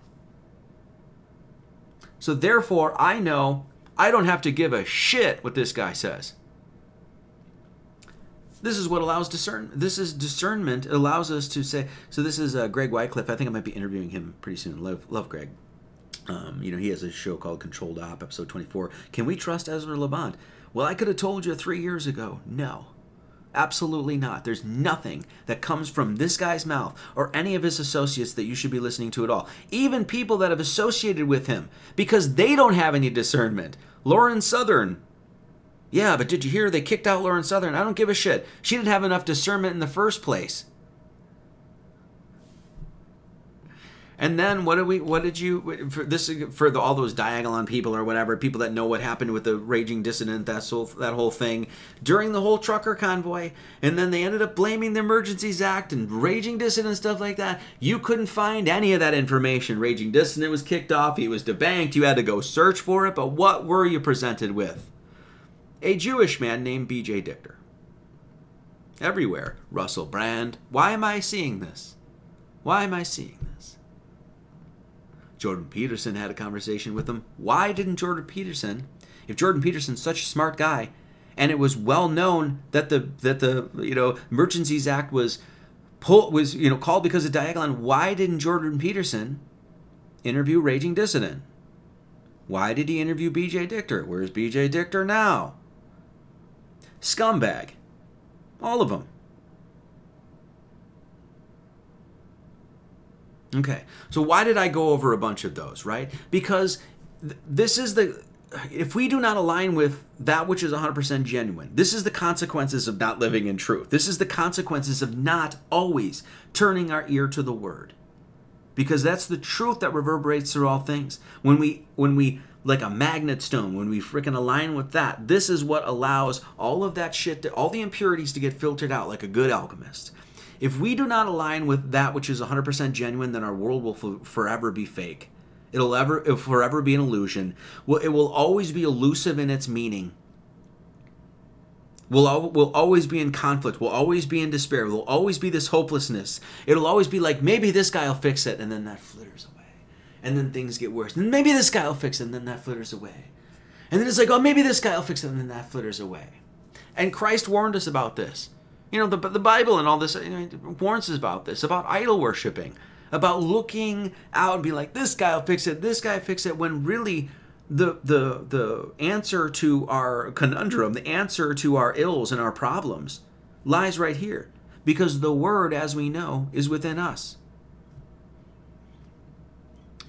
Speaker 1: So therefore, I know I don't have to give a shit what this guy says. This is what allows discern. This is discernment. It allows us to say. So this is uh, Greg Wycliffe. I think I might be interviewing him pretty soon. Love, love Greg. Um, you know, he has a show called Controlled Op, episode 24. Can we trust Ezra Levant? Well, I could have told you three years ago. No. Absolutely not. There's nothing that comes from this guy's mouth or any of his associates that you should be listening to at all. Even people that have associated with him because they don't have any discernment. Lauren Southern, yeah, but did you hear they kicked out Lauren Southern? I don't give a shit. She didn't have enough discernment in the first place. And then what did we? What did you? For this for the, all those Diagolon people or whatever people that know what happened with the raging dissident that whole that whole thing during the whole trucker convoy, and then they ended up blaming the Emergencies Act and raging dissident stuff like that. You couldn't find any of that information. Raging dissident was kicked off. He was debanked. You had to go search for it. But what were you presented with? A Jewish man named B.J. Dichter. Everywhere, Russell Brand. Why am I seeing this? Why am I seeing this? Jordan Peterson had a conversation with him. Why didn't Jordan Peterson, if Jordan Peterson's such a smart guy, and it was well known that the that the you know Emergencies Act was pull was you know called because of Diagolon, why didn't Jordan Peterson interview Raging Dissident? Why did he interview BJ Dichter? Where's BJ Dichter now? Scumbag. All of them. Okay, so why did I go over a bunch of those, right? Because th- this is the. If we do not align with that which is 100% genuine, this is the consequences of not living in truth. This is the consequences of not always turning our ear to the word. Because that's the truth that reverberates through all things. When we, when we, like a magnet stone, when we freaking align with that, this is what allows all of that shit, to, all the impurities to get filtered out like a good alchemist. If we do not align with that which is 100% genuine, then our world will f- forever be fake. It'll ever it'll forever be an illusion. Well, it will always be elusive in its meaning. We'll, we'll always be in conflict. We'll always be in despair. There'll always be this hopelessness. It'll always be like, maybe this guy will fix it, and then that flitters away. And then things get worse. And maybe this guy will fix it, and then that flitters away. And then it's like, oh, maybe this guy will fix it, and then that flitters away. And Christ warned us about this. You know, the, the Bible and all this warns us about this, about idol worshiping, about looking out and be like, this guy will fix it, this guy fix it, when really the, the, the answer to our conundrum, the answer to our ills and our problems lies right here. Because the Word, as we know, is within us.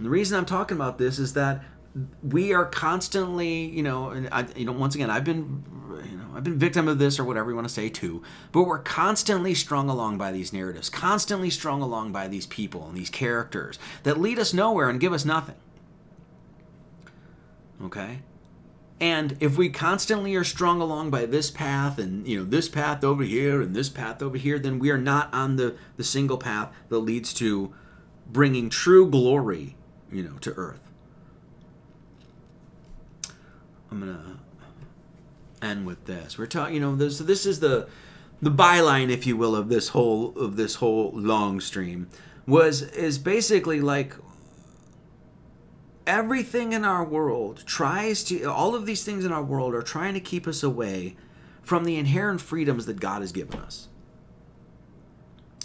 Speaker 1: And the reason I'm talking about this is that we are constantly, you know, and I, you know, once again, I've been, you know, I've been victim of this or whatever you want to say too. But we're constantly strung along by these narratives, constantly strung along by these people and these characters that lead us nowhere and give us nothing. Okay. And if we constantly are strung along by this path and you know this path over here and this path over here, then we are not on the the single path that leads to bringing true glory, you know, to earth. I'm gonna end with this. We're talking, you know, this this is the the byline, if you will, of this whole of this whole long stream was is basically like everything in our world tries to all of these things in our world are trying to keep us away from the inherent freedoms that God has given us.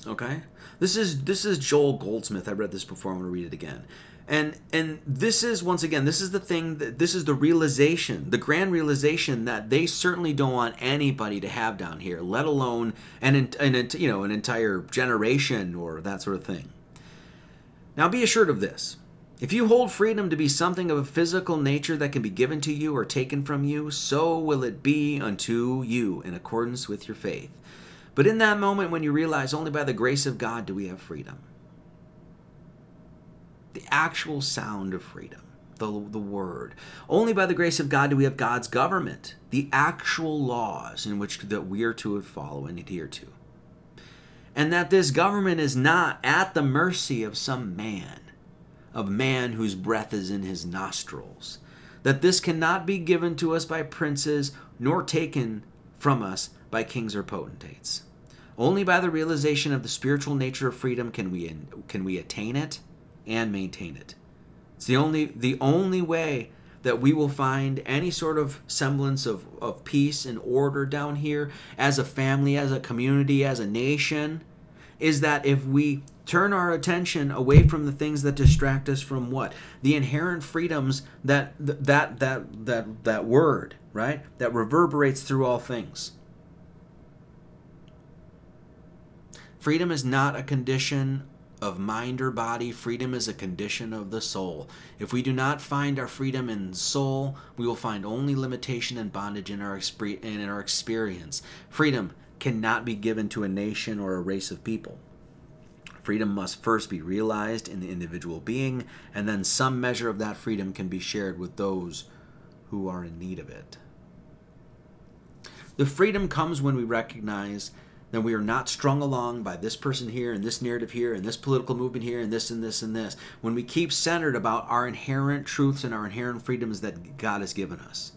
Speaker 1: Okay? This is this is Joel Goldsmith. I read this before, I'm going to read it again. And and this is once again, this is the thing that this is the realization, the grand realization that they certainly don't want anybody to have down here, let alone an, an you know, an entire generation or that sort of thing. Now be assured of this. If you hold freedom to be something of a physical nature that can be given to you or taken from you, so will it be unto you in accordance with your faith. But in that moment when you realize only by the grace of God do we have freedom, the actual sound of freedom, the, the word. Only by the grace of God do we have God's government, the actual laws in which that we are to follow and adhere to. And that this government is not at the mercy of some man, of man whose breath is in his nostrils. That this cannot be given to us by princes, nor taken from us by kings or potentates. Only by the realization of the spiritual nature of freedom can we can we attain it and maintain it. It's the only the only way that we will find any sort of semblance of, of peace and order down here as a family, as a community, as a nation, is that if we turn our attention away from the things that distract us from what? The inherent freedoms that that that that that word right? That reverberates through all things. Freedom is not a condition of mind or body, freedom is a condition of the soul. If we do not find our freedom in soul, we will find only limitation and bondage in our, in our experience. Freedom cannot be given to a nation or a race of people. Freedom must first be realized in the individual being, and then some measure of that freedom can be shared with those who are in need of it. The freedom comes when we recognize that we are not strung along by this person here and this narrative here and this political movement here and this and this and this. When we keep centered about our inherent truths and our inherent freedoms that God has given us.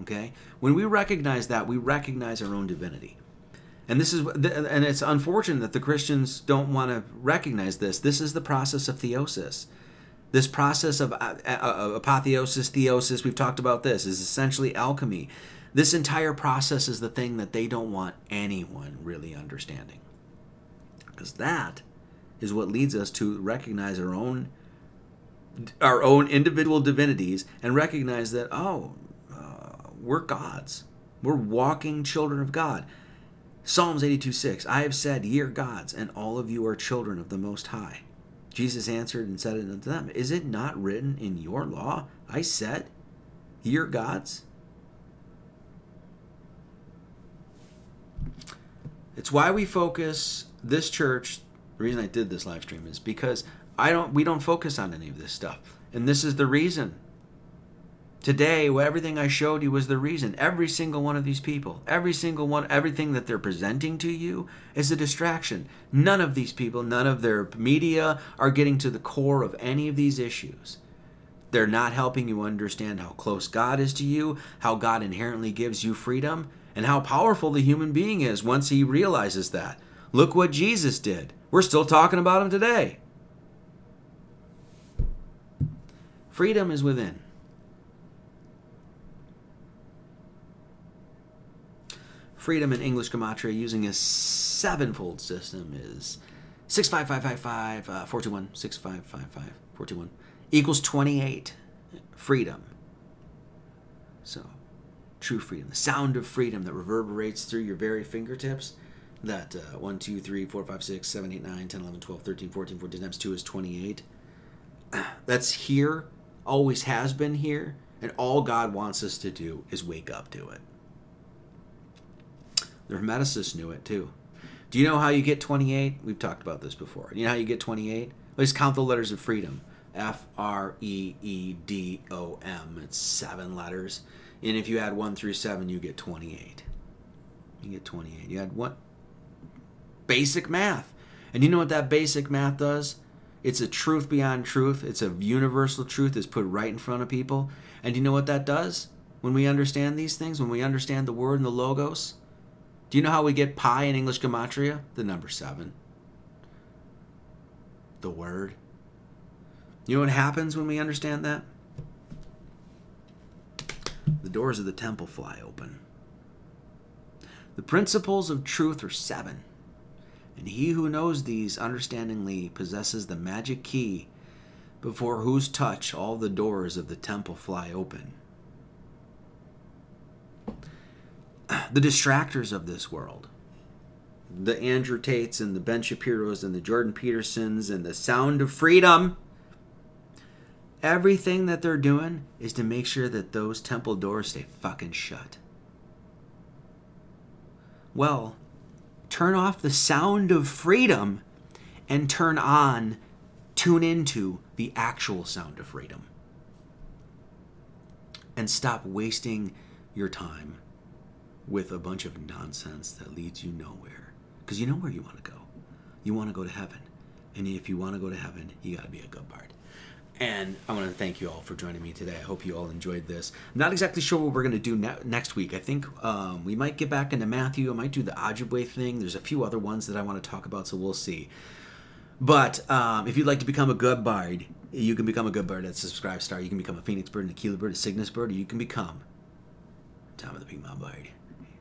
Speaker 1: Okay? When we recognize that, we recognize our own divinity. And this is and it's unfortunate that the Christians don't want to recognize this. This is the process of theosis. This process of uh, uh, apotheosis, theosis, we've talked about this, is essentially alchemy. This entire process is the thing that they don't want anyone really understanding. Because that is what leads us to recognize our own our own individual divinities and recognize that oh, uh, we're gods. We're walking children of God. Psalms 82 6 I have said, Ye are gods, and all of you are children of the Most High. Jesus answered and said unto them, Is it not written in your law? I said, Ye are gods? It's why we focus this church. The reason I did this live stream is because I don't. We don't focus on any of this stuff, and this is the reason. Today, everything I showed you was the reason. Every single one of these people, every single one, everything that they're presenting to you is a distraction. None of these people, none of their media are getting to the core of any of these issues. They're not helping you understand how close God is to you, how God inherently gives you freedom, and how powerful the human being is once he realizes that. Look what Jesus did. We're still talking about him today. Freedom is within. Freedom in English Gematria using a sevenfold system is 65555 uh, 421 6555 421 equals 28. Freedom. So true freedom, the sound of freedom that reverberates through your very fingertips. That uh, 1, 2, 3, 4, 5, 6, 7, 8, 9, 10, 11, 12, 13, 14, 14 times 2 is 28. (clears throat) That's here, always has been here, and all God wants us to do is wake up to it. The Hermeticists knew it too. Do you know how you get 28? We've talked about this before. You know how you get 28? Let's count the letters of freedom. F R E E D O M. It's seven letters. And if you add 1 through 7, you get 28. You get 28. You add what? Basic math. And you know what that basic math does? It's a truth beyond truth. It's a universal truth that's put right in front of people. And you know what that does? When we understand these things, when we understand the word and the logos, do you know how we get pi in English Gematria? The number 7. The word. You know what happens when we understand that? Doors of the temple fly open. The principles of truth are seven, and he who knows these understandingly possesses the magic key before whose touch all the doors of the temple fly open. The distractors of this world, the Andrew Tates and the Ben Shapiro's and the Jordan Petersons and the Sound of Freedom Everything that they're doing is to make sure that those temple doors stay fucking shut. Well, turn off the sound of freedom and turn on, tune into the actual sound of freedom. And stop wasting your time with a bunch of nonsense that leads you nowhere. Because you know where you want to go. You want to go to heaven. And if you want to go to heaven, you got to be a good bard. And I want to thank you all for joining me today. I hope you all enjoyed this. I'm not exactly sure what we're going to do ne- next week. I think um, we might get back into Matthew. I might do the Ojibwe thing. There's a few other ones that I want to talk about, so we'll see. But um, if you'd like to become a good bard, you can become a good bard at Subscribe Star. You can become a Phoenix bird, an Aquila bird, a Cygnus bird, or you can become Tom of the Pink Mountain Bard.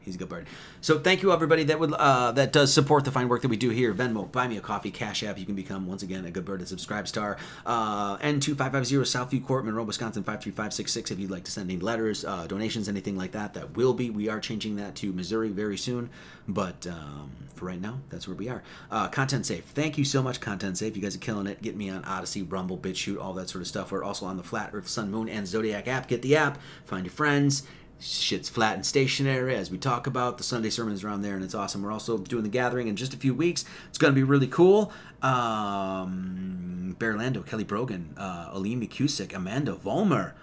Speaker 1: He's a good bird. So thank you everybody that would uh, that does support the fine work that we do here. Venmo, buy me a coffee, Cash App. You can become once again a good bird and subscribe star. Uh, N2550 Southview Court, Monroe, Wisconsin 53566. If you'd like to send any letters, uh, donations, anything like that, that will be. We are changing that to Missouri very soon. But um, for right now, that's where we are. Uh, content safe. Thank you so much, Content Safe. You guys are killing it. Get me on Odysee, Rumble, BitChute, all that sort of stuff. We're also on the Flat Earth, Sun, Moon, and Zodiac app. Get the app. Find your friends shit's flat and stationary as we talk about the sunday sermons around there and it's awesome we're also doing the gathering in just a few weeks it's going to be really cool um bear lando kelly brogan uh aline mccusick amanda vollmer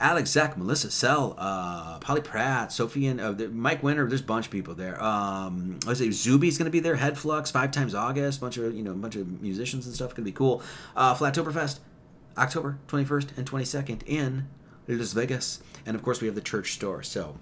Speaker 1: Alex Zach, Melissa Sell, uh, Polly Pratt, Sophie and uh, Mike Winter. There's a bunch of people there. Um, I say Zuby's going to be there. Head Flux, Five Times August, bunch of you know, a bunch of musicians and stuff. Going to be cool. Uh, Flattoberfest, October 21st and 22nd in Las Vegas, and of course we have the church store. So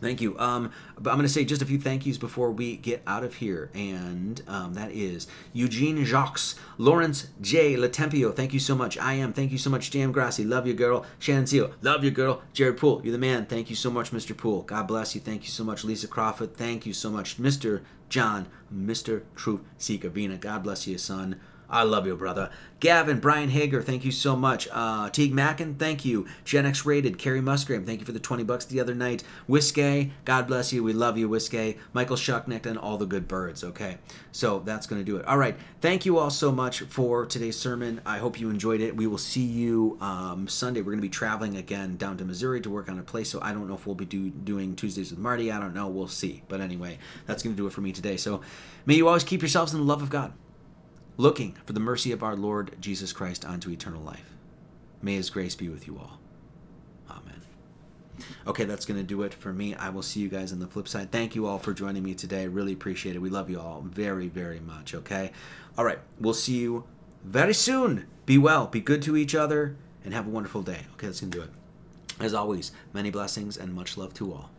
Speaker 1: Thank you. Um, but I'm going to say just a few thank yous before we get out of here, and um, that is Eugene Jacques, Lawrence J. Latempio. Thank you so much. I am. Thank you so much. Jam Grassi. Love you, girl. Shannon Seal. Love you, girl. Jared Poole. You're the man. Thank you so much, Mr. Poole. God bless you. Thank you so much, Lisa Crawford. Thank you so much, Mr. John, Mr. Truth Seeker Vina. God bless you, son. I love you, brother. Gavin, Brian Hager, thank you so much. Uh, Teague Mackin, thank you. Gen X Rated, Carrie Musgrave, thank you for the 20 bucks the other night. Whiskey, God bless you. We love you, Whiskey. Michael Shucknecht, and all the good birds, okay? So that's going to do it. All right. Thank you all so much for today's sermon. I hope you enjoyed it. We will see you um, Sunday. We're going to be traveling again down to Missouri to work on a place, so I don't know if we'll be do, doing Tuesdays with Marty. I don't know. We'll see. But anyway, that's going to do it for me today. So may you always keep yourselves in the love of God looking for the mercy of our Lord Jesus Christ unto eternal life. May his grace be with you all. Amen. Okay, that's going to do it for me. I will see you guys on the flip side. Thank you all for joining me today. Really appreciate it. We love you all very, very much. Okay? All right, we'll see you very soon. Be well, be good to each other, and have a wonderful day. Okay, that's going to do it. As always, many blessings and much love to all.